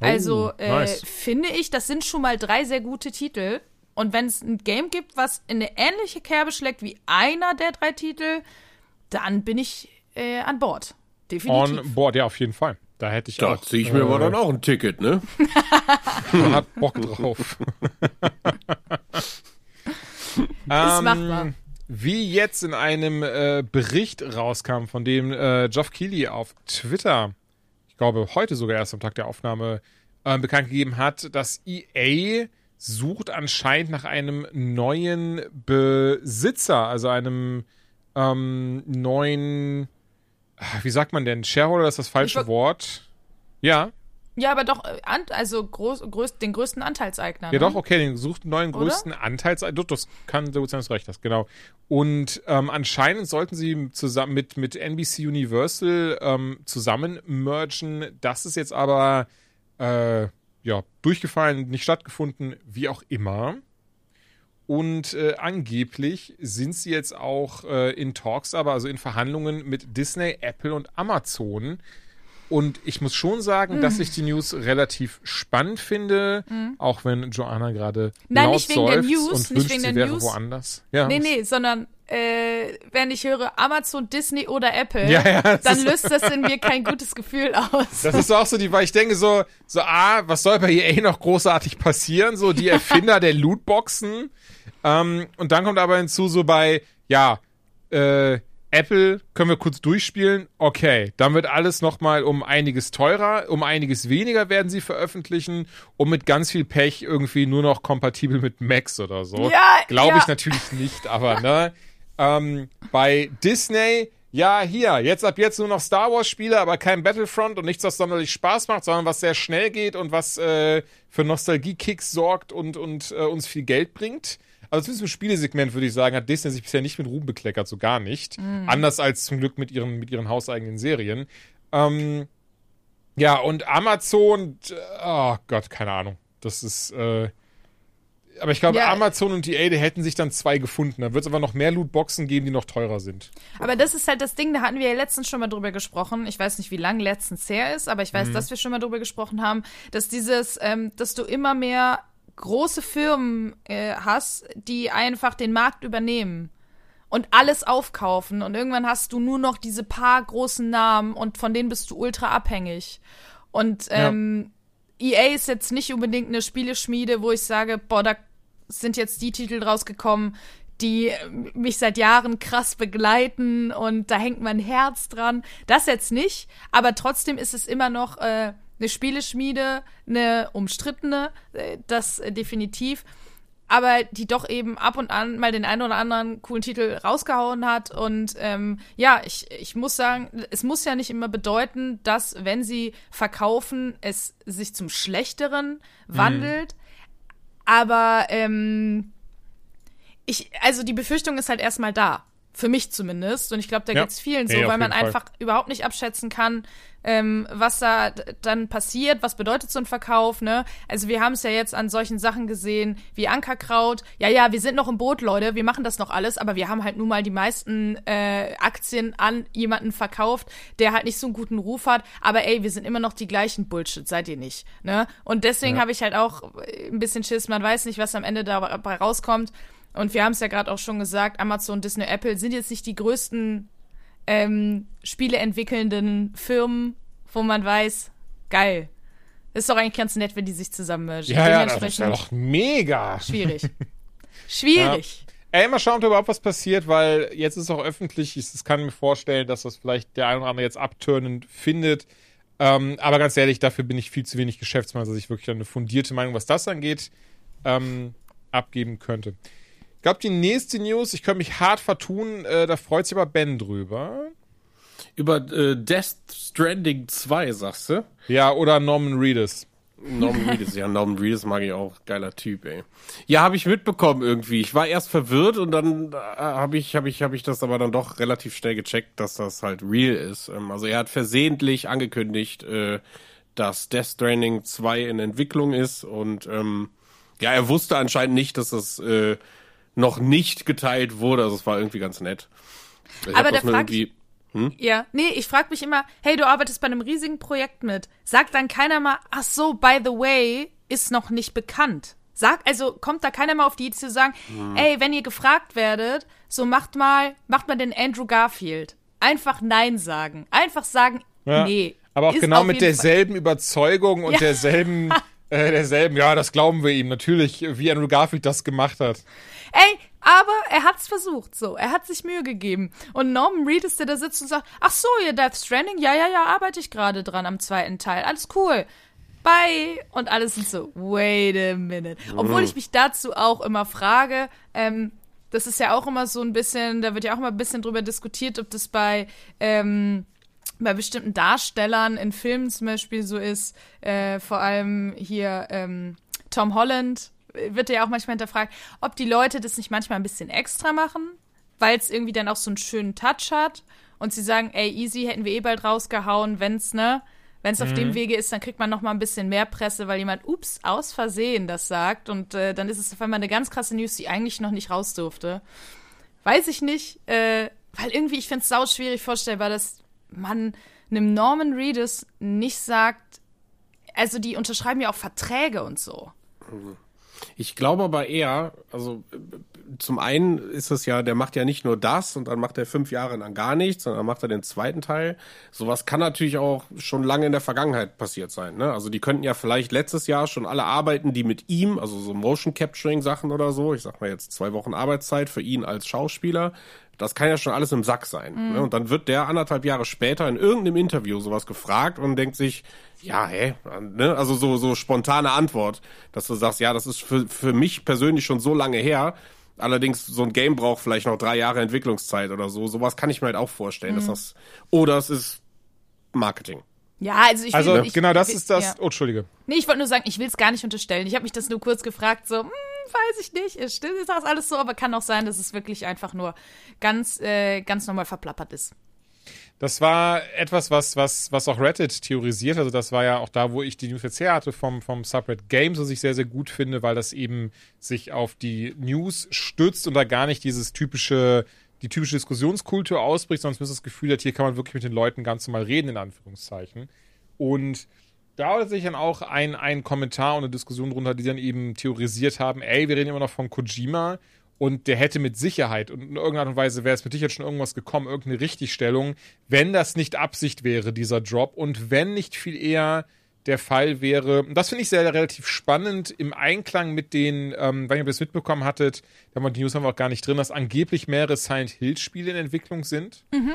Oh, also äh, nice. finde ich, das sind schon mal drei sehr gute Titel. Und wenn es ein Game gibt, was in eine ähnliche Kerbe schlägt wie einer der drei Titel, dann bin ich äh, an Bord. Definitiv. On Board, ja, auf jeden Fall. Da hätte ich da auch. ziehe ich mir äh, aber dann auch ein Ticket, ne? *laughs* Man hat Bock drauf. *laughs* ähm, machbar. Wie jetzt in einem äh, Bericht rauskam, von dem äh, Geoff Keighley auf Twitter, ich glaube heute sogar erst am Tag der Aufnahme, äh, bekannt gegeben hat, dass EA sucht anscheinend nach einem neuen Besitzer, also einem ähm, neuen wie sagt man denn? Shareholder ist das falsche Wort. Ja. Ja, aber doch, äh, also groß, größ, den größten Anteilseigner. Ja, ne? doch, okay, den sucht einen neuen größten Anteilseigner. Das kann gut sein, dass du recht hast, genau. Und ähm, anscheinend sollten sie zusammen mit, mit NBC Universal ähm, zusammen mergen. Das ist jetzt aber äh, ja, durchgefallen, nicht stattgefunden, wie auch immer. Und äh, angeblich sind sie jetzt auch äh, in Talks, aber also in Verhandlungen mit Disney, Apple und Amazon. Und ich muss schon sagen, dass Hm. ich die News relativ spannend finde, auch wenn Joanna gerade Nein, laut nicht wegen der News, und nicht wegen sie der wäre News. woanders. Ja. Nee, nee, sondern äh, wenn ich höre Amazon, Disney oder Apple, Ja, ja, dann löst das in mir kein gutes Gefühl aus. Das ist auch so die, weil ich denke so, so, ah, was soll bei EA noch großartig passieren? So die Erfinder der Lootboxen. Ähm, und dann kommt aber hinzu so bei, ja, äh, Apple können wir kurz durchspielen. Okay, dann wird alles nochmal um einiges teurer, um einiges weniger werden sie veröffentlichen und mit ganz viel Pech irgendwie nur noch kompatibel mit Macs oder so. Ja, Glaube ja. ich natürlich nicht, aber ne. Ähm, bei Disney, ja, hier, jetzt ab jetzt nur noch Star Wars Spiele, aber kein Battlefront und nichts, was sonderlich Spaß macht, sondern was sehr schnell geht und was äh, für Nostalgie-Kicks sorgt und, und äh, uns viel Geld bringt. Also zumindest im Spielesegment würde ich sagen, hat Disney sich bisher nicht mit Ruhm bekleckert, so gar nicht. Anders als zum Glück mit ihren, mit ihren hauseigenen Serien. Ähm, ja, und Amazon, oh Gott, keine Ahnung. Das ist, äh, aber ich glaube, Ja. Amazon und EA, die hätten sich dann zwei gefunden. Da wird es aber noch mehr Lootboxen geben, die noch teurer sind. Aber das ist halt das Ding, da hatten wir ja letztens schon mal drüber gesprochen. Ich weiß nicht, wie lang letztens her ist, aber ich weiß, dass wir schon mal drüber gesprochen haben, dass dieses, ähm, dass du immer mehr große Firmen äh, hast, die einfach den Markt übernehmen und alles aufkaufen und irgendwann hast du nur noch diese paar großen Namen und von denen bist du ultra abhängig. Und ähm, EA ist jetzt nicht unbedingt eine Spieleschmiede, wo ich sage, boah, da sind jetzt die Titel rausgekommen, die mich seit Jahren krass begleiten und da hängt mein Herz dran. Das jetzt nicht, aber trotzdem ist es immer noch äh, eine Spieleschmiede, eine umstrittene, äh, das definitiv aber die doch eben ab und an mal den einen oder anderen coolen Titel rausgehauen hat. Und ähm, ja, ich, ich muss sagen, es muss ja nicht immer bedeuten, dass, wenn sie verkaufen, es sich zum Schlechteren wandelt. Aber ähm, ich, also die Befürchtung ist halt erstmal da. Für mich zumindest. Und ich glaube, da Ja. geht's vielen so, auf weil man Fall. einfach überhaupt nicht abschätzen kann, ähm, was da dann passiert, was bedeutet so ein Verkauf, ne? Also wir haben es ja jetzt an solchen Sachen gesehen wie Ankerkraut. Ja, ja, wir sind noch im Boot, Leute, wir machen das noch alles, aber wir haben halt nun mal die meisten äh, Aktien an jemanden verkauft, der halt nicht so einen guten Ruf hat. Aber ey, wir sind immer noch die gleichen Bullshit, seid ihr nicht, ne? Und deswegen habe ich halt auch ein bisschen Schiss, man weiß nicht, was am Ende dabei rauskommt. Und wir haben es ja gerade auch schon gesagt, Amazon, Disney, Apple sind jetzt nicht die größten ähm, Spiele entwickelnden Firmen, wo man weiß, geil. Ist doch eigentlich ganz nett, wenn die sich zusammen mergen. Ja, ja, das ist ja doch mega. schwierig. *laughs* Schwierig. Ey, mal schauen, ob überhaupt was passiert, weil jetzt ist auch öffentlich. Ich das kann mir vorstellen, dass das vielleicht der ein oder andere jetzt abturnend findet. Ähm, aber ganz ehrlich, dafür bin ich viel zu wenig Geschäftsmann, dass ich wirklich eine fundierte Meinung, was das angeht, ähm, abgeben könnte. Ich glaube, die nächste News, ich könnte mich hart vertun, äh, da freut sich aber Ben drüber. Über äh, Death Stranding 2, sagst du? Ja, oder Norman Reedus. Norman Reedus, ja, Norman Reedus mag ich auch. Geiler Typ, ey. Ja, habe ich mitbekommen irgendwie. Ich war erst verwirrt und dann äh, habe ich, hab ich, hab ich das aber dann doch relativ schnell gecheckt, dass das halt real ist. Ähm, also er hat versehentlich angekündigt, äh, dass Death Stranding 2 in Entwicklung ist und ähm, ja, er wusste anscheinend nicht, dass das äh, noch nicht geteilt wurde. Also es war irgendwie ganz nett. Ich Aber der fragt- irgendwie. Ja, nee, ich frage mich immer, hey, du arbeitest bei einem riesigen Projekt mit. Sagt dann keiner mal, ach so, by the way, ist noch nicht bekannt. Sag, also kommt da keiner mal auf die Idee zu sagen, ey, wenn ihr gefragt werdet, so macht mal, macht mal den Andrew Garfield. Einfach Nein sagen. Einfach sagen, Ja. nee. Aber auch genau mit jeden Fall- derselben Überzeugung und Ja. derselben, *laughs* äh, derselben, ja, das glauben wir ihm natürlich, wie Andrew Garfield das gemacht hat. Ey, aber er hat's versucht, so. Er hat sich Mühe gegeben. Und Norman Reedus, der da sitzt und sagt, ach so, ihr Death Stranding? Ja, ja, ja, arbeite ich gerade dran am zweiten Teil. Alles cool. Bye. Und alles sind so, wait a minute. Obwohl ich mich dazu auch immer frage, ähm, das ist ja auch immer so ein bisschen, da wird ja auch immer ein bisschen drüber diskutiert, ob das bei, ähm, bei bestimmten Darstellern in Filmen zum Beispiel so ist, äh, vor allem hier ähm, Tom Holland wird ja auch manchmal hinterfragt, ob die Leute das nicht manchmal ein bisschen extra machen, weil es irgendwie dann auch so einen schönen Touch hat und sie sagen, ey, easy, hätten wir eh bald rausgehauen, wenn's, ne, wenn es mhm. auf dem mhm. Wege ist, dann kriegt man noch mal ein bisschen mehr Presse, weil jemand, ups, aus Versehen das sagt und äh, dann ist es auf einmal eine ganz krasse News, die eigentlich noch nicht raus durfte. Weiß ich nicht, äh, weil irgendwie, ich finde es sau schwierig vorstellbar, dass man einem Norman Reedus nicht sagt, also die unterschreiben ja auch Verträge und so. Ich glaube aber eher, also zum einen ist es ja, der macht ja nicht nur das und dann macht er fünf Jahre lang gar nichts, sondern dann macht er den zweiten Teil. Sowas kann natürlich auch schon lange in der Vergangenheit passiert sein. Ne? Also die könnten ja vielleicht letztes Jahr schon alle arbeiten, die mit ihm, also so Motion Capturing Sachen oder so, ich sag mal jetzt zwei Wochen Arbeitszeit für ihn als Schauspieler, das kann ja schon alles im Sack sein. Mhm. Ne? Und dann wird der anderthalb Jahre später in irgendeinem Interview sowas gefragt und denkt sich, ja, hä? Ne? Also so, so spontane Antwort, dass du sagst, ja, das ist für, für mich persönlich schon so lange her. Allerdings, so ein Game braucht vielleicht noch drei Jahre Entwicklungszeit oder so. Sowas kann ich mir halt auch vorstellen, mhm. dass das, oder es ist Marketing. Ja, also ich will, Also ich, genau, das ich, ist das. Ja. Oh, Entschuldige. Nee, ich wollte nur sagen, ich will es gar nicht unterstellen. Ich habe mich das nur kurz gefragt, so, hm, weiß ich nicht. Es stimmt, ist das alles so, aber kann auch sein, dass es wirklich einfach nur ganz, äh, ganz normal verplappert ist. Das war etwas, was, was, was auch Reddit theorisiert. Also, das war ja auch da, wo ich die News jetzt her hatte vom, vom Subreddit Games, was ich sehr, sehr gut finde, weil das eben sich auf die News stützt und da gar nicht dieses typische, die typische Diskussionskultur ausbricht, sondern man das Gefühl hat, hier kann man wirklich mit den Leuten ganz normal reden, in Anführungszeichen. Und da hat sich dann auch ein, ein Kommentar und eine Diskussion drunter, die dann eben theorisiert haben, ey, wir reden immer noch von Kojima und der hätte mit Sicherheit und in irgendeiner Art und Weise wäre es mit Sicherheit schon irgendwas gekommen, irgendeine Richtigstellung, wenn das nicht Absicht wäre, dieser Drop und wenn nicht viel eher der Fall wäre. Und das finde ich sehr relativ spannend im Einklang mit den, ähm, wenn ihr das mitbekommen hattet, da haben wir die News haben wir auch gar nicht drin, dass angeblich mehrere Silent Hill Spiele in Entwicklung sind. Mhm.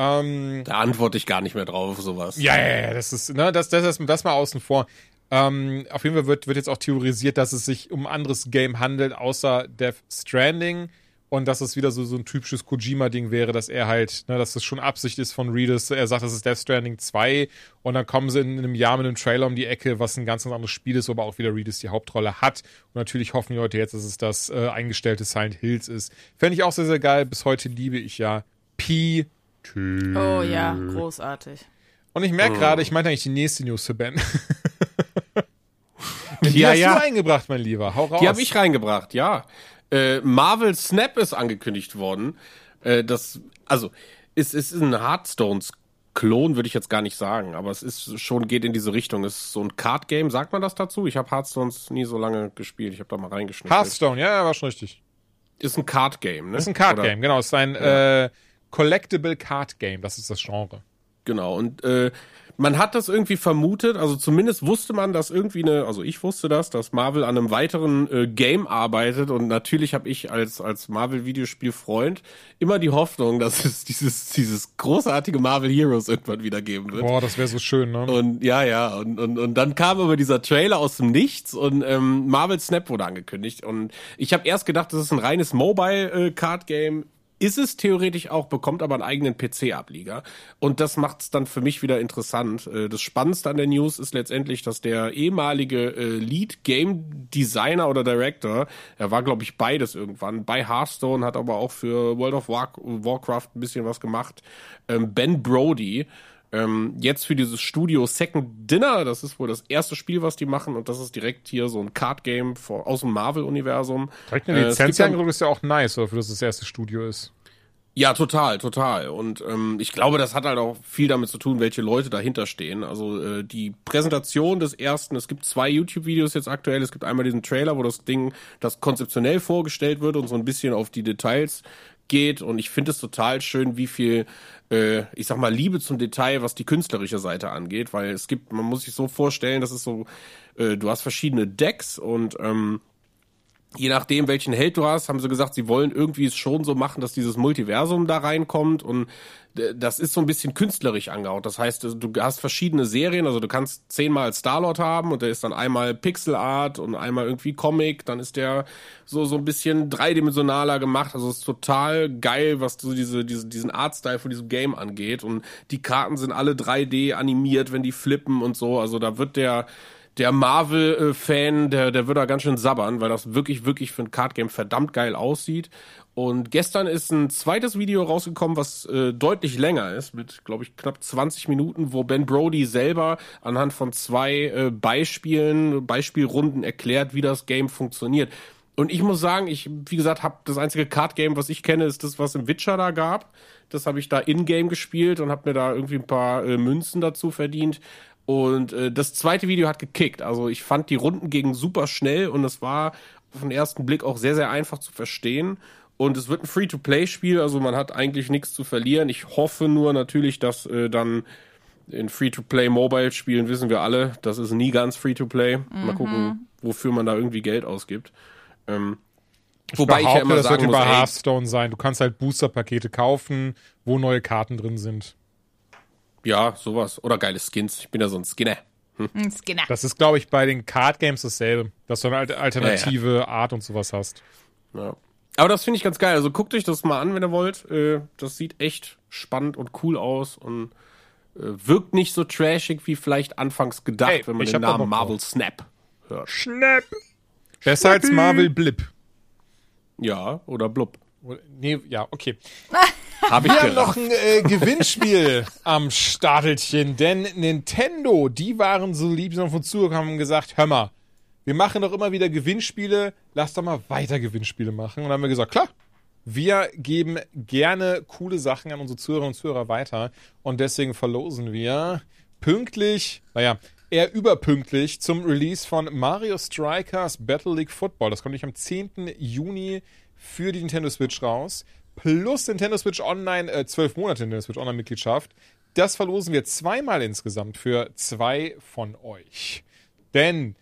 Ähm, da antworte ich gar nicht mehr drauf, sowas. Ja, ja, ja, das ist, ne, das, das, das, das mal außen vor. Ähm, auf jeden Fall wird, wird jetzt auch theorisiert, dass es sich um ein anderes Game handelt, außer Death Stranding. Und dass es wieder so, so ein typisches Kojima-Ding wäre, dass er halt, ne, dass das schon Absicht ist von Readers. Er sagt, das ist Death Stranding 2 und dann kommen sie in einem Jahr mit einem Trailer um die Ecke, was ein ganz, ganz anderes Spiel ist, wo aber auch wieder Readers die Hauptrolle hat. Und natürlich hoffen die Leute jetzt, dass es das äh, eingestellte Silent Hills ist. Fände ich auch sehr, sehr geil. Bis heute liebe ich ja P. Oh ja, großartig. Und ich merke oh. gerade, ich meinte eigentlich die nächste News für Ben. *laughs* die ja, hast ja. du eingebracht, mein Lieber. Hau raus. Die habe ich reingebracht, ja. Äh, Marvel Snap ist angekündigt worden. Äh, das, also, es, es ist ein Hearthstones Klon würde ich jetzt gar nicht sagen, aber es ist schon geht in diese Richtung. Es ist so ein Card Game, sagt man das dazu? Ich habe Hearthstones nie so lange gespielt. Ich habe da mal reingeschnitten. Hearthstone, ja, war schon richtig. Ist ein Card Game, ne? Ist ein Card Game, genau. Ist ein ja. äh, Collectible Card Game, das ist das Genre. Genau, und äh, man hat das irgendwie vermutet, also zumindest wusste man, dass irgendwie eine, also ich wusste das, dass Marvel an einem weiteren äh, Game arbeitet und natürlich habe ich als als Marvel Videospielfreund immer die Hoffnung, dass es *laughs* dieses dieses großartige Marvel Heroes irgendwann wieder geben wird. Boah, das wäre so schön, ne? Und ja, ja, und und und dann kam aber dieser Trailer aus dem Nichts und ähm, Marvel Snap wurde angekündigt und ich habe erst gedacht, das ist ein reines Mobile äh, Card Game ist es theoretisch auch, bekommt aber einen eigenen PC-Ableger. Und das macht es dann für mich wieder interessant. Äh, das Spannendste an der News ist letztendlich, dass der ehemalige äh, Lead Game Designer oder Director, er war, glaube ich, beides irgendwann, bei Hearthstone, hat aber auch für World of War Warcraft ein bisschen was gemacht, ähm, Ben Brody, ähm, jetzt für dieses Studio Second Dinner, das ist wohl das erste Spiel, was die machen, und das ist direkt hier so ein Card-Game aus dem Marvel-Universum. Direkt eine Lizenz äh, angedrückt ist ja auch nice, oder für das das erste Studio ist. Ja, total, total. Und ähm, ich glaube, das hat halt auch viel damit zu tun, welche Leute dahinter stehen. Also äh, die Präsentation des ersten, es gibt zwei YouTube-Videos jetzt aktuell. Es gibt einmal diesen Trailer, wo das Ding, das konzeptionell vorgestellt wird und so ein bisschen auf die Details geht. Und ich finde es total schön, wie viel äh, ich sag mal, Liebe zum Detail, was die künstlerische Seite angeht, weil es gibt, man muss sich so vorstellen, das ist so, äh, du hast verschiedene Decks und ähm, je nachdem, welchen Held du hast, haben sie gesagt, sie wollen irgendwie es schon so machen, dass dieses Multiversum da reinkommt und das ist so ein bisschen künstlerisch angehaut. Das heißt, du hast verschiedene Serien, also du kannst zehnmal Starlord haben und der ist dann einmal Pixel Art und einmal irgendwie Comic, dann ist der so so ein bisschen dreidimensionaler gemacht. Also es ist total geil, was so diese, diese diesen Artstyle von diesem Game angeht und die Karten sind alle 3D animiert, wenn die flippen und so. Also da wird der der Marvel-Fan, der, der würde da ganz schön sabbern, weil das wirklich, wirklich für ein Card-Game verdammt geil aussieht. Und gestern ist ein zweites Video rausgekommen, was äh, deutlich länger ist, mit, glaube ich, knapp 20 Minuten, wo Ben Brody selber anhand von zwei äh, Beispielen, Beispielrunden erklärt, wie das Game funktioniert. Und ich muss sagen, ich, wie gesagt, habe das einzige Card-Game, was ich kenne, ist das, was im Witcher da gab. Das habe ich da in-game gespielt und habe mir da irgendwie ein paar äh, Münzen dazu verdient. Und äh, das zweite Video hat gekickt. Also ich fand die Runden gegen super schnell und es war auf den ersten Blick auch sehr, sehr einfach zu verstehen. Und es wird ein Free-to-Play-Spiel, also man hat eigentlich nichts zu verlieren. Ich hoffe nur natürlich, dass äh, dann in Free-to-Play-Mobile-Spielen wissen wir alle, das ist nie ganz Free-to-Play. Mhm. Mal gucken, wofür man da irgendwie Geld ausgibt. Ähm, ich wobei behaupte, ich ja immer das sagen wird muss, über Hearthstone sein. Du kannst halt Booster-Pakete kaufen, wo neue Karten drin sind. Ja, sowas. Oder geile Skins. Ich bin ja so ein Skinner. Hm. Skinner. Das ist, glaube ich, bei den Card Games dasselbe, dass du eine alternative ja, ja. Art und sowas hast. Ja. Aber das finde ich ganz geil. Also guckt euch das mal an, wenn ihr wollt. Äh, das sieht echt spannend und cool aus und äh, wirkt nicht so trashig wie vielleicht anfangs gedacht, hey, wenn man den Namen Marvel Snap hört. Snap! Besser als Marvel Blip. Ja, oder Blub. Nee, ja, okay. *laughs* Hab ich Wir haben noch ein äh, Gewinnspiel *laughs* am Startelchen, denn Nintendo, die waren so lieb, sind auf uns zugekommen und gesagt, hör mal, wir machen doch immer wieder Gewinnspiele, lass doch mal weiter Gewinnspiele machen. Und dann haben wir gesagt, klar, wir geben gerne coole Sachen an unsere Zuhörerinnen und Zuhörer weiter und deswegen verlosen wir pünktlich, naja, eher überpünktlich zum Release von Mario Strikers Battle League Football. Das kommt nicht am 10. Juni für die Nintendo Switch raus plus Nintendo Switch Online, äh, zwölf Monate Nintendo Switch Online-Mitgliedschaft. Das verlosen wir zweimal insgesamt für zwei von euch. Denn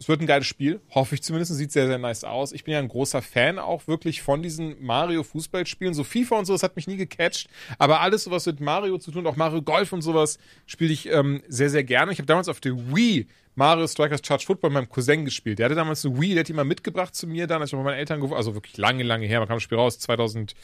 es wird ein geiles Spiel, hoffe ich zumindest, sieht sehr, sehr nice aus. Ich bin ja ein großer Fan auch wirklich von diesen Mario-Fußballspielen. So FIFA und sowas hat mich nie gecatcht, aber alles, was mit Mario zu tun, auch Mario Golf und sowas, spiele ich ähm, sehr, sehr gerne. Ich habe damals auf der Wii Mario Strikers Charge Football mit meinem Cousin gespielt. Der hatte damals eine Wii, der hat die mal mitgebracht zu mir dann, als ich bei meinen Eltern gewohnt also wirklich lange, lange her. Man kam das Spiel raus, 2000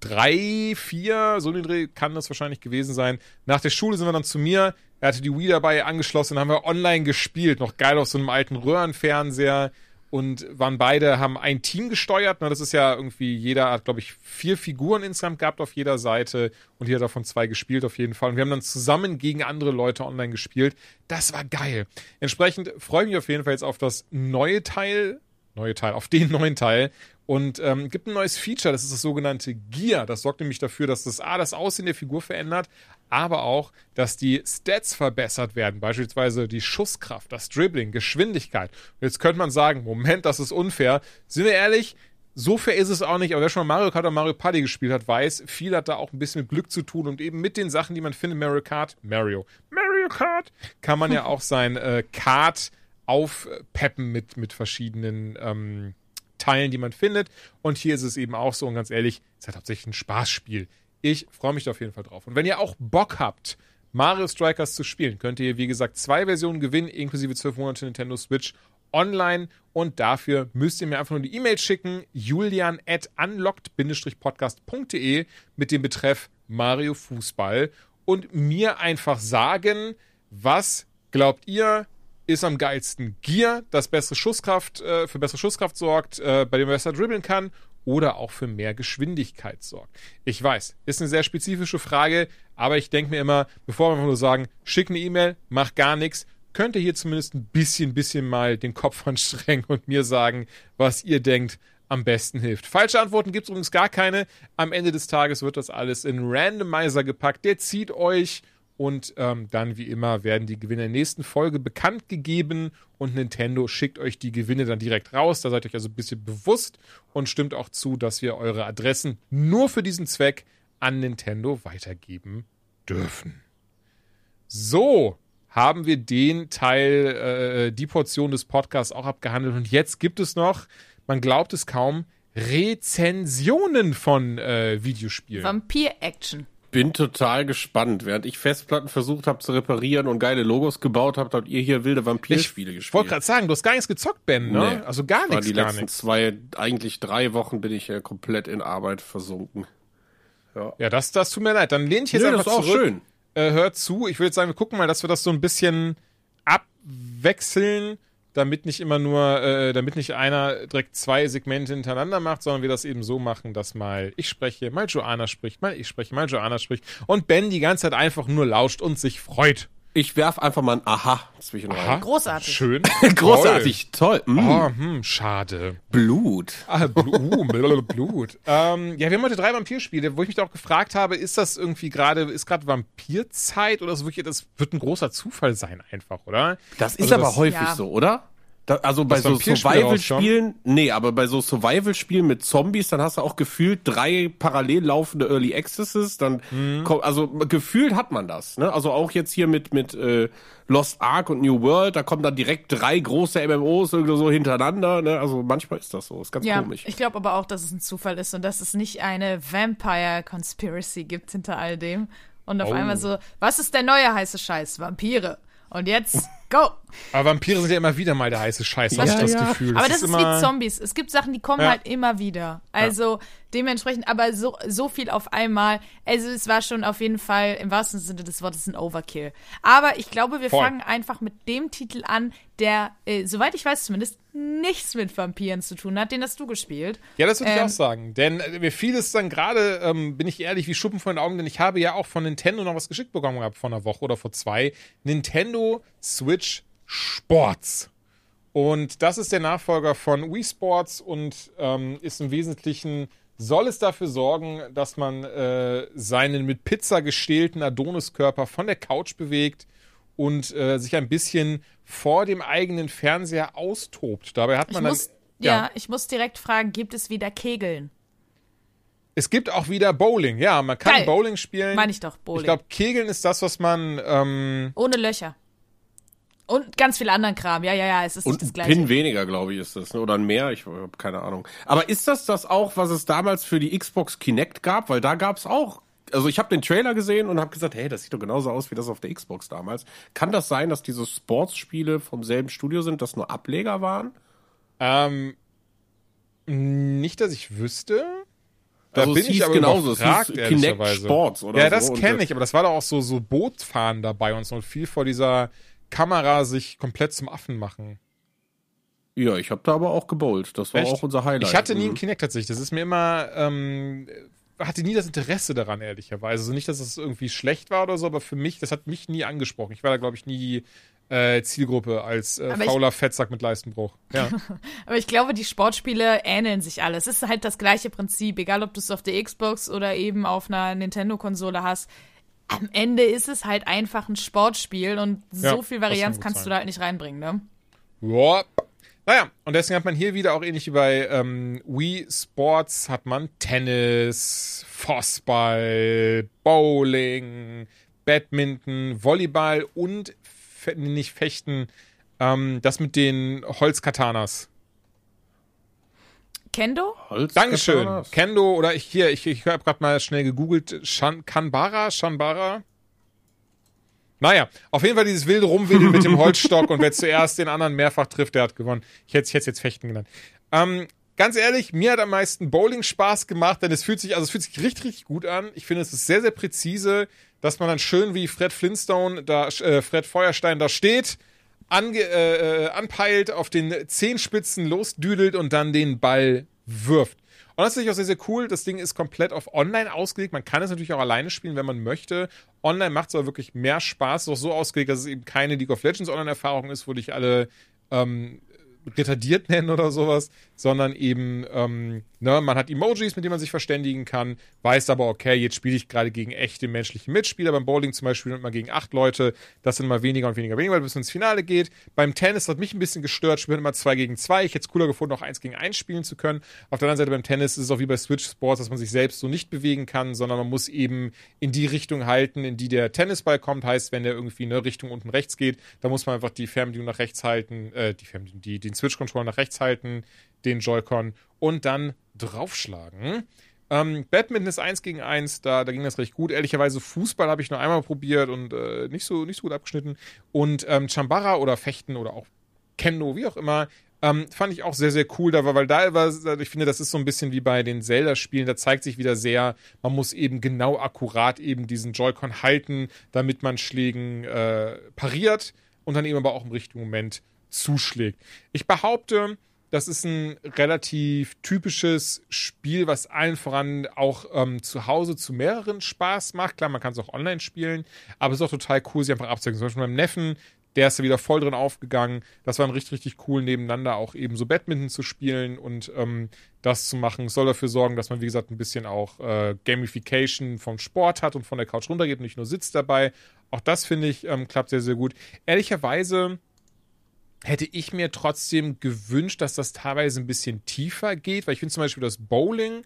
drei, vier, so den Dreh kann das wahrscheinlich gewesen sein. Nach der Schule sind wir dann zu mir. Er hatte die Wii dabei angeschlossen, haben wir online gespielt, noch geil auf so einem alten Röhrenfernseher und waren beide, haben ein Team gesteuert. Ne? Das ist ja irgendwie, jeder hat, glaube ich, vier Figuren insgesamt gehabt auf jeder Seite und jeder davon zwei gespielt auf jeden Fall. Und wir haben dann zusammen gegen andere Leute online gespielt. Das war geil. Entsprechend freue ich mich auf jeden Fall jetzt auf das neue Teil, neue Teil, auf den *laughs* neuen Teil und ähm, gibt ein neues Feature, das ist das sogenannte Gear. Das sorgt nämlich dafür, dass das A, das Aussehen der Figur verändert, aber auch, dass die Stats verbessert werden. Beispielsweise die Schusskraft, das Dribbling, Geschwindigkeit. Jetzt könnte man sagen, Moment, das ist unfair. Sind wir ehrlich, so fair ist es auch nicht, aber wer schon mal Mario Kart oder Mario Party gespielt hat, weiß, viel hat da auch ein bisschen mit Glück zu tun und eben mit den Sachen, die man findet, Mario Kart, Mario, Mario Kart, kann man ja auch sein äh, Kart aufpeppen mit, mit verschiedenen ähm, Teilen, die man findet. Und hier ist es eben auch so. Und ganz ehrlich, es hat hauptsächlich ein Spaßspiel. Ich freue mich da auf jeden Fall drauf. Und wenn ihr auch Bock habt, Mario Strikers zu spielen, könnt ihr, wie gesagt, zwei Versionen gewinnen, inklusive 12 Monate Nintendo Switch online. Und dafür müsst ihr mir einfach nur die E-Mail schicken, julian at unlocked-podcast.de mit dem Betreff Mario Fußball und mir einfach sagen, was glaubt ihr, ist am geilsten Gear, das bessere Schusskraft, äh, für bessere Schusskraft sorgt, äh, bei dem man besser dribbeln kann oder auch für mehr Geschwindigkeit sorgt. Ich weiß, ist eine sehr spezifische Frage, aber ich denke mir immer, bevor wir einfach nur sagen, schick eine E-Mail, mach gar nichts, könnt ihr hier zumindest ein bisschen, bisschen mal den Kopf *laughs* anstrengen und mir sagen, was ihr denkt, am besten hilft. Falsche Antworten gibt es übrigens gar keine. Am Ende des Tages wird das alles in Randomizer gepackt. Der zieht euch und ähm, dann, wie immer, werden die Gewinne in der nächsten Folge bekannt gegeben und Nintendo schickt euch die Gewinne dann direkt raus. Da seid ihr euch also ein bisschen bewusst und stimmt auch zu, dass wir eure Adressen nur für diesen Zweck an Nintendo weitergeben dürfen. So, haben wir den Teil, äh, die Portion des Podcasts auch abgehandelt. Und jetzt gibt es noch, man glaubt es kaum, Rezensionen von äh, Videospielen. Vampir-Action. Bin total gespannt. Während ich Festplatten versucht habe zu reparieren und geile Logos gebaut habt, habt ihr hier wilde Vampirspiele gespielt. Ich wollte gerade sagen, du hast gar nichts gezockt, Ben, ne? Nee. Also gar nichts, die gar letzten nichts. zwei, eigentlich drei Wochen bin ich ja komplett in Arbeit versunken. Ja, das, das tut mir leid. Dann lehne ich jetzt Nö, einfach das ist auch zurück. schön. Äh, hört zu. Ich würde sagen, wir gucken mal, dass wir das so ein bisschen abwechseln, damit nicht immer nur, äh, damit nicht einer direkt zwei Segmente hintereinander macht, sondern wir das eben so machen, dass mal ich spreche, mal Joanna spricht, mal ich spreche, mal Joanna spricht und Ben die ganze Zeit einfach nur lauscht und sich freut. Ich werf einfach mal ein Aha zwischen Aha. rein. Großartig. Schön. *laughs* Großartig, toll. Mm, Oh, hm, schade. Blut. Ah, Blu uh, Bl- Blut. *laughs* Ähm, ja, wir haben heute drei Vampirspiele, wo ich mich auch gefragt habe, ist das irgendwie gerade, ist gerade Vampirzeit oder ist wirklich, das wird ein großer Zufall sein einfach, oder? Das ist Also aber das- häufig Ja. so, oder? Da, also bei so Survival-Spielen, nee, aber bei so Survival-Spielen mit Zombies, dann hast du auch gefühlt drei parallel laufende Early Accesses, dann Mhm. kommt, also gefühlt hat man das, ne? Also auch jetzt hier mit, mit äh, Lost Ark und New World, da kommen dann direkt drei große MMOs irgendwie so hintereinander, ne? Also manchmal ist das so, ist ganz Ja, komisch. ich glaube aber auch, dass es ein Zufall ist und dass es nicht eine Vampire-Conspiracy gibt hinter all dem. Und auf Oh. einmal so, was ist der neue heiße Scheiß? Vampire. Und jetzt, go! Aber Vampire sind ja immer wieder mal der heiße Scheiß, habe Ja, ich das ja. Gefühl. aber das ist, immer, wie Zombies. Es gibt Sachen, die kommen Ja. halt immer wieder. Also dementsprechend, aber so, so viel auf einmal. Also es war schon auf jeden Fall im wahrsten Sinne des Wortes ein Overkill. Aber ich glaube, wir Voll. fangen einfach mit dem Titel an, der, äh, soweit ich weiß zumindest, nichts mit Vampiren zu tun hat. Den hast du gespielt. Ja, das würde ich Ähm, auch sagen. Denn äh, mir fiel es dann gerade, ähm, bin ich ehrlich, wie Schuppen von den Augen, denn ich habe ja auch von Nintendo noch was geschickt bekommen gehabt vor einer Woche oder vor zwei. Nintendo Switch Sports. Und das ist der Nachfolger von Wii Sports und ähm, ist im Wesentlichen, soll es dafür sorgen, dass man äh, seinen mit Pizza gestählten Adoniskörper von der Couch bewegt und äh, sich ein bisschen vor dem eigenen Fernseher austobt. Dabei hat Ich man dann. muss, ja. ich muss direkt fragen, gibt es wieder Kegeln? Es gibt auch wieder Bowling. Ja, man kann Geil. Bowling spielen. Meine ich doch, Bowling. Ich glaube, Kegeln ist das, was man. Ähm, Ohne Löcher. Und ganz viel anderen Kram. Ja, ja, ja, es ist Und nicht das ein Gleiche. Pin weniger, glaube ich, ist das, ne? oder ein mehr, ich habe keine Ahnung. Aber ist das das auch, was es damals für die Xbox Kinect gab? Weil da gab es auch, also ich habe den Trailer gesehen und habe gesagt, hey, das sieht doch genauso aus wie das auf der Xbox damals. Kann das sein, dass diese Sportsspiele vom selben Studio sind, das nur Ableger waren? ähm, nicht, dass ich wüsste. Da Also es bin ich aber genauso, es überfragt, hieß Kinect. Sports oder ja, so. das Und kenne ich, aber das war doch auch so, so Bootfahren dabei und so und viel vor dieser Kamera sich komplett zum Affen machen. Ja, ich habe da aber auch gebowlt. Das war Echt? auch unser Highlight. Ich hatte nie Mhm. einen Kinect tatsächlich. Das ist mir immer, ähm, hatte nie das Interesse daran, ehrlicherweise. Also nicht, dass es irgendwie schlecht war oder so, aber für mich, das hat mich nie angesprochen. Ich war da, glaube ich, nie äh, Zielgruppe als äh, Aber ich- fauler Fettsack mit Leistenbruch. Ja. *laughs* Aber ich glaube, die Sportspiele ähneln sich alle. Es ist halt das gleiche Prinzip, egal ob du es auf der Xbox oder eben auf einer Nintendo-Konsole hast. Am Ende ist es halt einfach ein Sportspiel und Ja, so viel das kann Varianz gut kannst sein. du da halt nicht reinbringen, ne? Ja. Naja, und deswegen hat man hier wieder auch ähnlich wie bei ähm, Wii Sports hat man Tennis, Fußball, Bowling, Badminton, Volleyball und fe nicht Fechten, ähm, das mit den Holzkatanas. Kendo? Holz Dankeschön. Katanas. Kendo oder ich hier, ich, ich habe gerade mal schnell gegoogelt. Shan, Kanbara? Shanbara? Naja, auf jeden Fall dieses wilde Rumwedeln mit dem Holzstock und wer zuerst den anderen mehrfach trifft, der hat gewonnen. Ich hätte es jetzt Fechten genannt. Ähm, ganz ehrlich, mir hat am meisten Bowling Spaß gemacht, denn es fühlt sich, also es fühlt sich richtig, richtig gut an. Ich finde, es ist sehr, sehr präzise, dass man dann schön wie Fred Flintstone, da, äh, Fred Feuerstein da steht, ange, äh, äh, anpeilt, auf den Zehenspitzen losdüdelt und dann den Ball wirft. Und das finde ich auch sehr, sehr cool. Das Ding ist komplett auf Online ausgelegt. Man kann es natürlich auch alleine spielen, wenn man möchte. Online macht es aber wirklich mehr Spaß. Es ist auch so ausgelegt, dass es eben keine League of Legends Online-Erfahrung ist, wo dich alle ähm, retardiert nennen oder sowas, sondern eben, ähm, ne, man hat Emojis, mit denen man sich verständigen kann, weiß aber, okay, jetzt spiele ich gerade gegen echte menschliche Mitspieler. Beim Bowling zum Beispiel nimmt man gegen acht Leute, das sind immer weniger und weniger, weniger, bis man ins Finale geht. Beim Tennis hat mich ein bisschen gestört, spielen immer zwei gegen zwei. Ich hätte es cooler gefunden, auch eins gegen eins spielen zu können. Auf der anderen Seite beim Tennis ist es auch wie bei Switch Sports, dass man sich selbst so nicht bewegen kann, sondern man muss eben in die Richtung halten, in die der Tennisball kommt. Heißt, wenn der irgendwie in eine Richtung unten rechts geht, dann muss man einfach die Fernbedienung nach rechts halten, äh, die Fernbedienung, die, den Switch-Controller nach rechts halten, den Joy-Con und dann draufschlagen. Ähm, Badminton ist eins gegen eins, da, da ging das recht gut. Ehrlicherweise Fußball habe ich nur einmal probiert und äh, nicht, so, nicht so gut abgeschnitten. Und ähm, Chambara oder Fechten oder auch Kendo, wie auch immer, ähm, fand ich auch sehr, sehr cool, da war, weil da war, ich finde, das ist so ein bisschen wie bei den Zelda-Spielen, da zeigt sich wieder sehr, man muss eben genau akkurat eben diesen Joy-Con halten, damit man Schlägen äh, pariert und dann eben aber auch im richtigen Moment zuschlägt. Ich behaupte, das ist ein relativ typisches Spiel, was allen voran auch ähm, zu Hause zu mehreren Spaß macht. Klar, man kann es auch online spielen, aber es ist auch total cool, sie einfach abzuwechseln. Zum Beispiel meinem Neffen, der ist da wieder voll drin aufgegangen. Das war richtig, richtig cool, nebeneinander auch eben so Badminton zu spielen und ähm, das zu machen. Soll dafür sorgen, dass man, wie gesagt, ein bisschen auch äh, Gamification vom Sport hat und von der Couch runtergeht und nicht nur sitzt dabei. Auch das, finde ich, ähm, klappt sehr, sehr gut. Ehrlicherweise hätte ich mir trotzdem gewünscht, dass das teilweise ein bisschen tiefer geht, weil ich finde zum Beispiel das Bowling,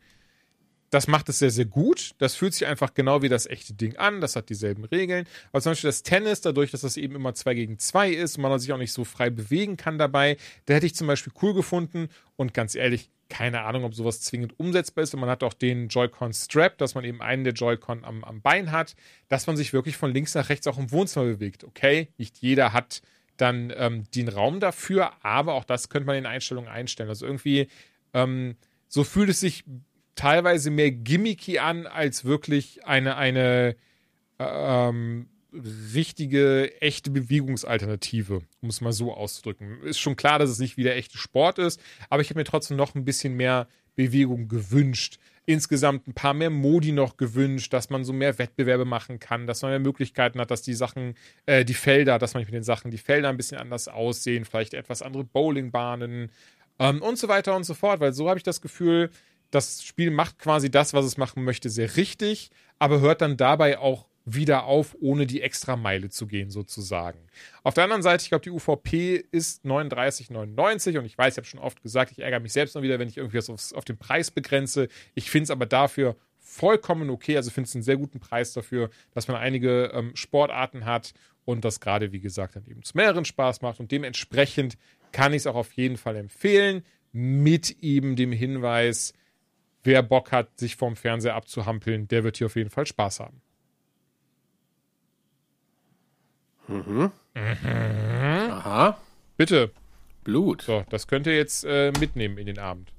das macht es sehr, sehr gut. Das fühlt sich einfach genau wie das echte Ding an. Das hat dieselben Regeln. Aber zum Beispiel das Tennis, dadurch, dass das eben immer zwei gegen zwei ist und man sich auch nicht so frei bewegen kann dabei, da hätte ich zum Beispiel cool gefunden. Und ganz ehrlich, keine Ahnung, ob sowas zwingend umsetzbar ist. Und man hat auch den Joy-Con Strap, dass man eben einen der Joy-Con am, am Bein hat, dass man sich wirklich von links nach rechts auch im Wohnzimmer bewegt. Okay, nicht jeder hat dann ähm, den Raum dafür, aber auch das könnte man in Einstellungen einstellen. Also irgendwie, ähm, so fühlt es sich teilweise mehr gimmicky an, als wirklich eine, eine ähm, richtige, echte Bewegungsalternative, um es mal so auszudrücken. Ist schon klar, dass es nicht wie der echte Sport ist, aber ich habe mir trotzdem noch ein bisschen mehr Bewegung gewünscht insgesamt ein paar mehr Modi noch gewünscht, dass man so mehr Wettbewerbe machen kann, dass man mehr Möglichkeiten hat, dass die Sachen, äh, die Felder, dass man mit den Sachen die Felder ein bisschen anders aussehen, vielleicht etwas andere Bowlingbahnen ähm, und so weiter und so fort, weil so habe ich das Gefühl, das Spiel macht quasi das, was es machen möchte, sehr richtig, aber hört dann dabei auch wieder auf, ohne die extra Meile zu gehen, sozusagen. Auf der anderen Seite, ich glaube, die UVP ist 39,99 und ich weiß, ich habe schon oft gesagt, ich ärgere mich selbst noch wieder, wenn ich irgendwie was auf, auf den Preis begrenze. Ich finde es aber dafür vollkommen okay. Also finde es einen sehr guten Preis dafür, dass man einige ähm, Sportarten hat und das gerade, wie gesagt, dann eben zu mehreren Spaß macht. Und dementsprechend kann ich es auch auf jeden Fall empfehlen, mit eben dem Hinweis, wer Bock hat, sich vom Fernseher abzuhampeln, der wird hier auf jeden Fall Spaß haben. Mhm. Mhm. Aha. Bitte. Blut. So, das könnt ihr jetzt äh, mitnehmen in den Abend.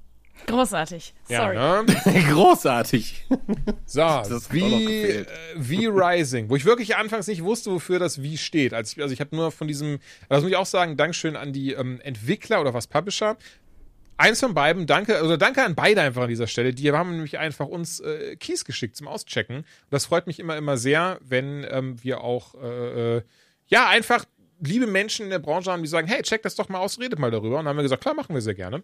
Großartig. Sorry. Ja, ne? *laughs* Großartig. So, wie, äh, wie Rising, wo ich wirklich anfangs nicht wusste, wofür das wie steht. Also ich, also ich habe nur von diesem, das muss ich auch sagen, Dankeschön an die ähm, Entwickler oder was Publisher. Eins von beiden, danke, also danke an beide einfach an dieser Stelle. Die haben nämlich einfach uns äh, Keys geschickt zum Auschecken. Und das freut mich immer, immer sehr, wenn ähm, wir auch äh, äh ja, einfach liebe Menschen in der Branche haben, die sagen, hey, check das doch mal aus, redet mal darüber. Und dann haben wir gesagt, klar, machen wir sehr gerne.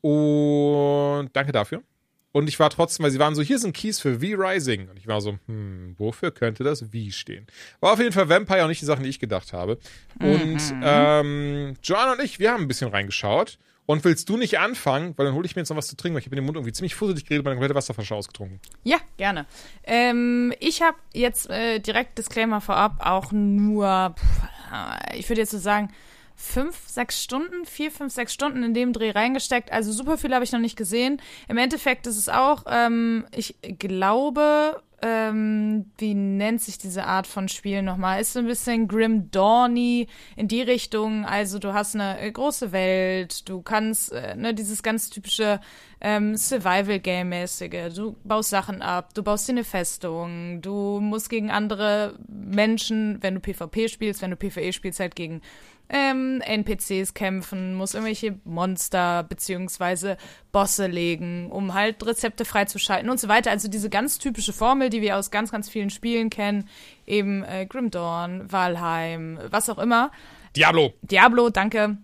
Und danke dafür. Und ich war trotzdem, weil sie waren so, hier sind Keys für V-Rising. Und ich war so, hm, wofür könnte das V stehen? War auf jeden Fall Vampire auch nicht die Sachen, die ich gedacht habe. Und mhm. ähm, Joanna und ich, wir haben ein bisschen reingeschaut. Und willst du nicht anfangen? Weil dann hole ich mir jetzt noch was zu trinken, weil ich habe in den Mund irgendwie ziemlich fusselig geredet, meine komplette Wasserflasche ausgetrunken. Ja, gerne. Ähm, ich habe jetzt äh, direkt Disclaimer vorab auch nur, pff, ich würde jetzt so sagen, fünf, sechs Stunden, vier, fünf, sechs Stunden in dem Dreh reingesteckt. Also super viel habe ich noch nicht gesehen. Im Endeffekt ist es auch, ähm, ich glaube, ähm, wie nennt sich diese Art von Spiel nochmal? Ist so ein bisschen Grim Dawny in die Richtung. Also du hast eine äh, große Welt, du kannst, äh, ne, dieses ganz typische ähm, Survival-Game-mäßige. Du baust Sachen ab, du baust dir eine Festung, du musst gegen andere Menschen, wenn du PvP spielst, wenn du PvE spielst, halt gegen ähm, NPCs kämpfen, muss irgendwelche Monster beziehungsweise Bosse legen, um halt Rezepte freizuschalten und so weiter. Also diese ganz typische Formel, die wir aus ganz, ganz vielen Spielen kennen, eben äh, Grim Dawn, Valheim, was auch immer. Diablo. Diablo, danke.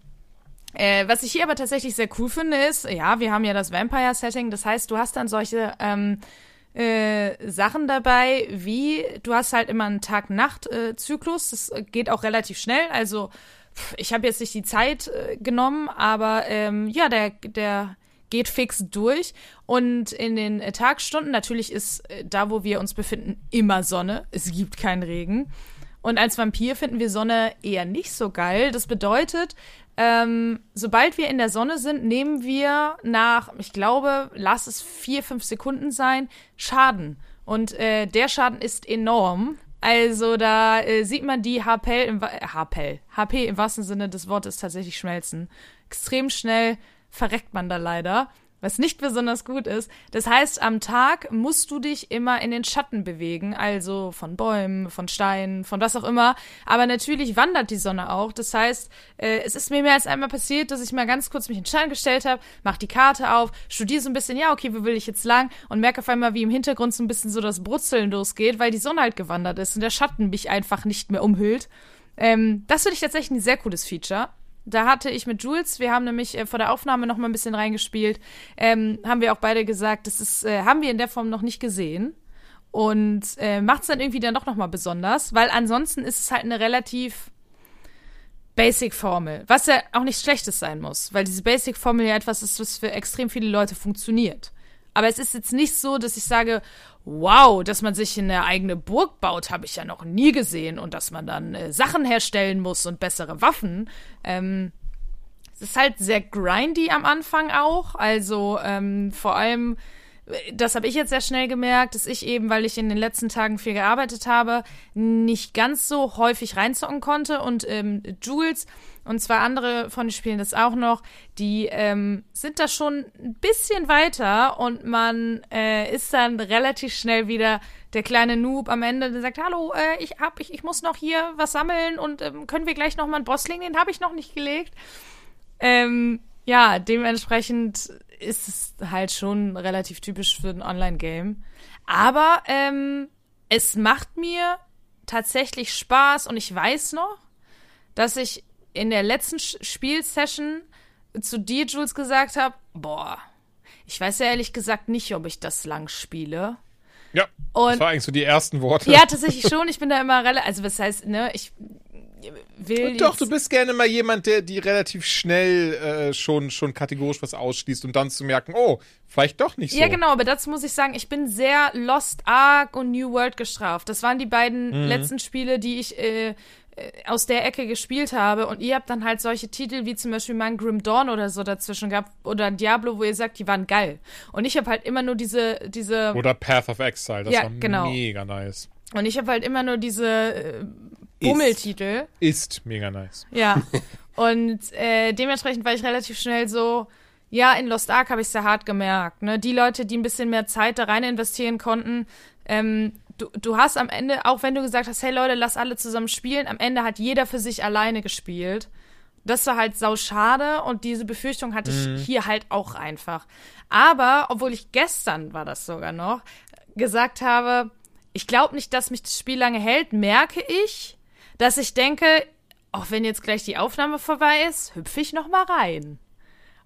Äh, was ich hier aber tatsächlich sehr cool finde, ist, ja, wir haben ja das Vampire-Setting, das heißt, du hast dann solche ähm, äh, Sachen dabei, wie du hast halt immer einen Tag-Nacht-Zyklus. das geht auch relativ schnell. Also ich habe jetzt nicht die Zeit äh, genommen, aber ähm, ja, der, der geht fix durch. Und in den äh, Tagstunden, natürlich ist äh, da, wo wir uns befinden, immer Sonne. Es gibt keinen Regen. Und als Vampir finden wir Sonne eher nicht so geil. Das bedeutet, ähm, sobald wir in der Sonne sind, nehmen wir nach, ich glaube, lass es vier, fünf Sekunden sein, Schaden. Und äh, der Schaden ist enorm. Also da äh, sieht man die HP im, äh, HP, HP im wahrsten Sinne des Wortes tatsächlich schmelzen. Extrem schnell verreckt man da leider was nicht besonders gut ist. Das heißt, am Tag musst du dich immer in den Schatten bewegen, also von Bäumen, von Steinen, von was auch immer. Aber natürlich wandert die Sonne auch. Das heißt, äh, es ist mir mehr als einmal passiert, dass ich mal ganz kurz mich in den Schatten gestellt habe, mach die Karte auf, studiere so ein bisschen, ja, okay, wo will ich jetzt lang? Und merke auf einmal, wie im Hintergrund so ein bisschen so das Brutzeln losgeht, weil die Sonne halt gewandert ist und der Schatten mich einfach nicht mehr umhüllt. Ähm, das finde ich tatsächlich ein sehr cooles Feature. Da hatte ich mit Jules, wir haben nämlich äh, vor der Aufnahme noch mal ein bisschen reingespielt, ähm, haben wir auch beide gesagt, das ist, äh, haben wir in der Form noch nicht gesehen und äh, macht es dann irgendwie dann doch noch mal besonders, weil ansonsten ist es halt eine relativ Basic-Formel, was ja auch nichts Schlechtes sein muss, weil diese Basic-Formel ja etwas ist, was für extrem viele Leute funktioniert. Aber es ist jetzt nicht so, dass ich sage, wow, dass man sich eine eigene Burg baut, habe ich ja noch nie gesehen. Und dass man dann äh, Sachen herstellen muss und bessere Waffen. Ähm, es ist halt sehr grindy am Anfang auch. Also ähm, vor allem, äh, das habe ich jetzt sehr schnell gemerkt, dass ich eben, weil ich in den letzten Tagen viel gearbeitet habe, nicht ganz so häufig reinzocken konnte. Und ähm, Jules und zwar andere von den Spielen das auch noch, die ähm, sind da schon ein bisschen weiter und man äh, ist dann relativ schnell wieder der kleine Noob am Ende, der sagt, hallo, äh, ich hab, ich, ich muss noch hier was sammeln und ähm, können wir gleich noch mal einen Boss legen, den habe ich noch nicht gelegt. Ähm, ja, dementsprechend ist es halt schon relativ typisch für ein Online-Game. Aber ähm, es macht mir tatsächlich Spaß und ich weiß noch, dass ich in der letzten Spielsession zu dir, Jules, gesagt habe, boah, ich weiß ja ehrlich gesagt nicht, ob ich das lang spiele. Ja, und das war eigentlich so die ersten Worte. Ja, tatsächlich schon. Ich bin da immer relativ, also was heißt, ne, ich will und Doch, du bist gerne mal jemand, der die relativ schnell äh, schon, schon kategorisch was ausschließt und dann zu merken, oh, vielleicht doch nicht so. Ja, genau, aber dazu muss ich sagen, ich bin sehr Lost Ark und New World gestraft. Das waren die beiden mhm. letzten Spiele, die ich äh, aus der Ecke gespielt habe und ihr habt dann halt solche Titel wie zum Beispiel mein Grim Dawn oder so dazwischen gehabt oder Diablo, wo ihr sagt, die waren geil. Und ich habe halt immer nur diese, diese. Oder Path of Exile, das ja, war genau. mega nice. Und ich habe halt immer nur diese äh, Bummeltitel. Ist, ist mega nice. Ja. *laughs* und äh, dementsprechend war ich relativ schnell so, ja, in Lost Ark habe ich sehr hart gemerkt. Ne? Die Leute, die ein bisschen mehr Zeit da rein investieren konnten, ähm, du, du hast am Ende, auch wenn du gesagt hast, hey Leute, lass alle zusammen spielen, am Ende hat jeder für sich alleine gespielt. Das war halt sau schade und diese Befürchtung hatte mhm. ich hier halt auch einfach. Aber, obwohl ich gestern war das sogar noch, gesagt habe, ich glaube nicht, dass mich das Spiel lange hält, merke ich, dass ich denke, auch wenn jetzt gleich die Aufnahme vorbei ist, hüpfe ich noch mal rein.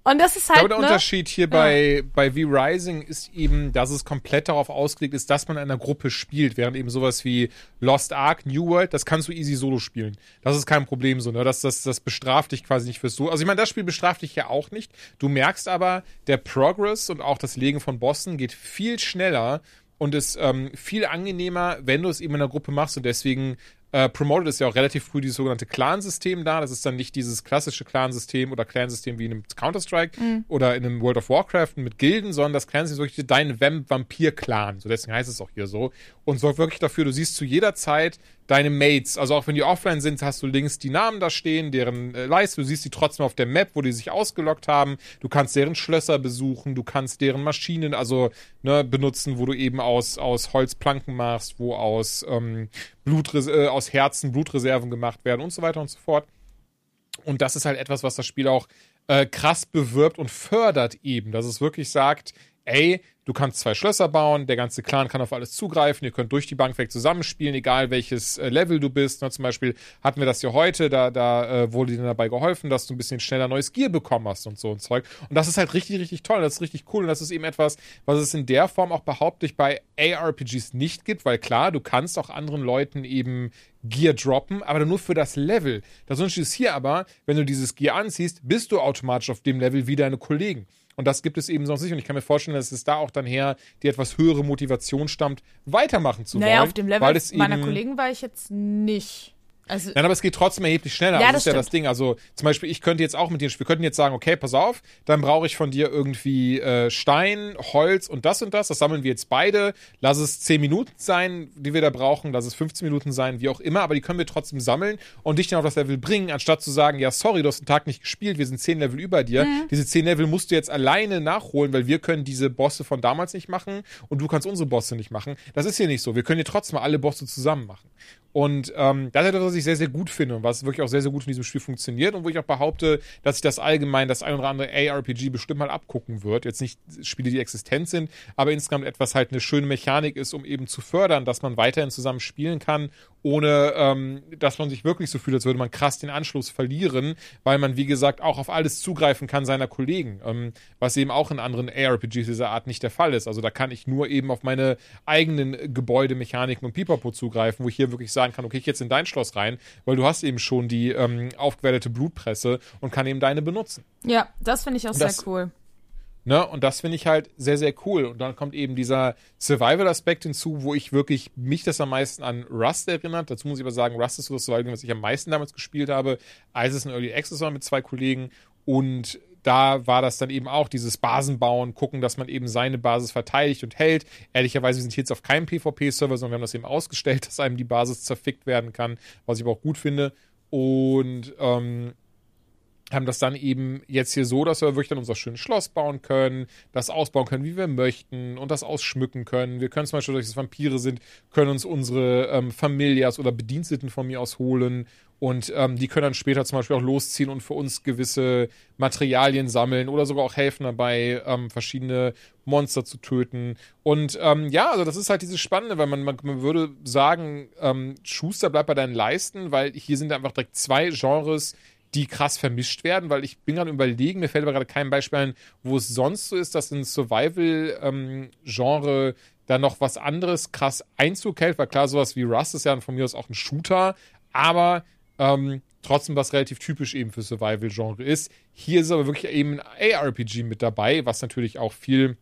Und das ist halt. Ich glaube, der ne? Unterschied hier ja. bei, bei V-Rising ist eben, dass es komplett darauf ausgelegt ist, dass man in einer Gruppe spielt, während eben sowas wie Lost Ark, New World, das kannst du easy solo spielen. Das ist kein Problem so, ne? Das, das, das bestraft dich quasi nicht fürs So. Also ich meine, das Spiel bestraft dich ja auch nicht. Du merkst aber, der Progress und auch das Legen von Bossen geht viel schneller und ist ähm, viel angenehmer, wenn du es eben in einer Gruppe machst und deswegen äh, promoted ist ja auch relativ früh dieses sogenannte Clan-System da. Das ist dann nicht dieses klassische Clan-System oder Clan-System wie in einem Counter-Strike mhm. oder in einem World of Warcraft mit Gilden, sondern das Clan-System ist wirklich dein Vampir-Clan. So deswegen heißt es auch hier so. Und sorgt wirklich dafür, du siehst zu jeder Zeit deine Mates, also auch wenn die offline sind, hast du links die Namen da stehen, deren äh, Leiste, du siehst die trotzdem auf der Map, wo die sich ausgelockt haben, du kannst deren Schlösser besuchen, du kannst deren Maschinen, also ne, benutzen, wo du eben aus, aus Holzplanken machst, wo aus, ähm, Blutres äh, aus Herzen Blutreserven gemacht werden und so weiter und so fort. Und das ist halt etwas, was das Spiel auch äh, krass bewirbt und fördert eben, dass es wirklich sagt, ey, du kannst zwei Schlösser bauen, der ganze Clan kann auf alles zugreifen, ihr könnt durch die Bank weg zusammenspielen, egal welches äh, Level du bist. Ne? Zum Beispiel hatten wir das ja heute, da, da äh, wurde dir dabei geholfen, dass du ein bisschen schneller neues Gear bekommen hast und so ein Zeug. Und das ist halt richtig, richtig toll, das ist richtig cool und das ist eben etwas, was es in der Form auch behauptlich bei ARPGs nicht gibt, weil klar, du kannst auch anderen Leuten eben Gear droppen, aber nur für das Level. Das Unterschied ist hier aber, wenn du dieses Gear anziehst, bist du automatisch auf dem Level wie deine Kollegen. Und das gibt es eben sonst nicht. Und ich kann mir vorstellen, dass es da auch dann her die etwas höhere Motivation stammt, weitermachen zu naja, wollen. auf dem Level meiner Kollegen war ich jetzt nicht. Also, Nein, aber es geht trotzdem erheblich schneller. Ja, das, das ist stimmt. ja das Ding. Also zum Beispiel, ich könnte jetzt auch mit dir, wir könnten jetzt sagen, okay, pass auf, dann brauche ich von dir irgendwie äh, Stein, Holz und das und das. Das sammeln wir jetzt beide. Lass es 10 Minuten sein, die wir da brauchen. Lass es 15 Minuten sein, wie auch immer. Aber die können wir trotzdem sammeln und dich dann auf das Level bringen, anstatt zu sagen, ja, sorry, du hast einen Tag nicht gespielt, wir sind 10 Level über dir. Mhm. Diese 10 Level musst du jetzt alleine nachholen, weil wir können diese Bosse von damals nicht machen und du kannst unsere Bosse nicht machen. Das ist hier nicht so. Wir können hier trotzdem alle Bosse zusammen machen. Und ähm, das ist etwas, was ich sehr, sehr gut finde und was wirklich auch sehr, sehr gut in diesem Spiel funktioniert und wo ich auch behaupte, dass sich das allgemein das ein oder andere ARPG bestimmt mal abgucken wird. Jetzt nicht Spiele, die existent sind, aber insgesamt etwas halt eine schöne Mechanik ist, um eben zu fördern, dass man weiterhin zusammen spielen kann, ohne ähm, dass man sich wirklich so fühlt, als würde man krass den Anschluss verlieren, weil man, wie gesagt, auch auf alles zugreifen kann seiner Kollegen, ähm, was eben auch in anderen ARPGs dieser Art nicht der Fall ist. Also da kann ich nur eben auf meine eigenen Gebäudemechaniken und Pipapo zugreifen, wo ich hier wirklich sagen kann, okay, ich jetzt in dein Schloss rein, weil du hast eben schon die ähm, aufgewertete Blutpresse und kann eben deine benutzen. Ja, das finde ich auch das, sehr cool. Ne? Und das finde ich halt sehr, sehr cool. Und dann kommt eben dieser Survival-Aspekt hinzu, wo ich wirklich mich das am meisten an Rust erinnert. Dazu muss ich aber sagen, Rust ist so das Survival, was ich am meisten damals gespielt habe, als es in Early Access war mit zwei Kollegen. Und da war das dann eben auch dieses Basenbauen, gucken, dass man eben seine Basis verteidigt und hält. Ehrlicherweise, wir sind jetzt auf keinem PvP-Server, sondern wir haben das eben ausgestellt, *laughs* dass einem die Basis zerfickt werden kann, was ich aber auch gut finde. Und ähm, haben das dann eben jetzt hier so, dass wir wirklich dann unser schönes Schloss bauen können, das ausbauen können, wie wir möchten und das ausschmücken können. Wir können zum Beispiel, dass Vampire sind, können uns unsere ähm, Familias oder Bediensteten von mir aus holen und ähm, die können dann später zum Beispiel auch losziehen und für uns gewisse Materialien sammeln oder sogar auch helfen dabei, ähm, verschiedene Monster zu töten. Und ähm, ja, also das ist halt dieses Spannende, weil man, man, man würde sagen, ähm, Schuster bleibt bei deinen Leisten, weil hier sind einfach direkt zwei Genres, die krass vermischt werden, weil ich bin gerade überlegen, mir fällt aber gerade kein Beispiel ein, wo es sonst so ist, dass ein Survival-Genre ähm, da noch was anderes krass Einzug hält, weil klar, sowas wie Rust ist ja von mir aus auch ein Shooter, aber ähm, trotzdem was relativ typisch eben für Survival-Genre ist. Hier ist aber wirklich eben ein ARPG mit dabei, was natürlich auch viel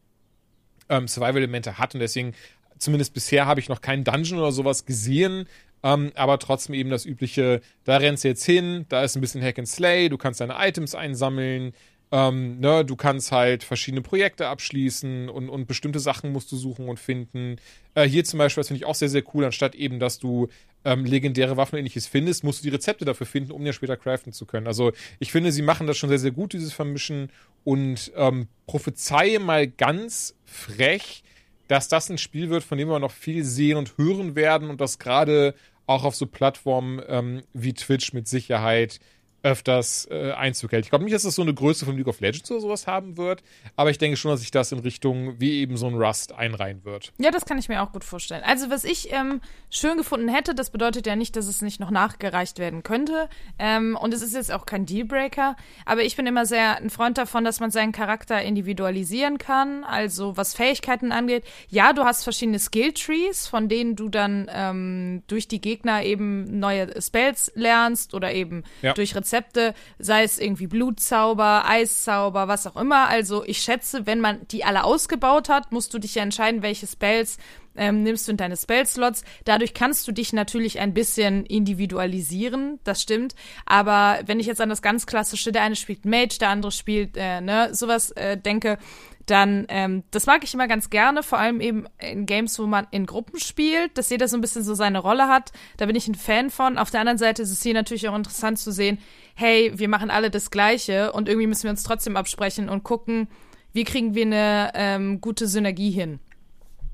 ähm, Survival-Elemente hat und deswegen zumindest bisher habe ich noch keinen Dungeon oder sowas gesehen, ähm, aber trotzdem eben das übliche, da rennst du jetzt hin, da ist ein bisschen Hack and Slay, du kannst deine Items einsammeln, ähm, ne, du kannst halt verschiedene Projekte abschließen und, und bestimmte Sachen musst du suchen und finden. Äh, hier zum Beispiel, das finde ich auch sehr, sehr cool, anstatt eben, dass du ähm, legendäre Waffen ähnliches findest, musst du die Rezepte dafür finden, um ja später craften zu können. Also ich finde, sie machen das schon sehr, sehr gut, dieses Vermischen und ähm, prophezeie mal ganz frech, dass das ein Spiel wird, von dem wir noch viel sehen und hören werden und das gerade auch auf so Plattformen ähm, wie Twitch mit Sicherheit öfters äh, Einzug hält. Ich glaube nicht, dass das so eine Größe von League of Legends oder sowas haben wird, aber ich denke schon, dass sich das in Richtung wie eben so ein Rust einreihen wird. Ja, das kann ich mir auch gut vorstellen. Also was ich ähm, schön gefunden hätte, das bedeutet ja nicht, dass es nicht noch nachgereicht werden könnte ähm, und es ist jetzt auch kein Dealbreaker, aber ich bin immer sehr ein Freund davon, dass man seinen Charakter individualisieren kann, also was Fähigkeiten angeht. Ja, du hast verschiedene Skilltrees, von denen du dann ähm, durch die Gegner eben neue Spells lernst oder eben ja. durch Rezepte Rezepte, sei es irgendwie Blutzauber, Eiszauber, was auch immer. Also ich schätze, wenn man die alle ausgebaut hat, musst du dich ja entscheiden, welche Spells ähm, nimmst du in deine Spellslots. Dadurch kannst du dich natürlich ein bisschen individualisieren, das stimmt. Aber wenn ich jetzt an das ganz klassische, der eine spielt Mage, der andere spielt, äh, ne, sowas äh, denke, dann, ähm, das mag ich immer ganz gerne, vor allem eben in Games, wo man in Gruppen spielt, dass jeder so ein bisschen so seine Rolle hat. Da bin ich ein Fan von. Auf der anderen Seite ist es hier natürlich auch interessant zu sehen, hey, wir machen alle das Gleiche und irgendwie müssen wir uns trotzdem absprechen und gucken, wie kriegen wir eine ähm, gute Synergie hin.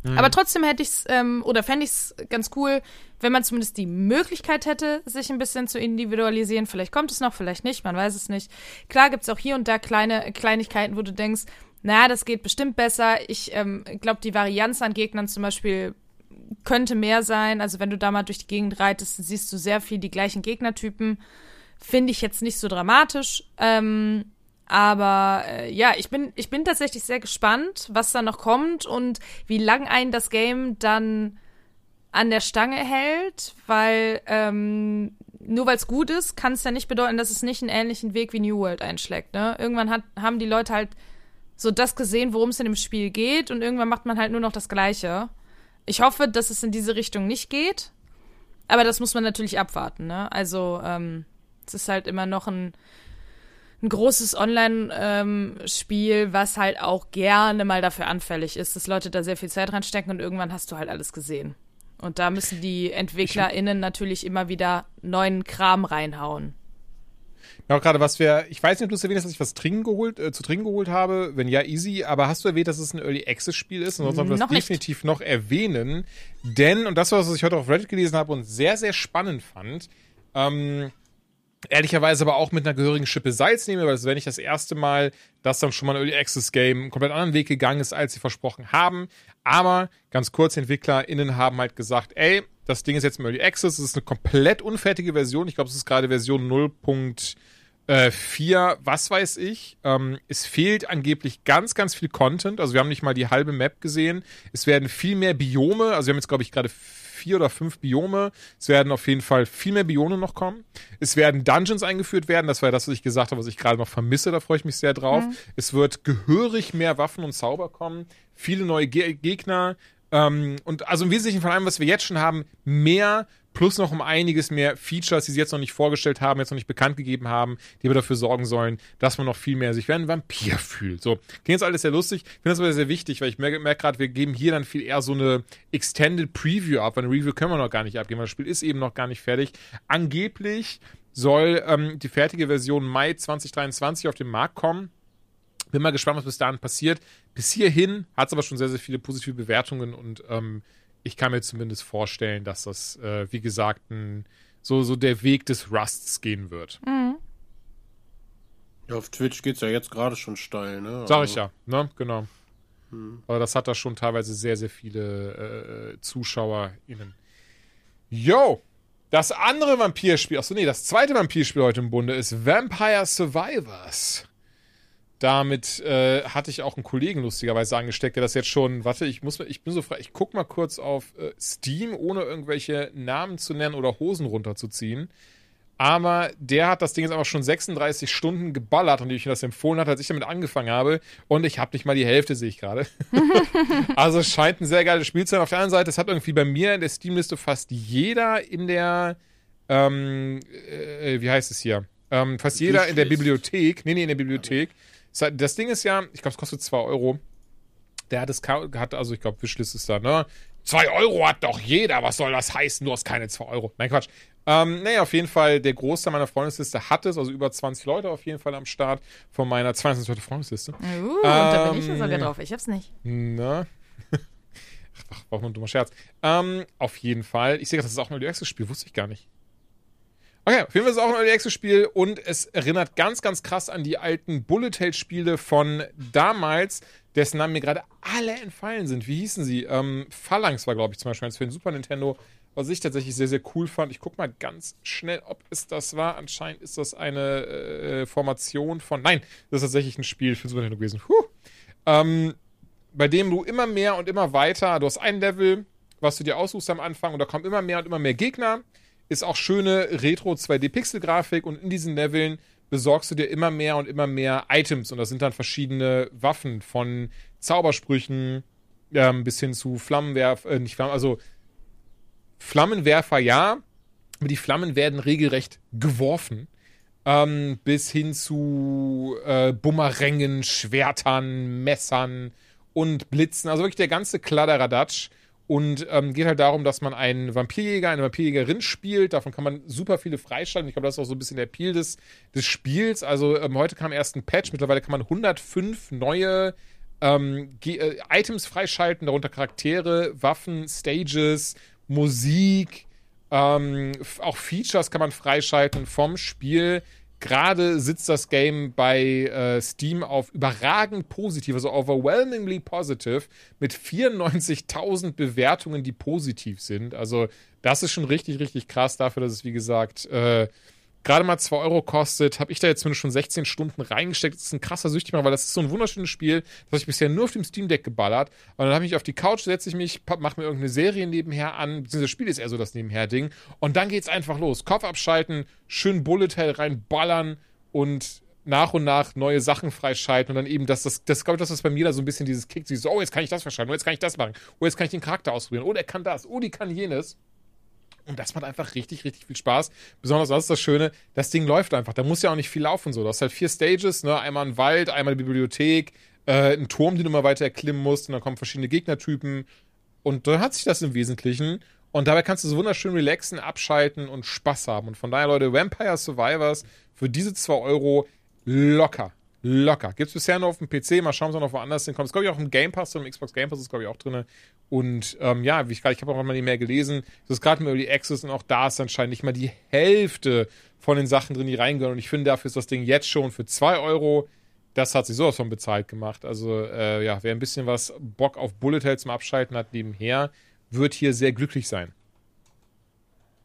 Mhm. Aber trotzdem hätte ich es, ähm, oder fände ich es ganz cool, wenn man zumindest die Möglichkeit hätte, sich ein bisschen zu individualisieren. Vielleicht kommt es noch, vielleicht nicht, man weiß es nicht. Klar gibt es auch hier und da kleine Kleinigkeiten, wo du denkst, naja, das geht bestimmt besser. Ich ähm, glaube, die Varianz an Gegnern zum Beispiel könnte mehr sein. Also wenn du da mal durch die Gegend reitest, siehst du sehr viel die gleichen Gegnertypen. Finde ich jetzt nicht so dramatisch. Ähm, aber äh, ja, ich bin, ich bin tatsächlich sehr gespannt, was da noch kommt und wie lang einen das Game dann an der Stange hält, weil ähm, nur weil es gut ist, kann es ja nicht bedeuten, dass es nicht einen ähnlichen Weg wie New World einschlägt. Ne? Irgendwann hat, haben die Leute halt so das gesehen, worum es in dem Spiel geht und irgendwann macht man halt nur noch das Gleiche. Ich hoffe, dass es in diese Richtung nicht geht, aber das muss man natürlich abwarten. Ne? Also ähm, es ist halt immer noch ein ein großes Online-Spiel, ähm, was halt auch gerne mal dafür anfällig ist, dass Leute da sehr viel Zeit reinstecken und irgendwann hast du halt alles gesehen. Und da müssen die EntwicklerInnen natürlich immer wieder neuen Kram reinhauen. Ja, gerade was wir, ich weiß nicht, ob du es erwähnt hast, dass ich was trinken geholt, äh, zu trinken geholt habe. Wenn ja, easy. Aber hast du erwähnt, dass es ein Early Access Spiel ist? Und sonst sollten wir das noch definitiv noch erwähnen. Denn, und das war, was ich heute auf Reddit gelesen habe und sehr, sehr spannend fand, ähm, ehrlicherweise aber auch mit einer gehörigen Schippe Salz nehme, weil das wäre nicht das erste Mal, dass dann schon mal ein Early Access Game einen komplett anderen Weg gegangen ist, als sie versprochen haben. Aber ganz kurz, EntwicklerInnen haben halt gesagt, ey, das Ding ist jetzt im Early Access, es ist eine komplett unfertige Version. Ich glaube, es ist gerade Version 0.4, äh, was weiß ich. Ähm, es fehlt angeblich ganz, ganz viel Content. Also wir haben nicht mal die halbe Map gesehen. Es werden viel mehr Biome, also wir haben jetzt, glaube ich, gerade vier oder fünf Biome. Es werden auf jeden Fall viel mehr Biome noch kommen. Es werden Dungeons eingeführt werden. Das war ja das, was ich gesagt habe, was ich gerade noch vermisse. Da freue ich mich sehr drauf. Mhm. Es wird gehörig mehr Waffen und Zauber kommen. Viele neue Ge Gegner. Ähm, und also im Wesentlichen von allem, was wir jetzt schon haben, mehr plus noch um einiges mehr Features, die sie jetzt noch nicht vorgestellt haben, jetzt noch nicht bekannt gegeben haben, die wir dafür sorgen sollen, dass man noch viel mehr sich wie ein Vampir *laughs* fühlt. So, klingt jetzt alles sehr lustig, finde das aber sehr wichtig, weil ich merke, merke gerade, wir geben hier dann viel eher so eine Extended Preview ab, weil eine Review können wir noch gar nicht abgeben, weil das Spiel ist eben noch gar nicht fertig. Angeblich soll ähm, die fertige Version Mai 2023 auf den Markt kommen. Bin mal gespannt, was bis dahin passiert. Bis hierhin hat es aber schon sehr, sehr viele positive Bewertungen und ähm, ich kann mir zumindest vorstellen, dass das, äh, wie gesagt, ein, so, so der Weg des Rusts gehen wird. Mhm. Ja, auf Twitch geht es ja jetzt gerade schon steil, ne? Sag ich also ja, ne? Genau. Hm. Aber das hat da schon teilweise sehr, sehr viele äh, ZuschauerInnen. Yo! Das andere Vampirspiel, achso, nee, das zweite Vampirspiel heute im Bunde ist Vampire Survivors. Damit äh, hatte ich auch einen Kollegen lustigerweise angesteckt, der das jetzt schon, warte, ich muss, ich bin so frei, ich guck mal kurz auf äh, Steam, ohne irgendwelche Namen zu nennen oder Hosen runterzuziehen. Aber der hat das Ding jetzt einfach schon 36 Stunden geballert und ich mir das empfohlen hat, als ich damit angefangen habe. Und ich habe nicht mal die Hälfte, sehe ich gerade. *laughs* also es scheint ein sehr geiles Spiel zu sein. Auf der anderen Seite, es hat irgendwie bei mir in der Steam-Liste fast jeder in der, ähm, äh, wie heißt es hier? Ähm, fast jeder in der Bibliothek, nee, nee, in der Bibliothek, das Ding ist ja, ich glaube, es kostet 2 Euro. Der hat es, hat, also ich glaube, Wishlist ist da, ne? 2 Euro hat doch jeder, was soll das heißen? Du hast keine 2 Euro. Nein, Quatsch. Ähm, naja, auf jeden Fall, der Großteil meiner Freundesliste hat es, also über 20 Leute auf jeden Fall am Start von meiner 22 Leute Freundesliste. Uh, ähm, da bin ich ja sogar drauf. Ich hab's nicht. Na. *laughs* Ach, war auch nur ein dummer Scherz. Ähm, auf jeden Fall. Ich sehe, das ist auch ein Early Access Spiel, wusste ich gar nicht. Okay, auf jeden Fall ist es auch ein Early Access Spiel und es erinnert ganz, ganz krass an die alten Bullet Hell Spiele von damals, dessen Namen mir gerade alle entfallen sind. Wie hießen sie? Ähm, Phalanx war, glaube ich, zum Beispiel für den Super Nintendo, was ich tatsächlich sehr, sehr cool fand. Ich gucke mal ganz schnell, ob es das war. Anscheinend ist das eine äh, Formation von. Nein, das ist tatsächlich ein Spiel für Super Nintendo gewesen. Puh. Ähm, bei dem du immer mehr und immer weiter, du hast ein Level, was du dir aussuchst am Anfang und da kommen immer mehr und immer mehr Gegner ist auch schöne Retro 2D-Pixel-Grafik und in diesen Leveln besorgst du dir immer mehr und immer mehr Items und das sind dann verschiedene Waffen von Zaubersprüchen ähm, bis hin zu Flammenwerfer, äh, nicht Flammen, also Flammenwerfer ja, aber die Flammen werden regelrecht geworfen. Ähm, bis hin zu äh, Bumerängen, Schwertern, Messern und Blitzen. Also wirklich der ganze Kladderadatsch. Und ähm, geht halt darum, dass man einen Vampirjäger, eine Vampirjägerin spielt. Davon kann man super viele freischalten. Ich glaube, das ist auch so ein bisschen der Appeal des, des Spiels. Also ähm, heute kam erst ein Patch. Mittlerweile kann man 105 neue ähm, äh, Items freischalten, darunter Charaktere, Waffen, Stages, Musik, ähm, auch Features kann man freischalten vom Spiel. Gerade sitzt das Game bei äh, Steam auf überragend positiv, also overwhelmingly positive, mit 94.000 Bewertungen, die positiv sind. Also das ist schon richtig, richtig krass dafür, dass es, wie gesagt, äh, gerade mal 2 Euro kostet, habe ich da jetzt zumindest schon 16 Stunden reingesteckt. Das ist ein krasser Süchtigmacher, weil das ist so ein wunderschönes Spiel. Das habe ich bisher nur auf dem Steam Deck geballert. Und dann habe ich auf die Couch, setze ich mich, mache mir irgendeine Serie nebenher an. Dieses Spiel ist eher so das Nebenher-Ding. Und dann geht's einfach los. Kopf abschalten, schön Bullet Hell reinballern und nach und nach neue Sachen freischalten und dann eben das, das, das glaube ich, das, was bei mir da so ein bisschen dieses Kick, so, oh, jetzt kann ich das verschalten, oh, jetzt kann ich das machen, oh, jetzt kann ich den Charakter ausprobieren, oh, der kann das, oh, die kann jenes. Und das macht einfach richtig, richtig viel Spaß. Besonders das ist das Schöne, das Ding läuft einfach. Da muss ja auch nicht viel laufen. So. Du hast halt vier Stages, ne? Einmal ein Wald, einmal die Bibliothek, äh, ein Turm, den du mal weiter erklimmen musst, und dann kommen verschiedene Gegnertypen. Und dann hat sich das im Wesentlichen. Und dabei kannst du so wunderschön relaxen, abschalten und Spaß haben. Und von daher, Leute, Vampire Survivors für diese 2 Euro locker. Locker. Gibt es bisher nur auf dem PC. Mal schauen, ob es noch woanders hinkommt. Ist, glaube ich, auch im Game Pass, im Xbox Game Pass ist, glaube ich, auch drin. Und ähm, ja, wie ich gerade, ich habe auch mal nicht mehr gelesen. Das ist gerade mit Early Access und auch da ist anscheinend nicht mal die Hälfte von den Sachen drin, die reingehören. Und ich finde, dafür ist das Ding jetzt schon für 2 Euro. Das hat sich sowas von bezahlt gemacht. Also, äh, ja, wer ein bisschen was Bock auf Bullet Hell zum Abschalten hat nebenher, wird hier sehr glücklich sein.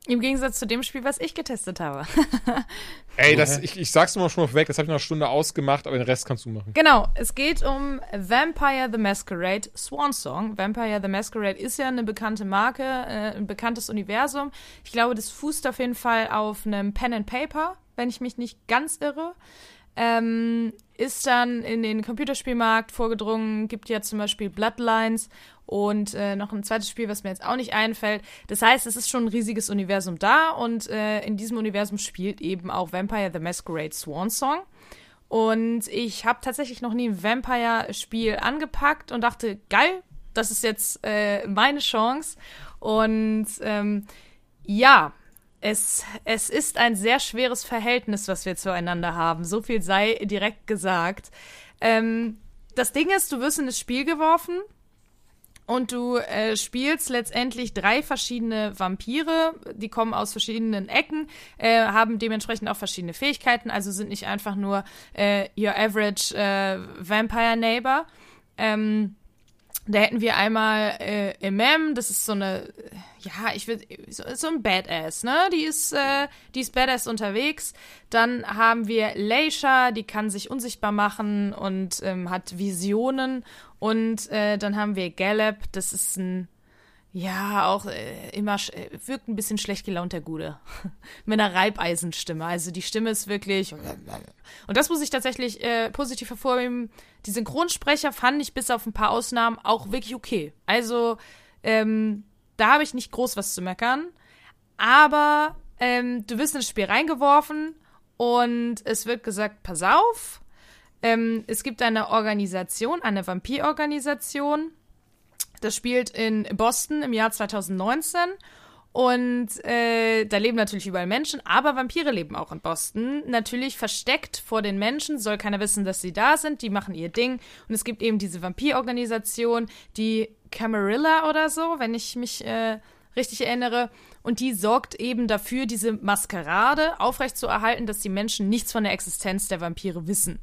Im Gegensatz zu dem Spiel, was ich getestet habe. *laughs* Ey, das, ich, ich sag's nur schon mal vorweg, das habe ich noch eine Stunde ausgemacht, aber den Rest kannst du machen. Genau, es geht um Vampire the Masquerade Swan Song. Vampire the Masquerade ist ja eine bekannte Marke, äh, ein bekanntes Universum. Ich glaube, das fußt auf jeden Fall auf einem Pen and Paper, wenn ich mich nicht ganz irre. Ähm, ist dann in den Computerspielmarkt vorgedrungen, gibt ja zum Beispiel Bloodlines und äh, noch ein zweites Spiel, was mir jetzt auch nicht einfällt. Das heißt, es ist schon ein riesiges Universum da und äh, in diesem Universum spielt eben auch Vampire the Masquerade Swan Song. Und ich habe tatsächlich noch nie ein Vampire-Spiel angepackt und dachte, geil, das ist jetzt äh, meine Chance. Und ähm, ja, es, es ist ein sehr schweres Verhältnis, was wir zueinander haben. So viel sei direkt gesagt. Ähm, das Ding ist, du wirst in das Spiel geworfen und du äh, spielst letztendlich drei verschiedene Vampire, die kommen aus verschiedenen Ecken, äh, haben dementsprechend auch verschiedene Fähigkeiten, also sind nicht einfach nur äh, your average äh, Vampire Neighbor. Ähm, da hätten wir einmal äh, Imam, das ist so eine, ja, ich will, so, so ein Badass, ne? Die ist, äh, die ist Badass unterwegs. Dann haben wir Leisha, die kann sich unsichtbar machen und ähm, hat Visionen. Und äh, dann haben wir Galeb, das ist ein ja, auch äh, immer äh, wirkt ein bisschen schlecht gelaunt, der Gude. *laughs* Mit einer Reibeisenstimme. Also die Stimme ist wirklich. Und das muss ich tatsächlich äh, positiv hervorheben. Die Synchronsprecher fand ich bis auf ein paar Ausnahmen auch wirklich okay. Also, ähm, da habe ich nicht groß was zu meckern. Aber ähm, du wirst ins Spiel reingeworfen und es wird gesagt, pass auf. Ähm, es gibt eine Organisation, eine Vampirorganisation das spielt in Boston im Jahr 2019. Und äh, da leben natürlich überall Menschen, aber Vampire leben auch in Boston. Natürlich versteckt vor den Menschen, soll keiner wissen, dass sie da sind. Die machen ihr Ding. Und es gibt eben diese Vampirorganisation, die Camarilla oder so, wenn ich mich äh, richtig erinnere. Und die sorgt eben dafür, diese Maskerade aufrechtzuerhalten, dass die Menschen nichts von der Existenz der Vampire wissen.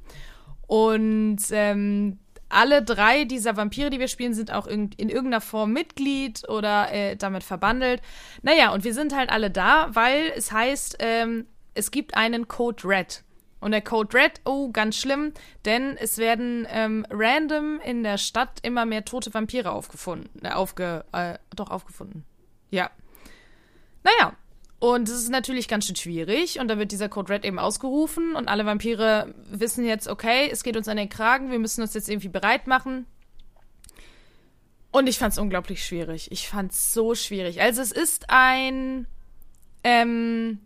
Und ähm, alle drei dieser Vampire, die wir spielen, sind auch in, in irgendeiner Form Mitglied oder äh, damit verbandelt. Naja, und wir sind halt alle da, weil es heißt, ähm, es gibt einen Code Red. Und der Code Red, oh, ganz schlimm, denn es werden ähm, random in der Stadt immer mehr tote Vampire aufgefunden. Äh, aufge, äh, doch, aufgefunden. Ja. Naja, und es ist natürlich ganz schön schwierig. Und da wird dieser Code Red eben ausgerufen. Und alle Vampire wissen jetzt, okay, es geht uns an den Kragen. Wir müssen uns jetzt irgendwie bereit machen. Und ich fand es unglaublich schwierig. Ich fand es so schwierig. Also es ist ein, ähm,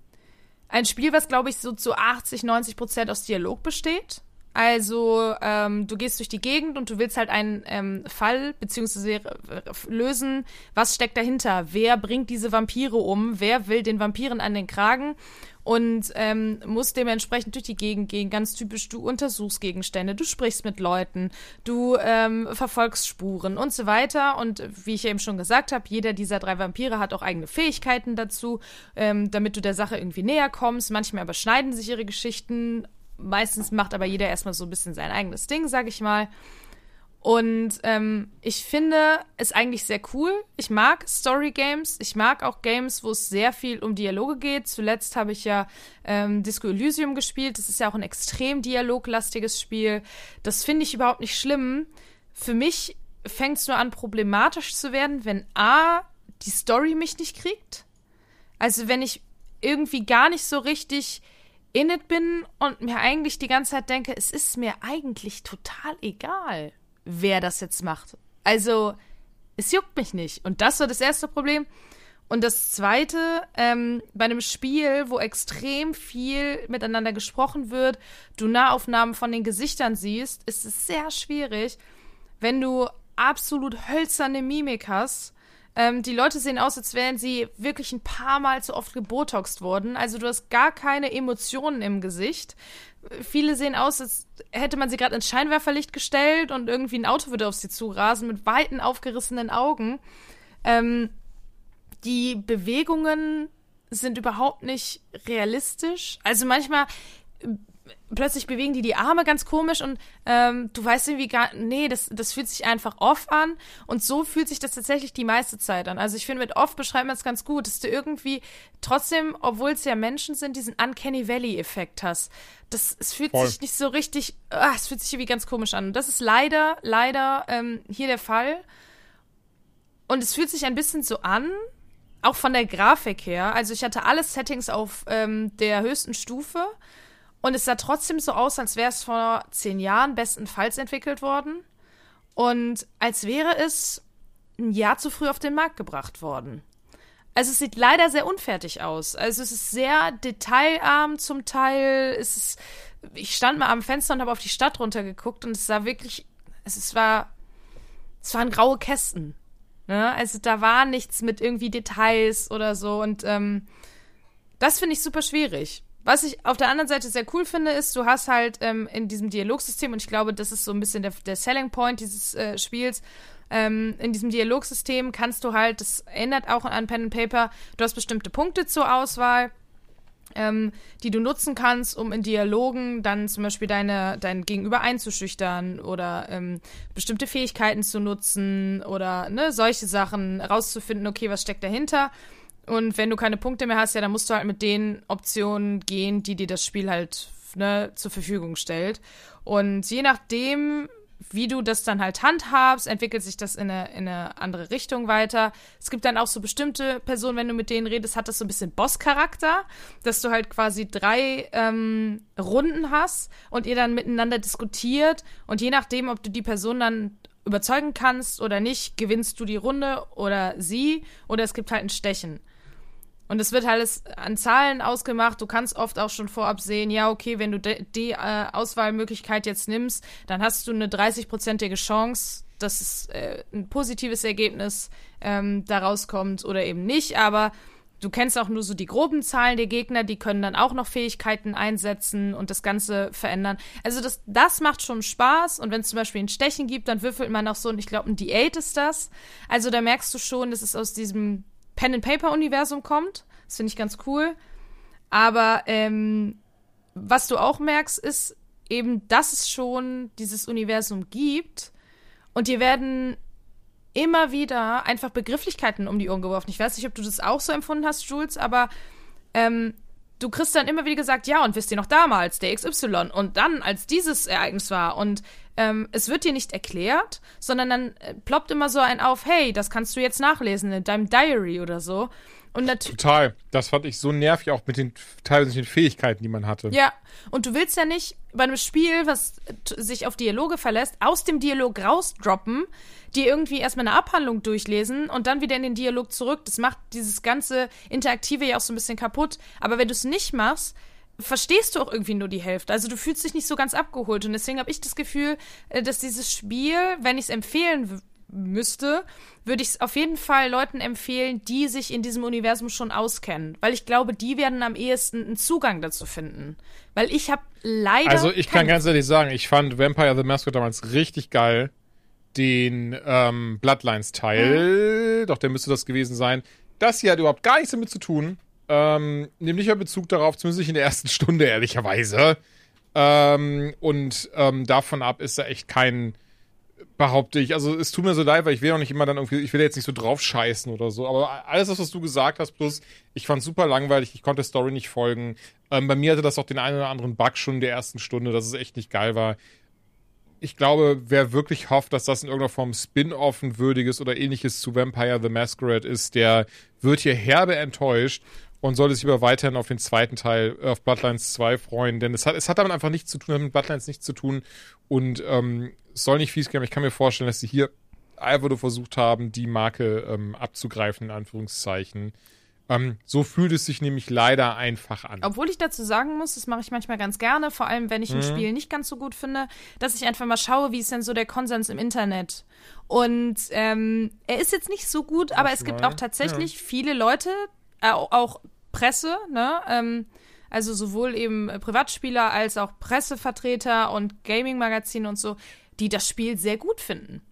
ein Spiel, was, glaube ich, so zu 80, 90 Prozent aus Dialog besteht. Also ähm, du gehst durch die Gegend und du willst halt einen ähm, Fall beziehungsweise lösen, was steckt dahinter? Wer bringt diese Vampire um? Wer will den Vampiren an den Kragen? und ähm, musst dementsprechend durch die Gegend gehen. Ganz typisch, du untersuchst Gegenstände, du sprichst mit Leuten, du ähm, verfolgst Spuren und so weiter. Und wie ich eben schon gesagt habe, jeder dieser drei Vampire hat auch eigene Fähigkeiten dazu, ähm, damit du der Sache irgendwie näher kommst. Manchmal überschneiden sich ihre Geschichten. Meistens macht aber jeder erstmal so ein bisschen sein eigenes Ding, sag ich mal. Und ähm, ich finde es eigentlich sehr cool. Ich mag Story Games. Ich mag auch Games, wo es sehr viel um Dialoge geht. Zuletzt habe ich ja ähm, Disco Elysium gespielt. Das ist ja auch ein extrem dialoglastiges Spiel. Das finde ich überhaupt nicht schlimm. Für mich fängt es nur an, problematisch zu werden, wenn A, die Story mich nicht kriegt. Also wenn ich irgendwie gar nicht so richtig in it bin und mir eigentlich die ganze Zeit denke, es ist mir eigentlich total egal wer das jetzt macht. Also, es juckt mich nicht. Und das war das erste Problem. Und das zweite, ähm, bei einem Spiel, wo extrem viel miteinander gesprochen wird, du Nahaufnahmen von den Gesichtern siehst, ist es sehr schwierig, wenn du absolut hölzerne Mimik hast. Ähm, die Leute sehen aus, als wären sie wirklich ein paar Mal zu oft gebotoxt worden. Also du hast gar keine Emotionen im Gesicht viele sehen aus, als hätte man sie gerade ins Scheinwerferlicht gestellt und irgendwie ein Auto würde auf sie zurasen mit weiten, aufgerissenen Augen. Ähm, die Bewegungen sind überhaupt nicht realistisch. Also manchmal plötzlich bewegen die die Arme ganz komisch und ähm, du weißt irgendwie gar, nee, das, das fühlt sich einfach off an und so fühlt sich das tatsächlich die meiste Zeit an. Also ich finde, mit off beschreibt man es ganz gut, dass du irgendwie trotzdem, obwohl es ja Menschen sind, diesen Uncanny Valley-Effekt hast. Das, es fühlt Voll. sich nicht so richtig, ah, es fühlt sich irgendwie ganz komisch an. Und das ist leider, leider ähm, hier der Fall. Und es fühlt sich ein bisschen so an, auch von der Grafik her. Also ich hatte alle Settings auf ähm, der höchsten Stufe und es sah trotzdem so aus, als wäre es vor zehn Jahren bestenfalls entwickelt worden. Und als wäre es ein Jahr zu früh auf den Markt gebracht worden. Also es sieht leider sehr unfertig aus. Also es ist sehr detailarm zum Teil. Es ist, ich stand mal am Fenster und habe auf die Stadt runtergeguckt und es sah wirklich, es, es war, es waren graue Kästen. Ne? Also da war nichts mit irgendwie Details oder so und ähm, das finde ich super schwierig. Was ich auf der anderen Seite sehr cool finde, ist, du hast halt ähm, in diesem Dialogsystem, und ich glaube, das ist so ein bisschen der, der Selling Point dieses äh, Spiels, ähm, in diesem Dialogsystem kannst du halt, das ändert auch an Pen and Paper, du hast bestimmte Punkte zur Auswahl. Ähm, die du nutzen kannst, um in Dialogen dann zum Beispiel deine, dein Gegenüber einzuschüchtern oder ähm, bestimmte Fähigkeiten zu nutzen oder ne, solche Sachen rauszufinden, okay, was steckt dahinter. Und wenn du keine Punkte mehr hast, ja, dann musst du halt mit den Optionen gehen, die dir das Spiel halt ne, zur Verfügung stellt. Und je nachdem, wie du das dann halt handhabst, entwickelt sich das in eine, in eine andere Richtung weiter. Es gibt dann auch so bestimmte Personen, wenn du mit denen redest, hat das so ein bisschen Boss-Charakter, dass du halt quasi drei ähm, Runden hast und ihr dann miteinander diskutiert und je nachdem, ob du die Person dann überzeugen kannst oder nicht, gewinnst du die Runde oder sie oder es gibt halt ein Stechen. Und es wird alles an Zahlen ausgemacht. Du kannst oft auch schon vorab sehen, ja, okay, wenn du die äh, Auswahlmöglichkeit jetzt nimmst, dann hast du eine 30-prozentige Chance, dass äh, ein positives Ergebnis ähm, daraus kommt oder eben nicht. Aber du kennst auch nur so die groben Zahlen der Gegner, die können dann auch noch Fähigkeiten einsetzen und das Ganze verändern. Also das, das macht schon Spaß. Und wenn es zum Beispiel ein Stechen gibt, dann würfelt man auch so, und ich glaube, ein D8 ist das. Also da merkst du schon, dass es aus diesem Pen-and-Paper-Universum kommt. Das finde ich ganz cool. Aber ähm, was du auch merkst, ist eben, dass es schon dieses Universum gibt. Und dir werden immer wieder einfach Begrifflichkeiten um die Ohren geworfen. Ich weiß nicht, ob du das auch so empfunden hast, Jules, aber ähm, du kriegst dann immer wieder gesagt, ja, und wisst ihr noch damals, der XY und dann, als dieses Ereignis war und ähm, es wird dir nicht erklärt, sondern dann äh, ploppt immer so ein auf, hey, das kannst du jetzt nachlesen in deinem Diary oder so. Und Total. Das fand ich so nervig, auch mit den teilweise den Fähigkeiten, die man hatte. Ja, und du willst ja nicht bei einem Spiel, was sich auf Dialoge verlässt, aus dem Dialog rausdroppen, die irgendwie erstmal eine Abhandlung durchlesen und dann wieder in den Dialog zurück. Das macht dieses ganze Interaktive ja auch so ein bisschen kaputt. Aber wenn du es nicht machst, verstehst du auch irgendwie nur die Hälfte. Also du fühlst dich nicht so ganz abgeholt. Und deswegen habe ich das Gefühl, äh, dass dieses Spiel, wenn ich es empfehlen müsste, würde ich es auf jeden Fall Leuten empfehlen, die sich in diesem Universum schon auskennen. Weil ich glaube, die werden am ehesten einen Zugang dazu finden. Weil ich habe leider. Also ich kann ganz ehrlich sagen, ich fand Vampire the Mascot damals richtig geil. Den ähm, Bloodlines-Teil, mhm. doch der müsste das gewesen sein. Das hier hat überhaupt gar nichts damit zu tun. Ähm, nämlich ja Bezug darauf, zumindest nicht in der ersten Stunde, ehrlicherweise. Ähm, und ähm, davon ab ist da echt kein, behaupte ich. Also es tut mir so leid, weil ich will auch nicht immer dann irgendwie, ich will jetzt nicht so drauf scheißen oder so. Aber alles, was du gesagt hast, plus ich fand super langweilig, ich konnte der Story nicht folgen. Ähm, bei mir hatte das auch den einen oder anderen Bug schon in der ersten Stunde, dass es echt nicht geil war. Ich glaube, wer wirklich hofft, dass das in irgendeiner Form Spin-off ein würdiges oder ähnliches zu Vampire the Masquerade ist, der wird hier herbe enttäuscht und sollte sich aber weiterhin auf den zweiten Teil, äh, auf Bloodlines 2 freuen, denn es hat, es hat damit einfach nichts zu tun, hat mit Bloodlines nichts zu tun und ähm, es soll nicht fies gehen, aber ich kann mir vorstellen, dass sie hier einfach nur versucht haben, die Marke ähm, abzugreifen, in Anführungszeichen. Ähm, so fühlt es sich nämlich leider einfach an. Obwohl ich dazu sagen muss, das mache ich manchmal ganz gerne, vor allem wenn ich ein mhm. Spiel nicht ganz so gut finde, dass ich einfach mal schaue, wie ist denn so der Konsens im Internet. Und ähm, er ist jetzt nicht so gut, aber es gibt auch tatsächlich ja. viele Leute, äh, auch Presse, ne? Ähm, also sowohl eben Privatspieler als auch Pressevertreter und Gaming-Magazine und so, die das Spiel sehr gut finden.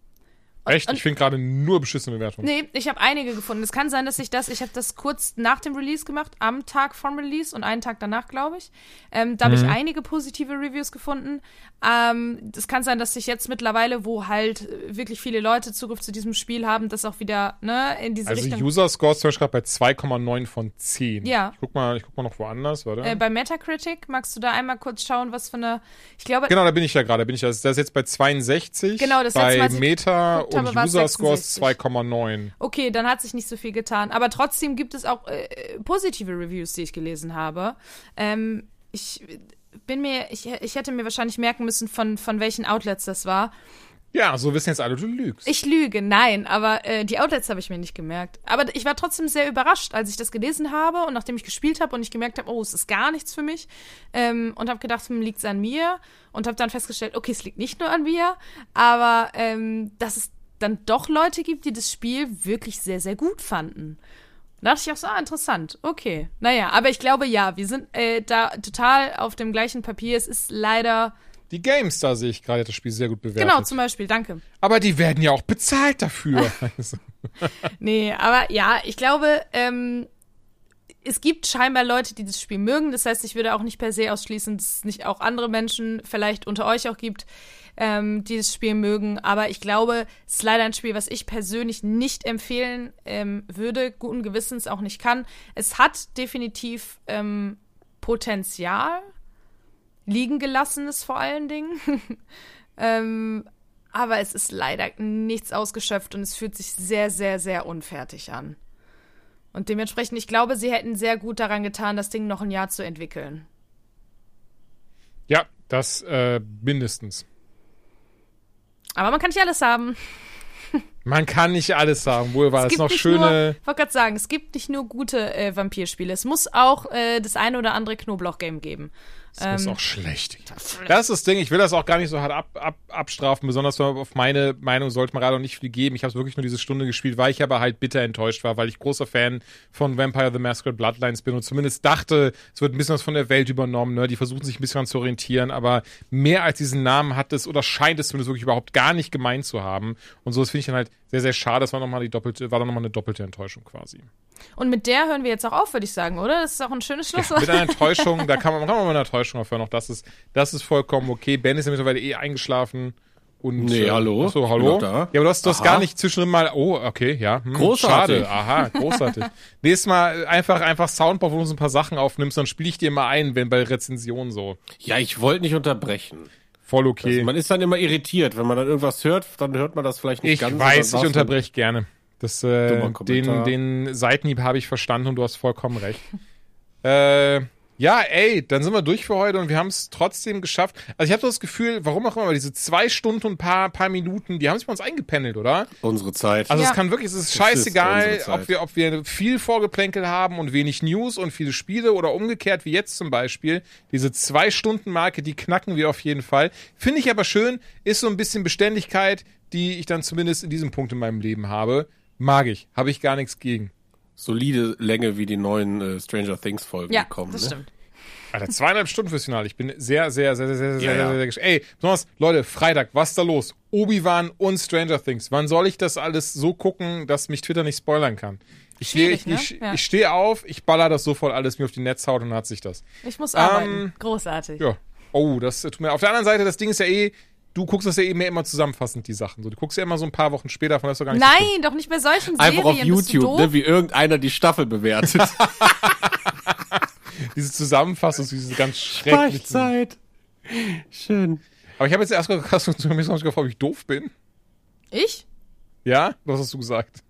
Echt? ich finde gerade nur beschissene Bewertungen. Nee, ich habe einige gefunden. Es kann sein, dass ich das, ich habe das kurz nach dem Release gemacht, am Tag vom Release und einen Tag danach, glaube ich. Ähm, da mhm. habe ich einige positive Reviews gefunden. Ähm, es kann sein, dass sich jetzt mittlerweile, wo halt wirklich viele Leute Zugriff zu diesem Spiel haben, das auch wieder ne, in diese also Richtung. Also User Score ist zum Beispiel bei 2,9 von 10. Ja. Ich guck mal, ich guck mal noch woanders, warte. Äh, bei Metacritic, magst du da einmal kurz schauen, was für eine, ich glaube. Genau, da bin ich ja gerade, bin ich, das ist jetzt bei 62. Genau, das bei letzte Mal, Meta und User Score ist 2,9. Okay, dann hat sich nicht so viel getan. Aber trotzdem gibt es auch äh, positive Reviews, die ich gelesen habe. Ähm, ich bin mir, ich, ich hätte mir wahrscheinlich merken müssen, von, von welchen Outlets das war. Ja, so wissen jetzt alle, du lügst. Ich lüge, nein, aber äh, die Outlets habe ich mir nicht gemerkt. Aber ich war trotzdem sehr überrascht, als ich das gelesen habe und nachdem ich gespielt habe und ich gemerkt habe, oh, es ist gar nichts für mich ähm, und habe gedacht, hm, liegt es an mir und habe dann festgestellt, okay, es liegt nicht nur an mir, aber ähm, dass es dann doch Leute gibt, die das Spiel wirklich sehr, sehr gut fanden. Da dachte ich auch so, ah, interessant. Okay. Naja, aber ich glaube, ja, wir sind äh, da total auf dem gleichen Papier. Es ist leider. Die Games, da sehe ich gerade das Spiel sehr gut bewertet. Genau, zum Beispiel, danke. Aber die werden ja auch bezahlt dafür. *laughs* nee, aber ja, ich glaube, ähm, es gibt scheinbar Leute, die das Spiel mögen. Das heißt, ich würde auch nicht per se ausschließen, dass es nicht auch andere Menschen vielleicht unter euch auch gibt, ähm, die das Spiel mögen. Aber ich glaube, es ist leider ein Spiel, was ich persönlich nicht empfehlen ähm, würde, guten Gewissens auch nicht kann. Es hat definitiv ähm, Potenzial, liegen gelassenes vor allen Dingen. *laughs* ähm, aber es ist leider nichts ausgeschöpft und es fühlt sich sehr, sehr, sehr unfertig an. Und dementsprechend, ich glaube, sie hätten sehr gut daran getan, das Ding noch ein Jahr zu entwickeln. Ja, das äh, mindestens. Aber man kann nicht alles haben. Man kann nicht alles haben. Wohl war es, es noch schöne. ich wollte gerade sagen, es gibt nicht nur gute äh, Vampirspiele. Es muss auch äh, das eine oder andere Knoblauch-Game geben. Das ähm, muss auch schlecht. Das ist das Ding. Ich will das auch gar nicht so hart ab, ab, abstrafen. Besonders auf meine Meinung sollte man gerade auch nicht viel geben. Ich habe wirklich nur diese Stunde gespielt, weil ich aber halt bitter enttäuscht war, weil ich großer Fan von Vampire the Masquerade Bloodlines bin und zumindest dachte, es wird ein bisschen was von der Welt übernommen. Ne? Die versuchen sich ein bisschen zu orientieren, aber mehr als diesen Namen hat es oder scheint es zumindest wirklich überhaupt gar nicht gemeint zu haben. Und so, das finde ich dann halt sehr, sehr schade. Das war nochmal die doppelte, war dann nochmal eine doppelte Enttäuschung quasi. Und mit der hören wir jetzt auch auf, würde ich sagen, oder? Das ist auch ein schönes Schlusswort. Ja, mit einer *laughs* Enttäuschung, da kann man, kann man mit einer Enttäuschung aufhören. Auch das ist, das ist vollkommen okay. Ben ist ja mittlerweile eh eingeschlafen. Und, nee, äh, hallo. Achso, hallo. Ja, aber du hast, du hast gar nicht zwischendrin mal, oh, okay, ja. Hm, großartig. Schade, aha, großartig. *laughs* Nächstes Mal einfach, einfach Soundboard, wo du uns ein paar Sachen aufnimmst, dann spiele ich dir mal ein, wenn bei Rezensionen so. Ja, ich wollte nicht unterbrechen. Voll okay. Also man ist dann immer irritiert. Wenn man dann irgendwas hört, dann hört man das vielleicht nicht ich ganz. Ich weiß, ich unterbreche gerne. Das, äh, den, den Seitenhieb habe ich verstanden und du hast vollkommen recht. *laughs* äh, Ja, ey, dann sind wir durch für heute und wir haben es trotzdem geschafft. Also ich habe so das Gefühl, warum auch immer, diese zwei Stunden und ein paar, paar Minuten, die haben sich bei uns eingependelt, oder? Unsere Zeit. Also Ja. es kann wirklich, es ist ist scheißegal, Zeit. ob wir, ob wir viel Vorgeplänkel haben und wenig News und viele Spiele oder umgekehrt wie jetzt zum Beispiel. Diese zwei Stunden Marke, die knacken wir auf jeden Fall. Finde ich aber schön, ist so ein bisschen Beständigkeit, die ich dann zumindest in diesem Punkt in meinem Leben habe. Mag ich, habe ich gar nichts gegen. Solide Länge wie die neuen äh, Stranger Things Folgen Ja, gekommen. das ne? stimmt. Alter, zweieinhalb Stunden fürs Finale. Ich bin sehr, sehr, sehr, sehr, sehr, sehr, Ja, ja. sehr, sehr, sehr Ey, besonders, Leute, Freitag, was ist da los? Obi-Wan und Stranger Things. Wann soll ich das alles so gucken, dass mich Twitter nicht spoilern kann? Ich stehe ich, Schwierig, ich, ne? Ja. ich steh auf, ich baller das sofort alles mir auf die Netzhaut und hat sich das. Ich muss arbeiten. Ähm, Großartig. Ja. Oh, das tut mir. Auf der anderen Seite, das Ding ist ja eh, du guckst das ja eben immer zusammenfassend, die Sachen. So, du guckst ja immer so ein paar Wochen später, von das doch gar nicht. Nein, doch nicht bei solchen Einfach Serien. auf Bist du YouTube, ne, wie irgendeiner die Staffel bewertet. *laughs* Diese Zusammenfassung, diese ganz schrecklichen. Speichzeit. Schön. Aber ich habe jetzt erst du gefragt, ob ich doof bin. Ich? Ja? Was hast du gesagt?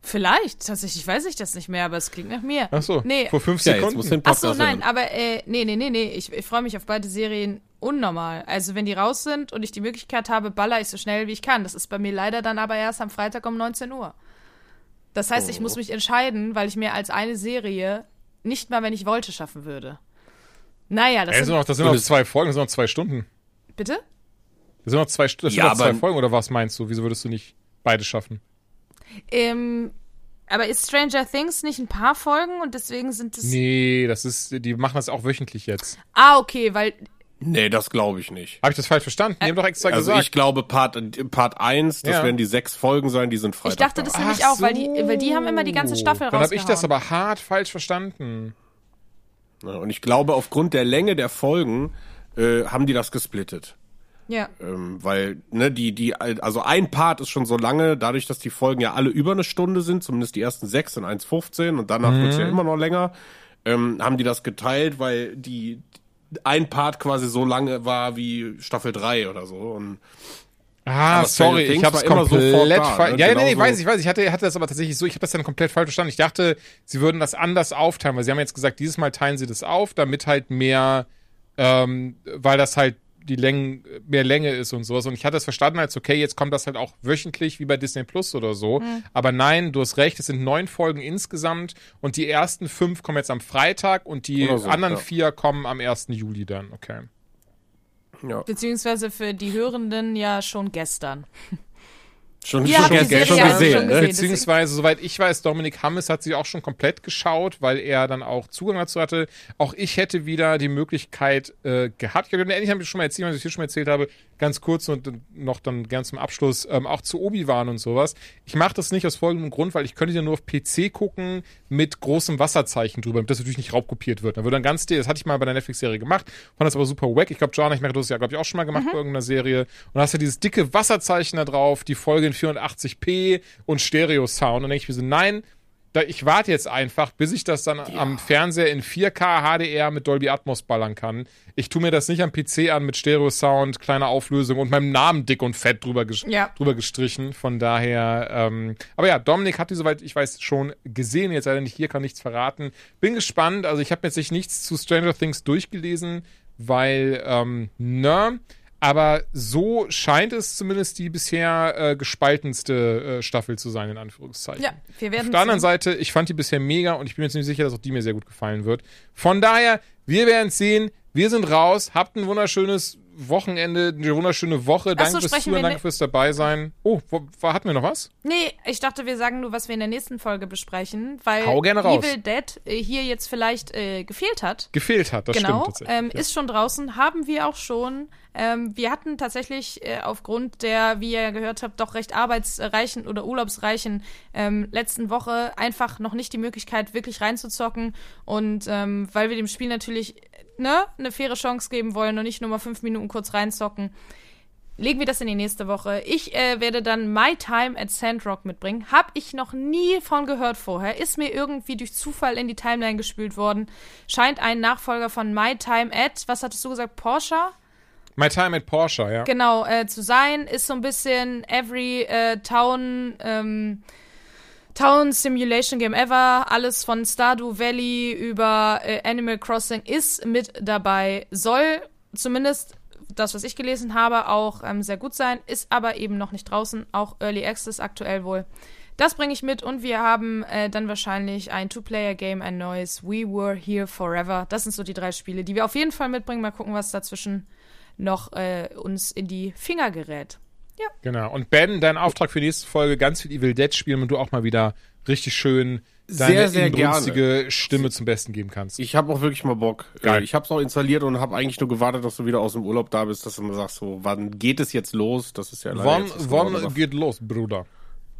Vielleicht. Tatsächlich weiß ich das nicht mehr, aber es klingt nach mir. Ach so, Nee. vor fünf Ja, Sekunden. Ach so, nein, aber äh, nee, nee, nee, nee. Ich, ich freue mich auf beide Serien unnormal. Also wenn die raus sind und ich die Möglichkeit habe, baller ich so schnell wie ich kann. Das ist bei mir leider dann aber erst am Freitag um 19 Uhr. Das heißt, ich Oh. muss mich entscheiden, weil ich mir als eine Serie nicht mal, wenn ich wollte, schaffen würde. Naja, das Ey, sind noch, das sind noch zwei Folgen, das sind noch zwei Stunden. bitte? Das sind noch zwei, das sind Ja, noch zwei aber- Folgen, oder was meinst du? Wieso würdest du nicht beide schaffen? Ähm, aber ist Stranger Things nicht ein paar Folgen und deswegen sind es. Nee, das ist, die machen das auch wöchentlich jetzt. Ah, okay, weil. Nee, das glaube ich nicht. Habe ich das falsch verstanden? Die haben doch extra Also gesagt. ich glaube, Part, Part 1, das Ja. werden die sechs Folgen sein, die sind Ich Freitag dachte das da. nämlich auch, weil die, weil die haben immer die ganze Staffel Dann habe ich das aber hart falsch verstanden. Ja, Und ich glaube, aufgrund der Länge der Folgen äh, haben die das gesplittet. Ja. Ähm, weil, ne, die, die, also ein Part ist schon so lange, dadurch, dass die Folgen ja alle über eine Stunde sind, zumindest die ersten sechs sind 1,15 und danach wird's ja immer noch länger, ähm, haben die das geteilt, weil die ein Part quasi so lange war wie Staffel 3 oder so. Und Ah, sorry, ich habe es komplett falsch. ne? Ja, nee, nee, Genauso- weiß ich, weiß ich. Ich hatte, hatte das aber tatsächlich so, ich habe das dann komplett falsch verstanden. Ich dachte, sie würden das anders aufteilen, weil sie haben jetzt gesagt, dieses Mal teilen sie das auf, damit halt mehr, ähm, weil das halt die Längen, mehr Länge ist und sowas. Und ich hatte es verstanden als, okay, jetzt kommt das halt auch wöchentlich wie bei Disney Plus oder so. Hm. Aber nein, du hast recht, es sind neun Folgen insgesamt und die ersten fünf kommen jetzt am Freitag und die so, anderen ja. vier kommen am 1. Juli dann, okay. ja, Beziehungsweise für die Hörenden ja schon gestern. Schon, Ihr schon, Serie schon gesehen, schon ne? gesehen. Beziehungsweise, soweit ich weiß, Dominik Hammes hat sie auch schon komplett geschaut, weil er dann auch Zugang dazu hatte. Auch ich hätte wieder die Möglichkeit äh, gehabt. Ich glaube, ähnlich habe ich schon mal erzählt, was ich hier schon mal erzählt habe, ganz kurz und noch dann ganz zum Abschluss, ähm, auch zu Obi-Wan und sowas. Ich mache das nicht aus folgendem Grund, weil ich könnte ja nur auf PC gucken mit großem Wasserzeichen drüber, damit das natürlich nicht raubkopiert wird. Da würde dann ganz, das hatte ich mal bei der Netflix-Serie gemacht, fand das aber super wack. Ich glaube, John, ich merke, du hast es ja, glaube ich, auch schon mal gemacht bei irgendeiner Serie. Und da hast du dieses dicke Wasserzeichen da drauf, die Folge in 480p und Stereo-Sound. Und dann denke ich mir so, nein, da, ich warte jetzt einfach, bis ich das dann am Fernseher in 4K HDR mit Dolby Atmos ballern kann. Ich tue mir das nicht am PC an mit Stereo-Sound, kleiner Auflösung und meinem Namen dick und fett drüber, ges Ja. drüber gestrichen. Von daher, ähm, aber ja, Dominik hat die, soweit ich weiß, schon gesehen. Jetzt leider nicht hier, kann nichts verraten. Bin gespannt. Also ich habe jetzt nicht nichts zu Stranger Things durchgelesen, weil, ähm, ne, aber so scheint es zumindest die bisher äh, gespaltenste äh, Staffel zu sein, in Anführungszeichen. Ja, wir werden Auf der anderen sehen. Seite, ich fand die bisher mega und ich bin mir ziemlich sicher, dass auch die mir sehr gut gefallen wird. Von daher, wir werden es sehen. Wir sind raus. Habt ein wunderschönes Wochenende, eine wunderschöne Woche. Danke so, fürs Zuhören, danke ne- fürs dabei sein. Oh, wo, wo, hatten wir noch was? Nee, ich dachte, wir sagen nur, was wir in der nächsten Folge besprechen, weil Hau gerne raus. Evil Dead äh, hier jetzt vielleicht äh, gefehlt hat. Gefehlt hat, das genau, stimmt tatsächlich. ähm, ja. ist schon draußen, haben wir auch schon. Ähm, wir hatten tatsächlich äh, aufgrund der, wie ihr gehört habt, doch recht arbeitsreichen oder urlaubsreichen ähm, letzten Woche einfach noch nicht die Möglichkeit, wirklich reinzuzocken. Und ähm, weil wir dem Spiel natürlich ne, eine faire Chance geben wollen und nicht nur mal fünf Minuten kurz reinzocken, legen wir das in die nächste Woche. Ich äh, werde dann My Time at Sandrock mitbringen. Hab ich noch nie von gehört vorher. Ist mir irgendwie durch Zufall in die Timeline gespült worden. Scheint ein Nachfolger von My Time at, was hattest du gesagt, Porsche? My Time at Porsche, ja. Genau, äh, zu sein. Ist so ein bisschen Every äh, Town ähm, Town Simulation Game Ever, alles von Stardew Valley über äh, Animal Crossing ist mit dabei, soll zumindest das, was ich gelesen habe, auch ähm, sehr gut sein, ist aber eben noch nicht draußen, auch Early Access aktuell wohl. Das bringe ich mit und wir haben äh, dann wahrscheinlich ein Two-Player-Game, ein neues We Were Here Forever. Das sind so die drei Spiele, die wir auf jeden Fall mitbringen. Mal gucken, was dazwischen noch äh, uns in die Finger gerät. Ja. Genau. Und Ben, dein Auftrag für die nächste Folge, ganz viel Evil Dead spielen und du auch mal wieder richtig schön deine sehr, sehr Stimme zum Besten geben kannst. Ich habe auch wirklich mal Bock. Äh, Geil. Ich habe es auch installiert und habe eigentlich nur gewartet, dass du wieder aus dem Urlaub da bist, dass du mal sagst, so, wann geht es jetzt los? Das ist ja leider Wann, wann geht los, Bruder?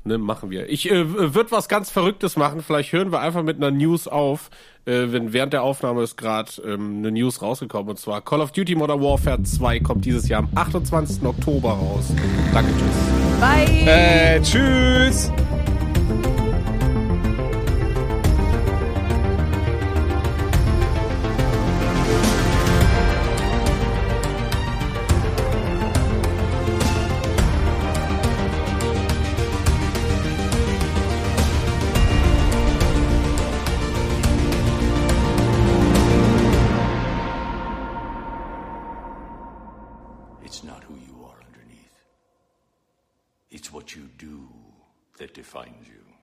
Ne, machen wir. Ich äh, würde was ganz Verrücktes machen. Vielleicht hören wir einfach mit einer News auf, äh, wenn während der Aufnahme ist gerade ähm, eine News rausgekommen. Und zwar Call of Duty Modern Warfare 2 kommt dieses Jahr am 28. Oktober raus. Danke, tschüss. Bye. Äh, tschüss. that defines you.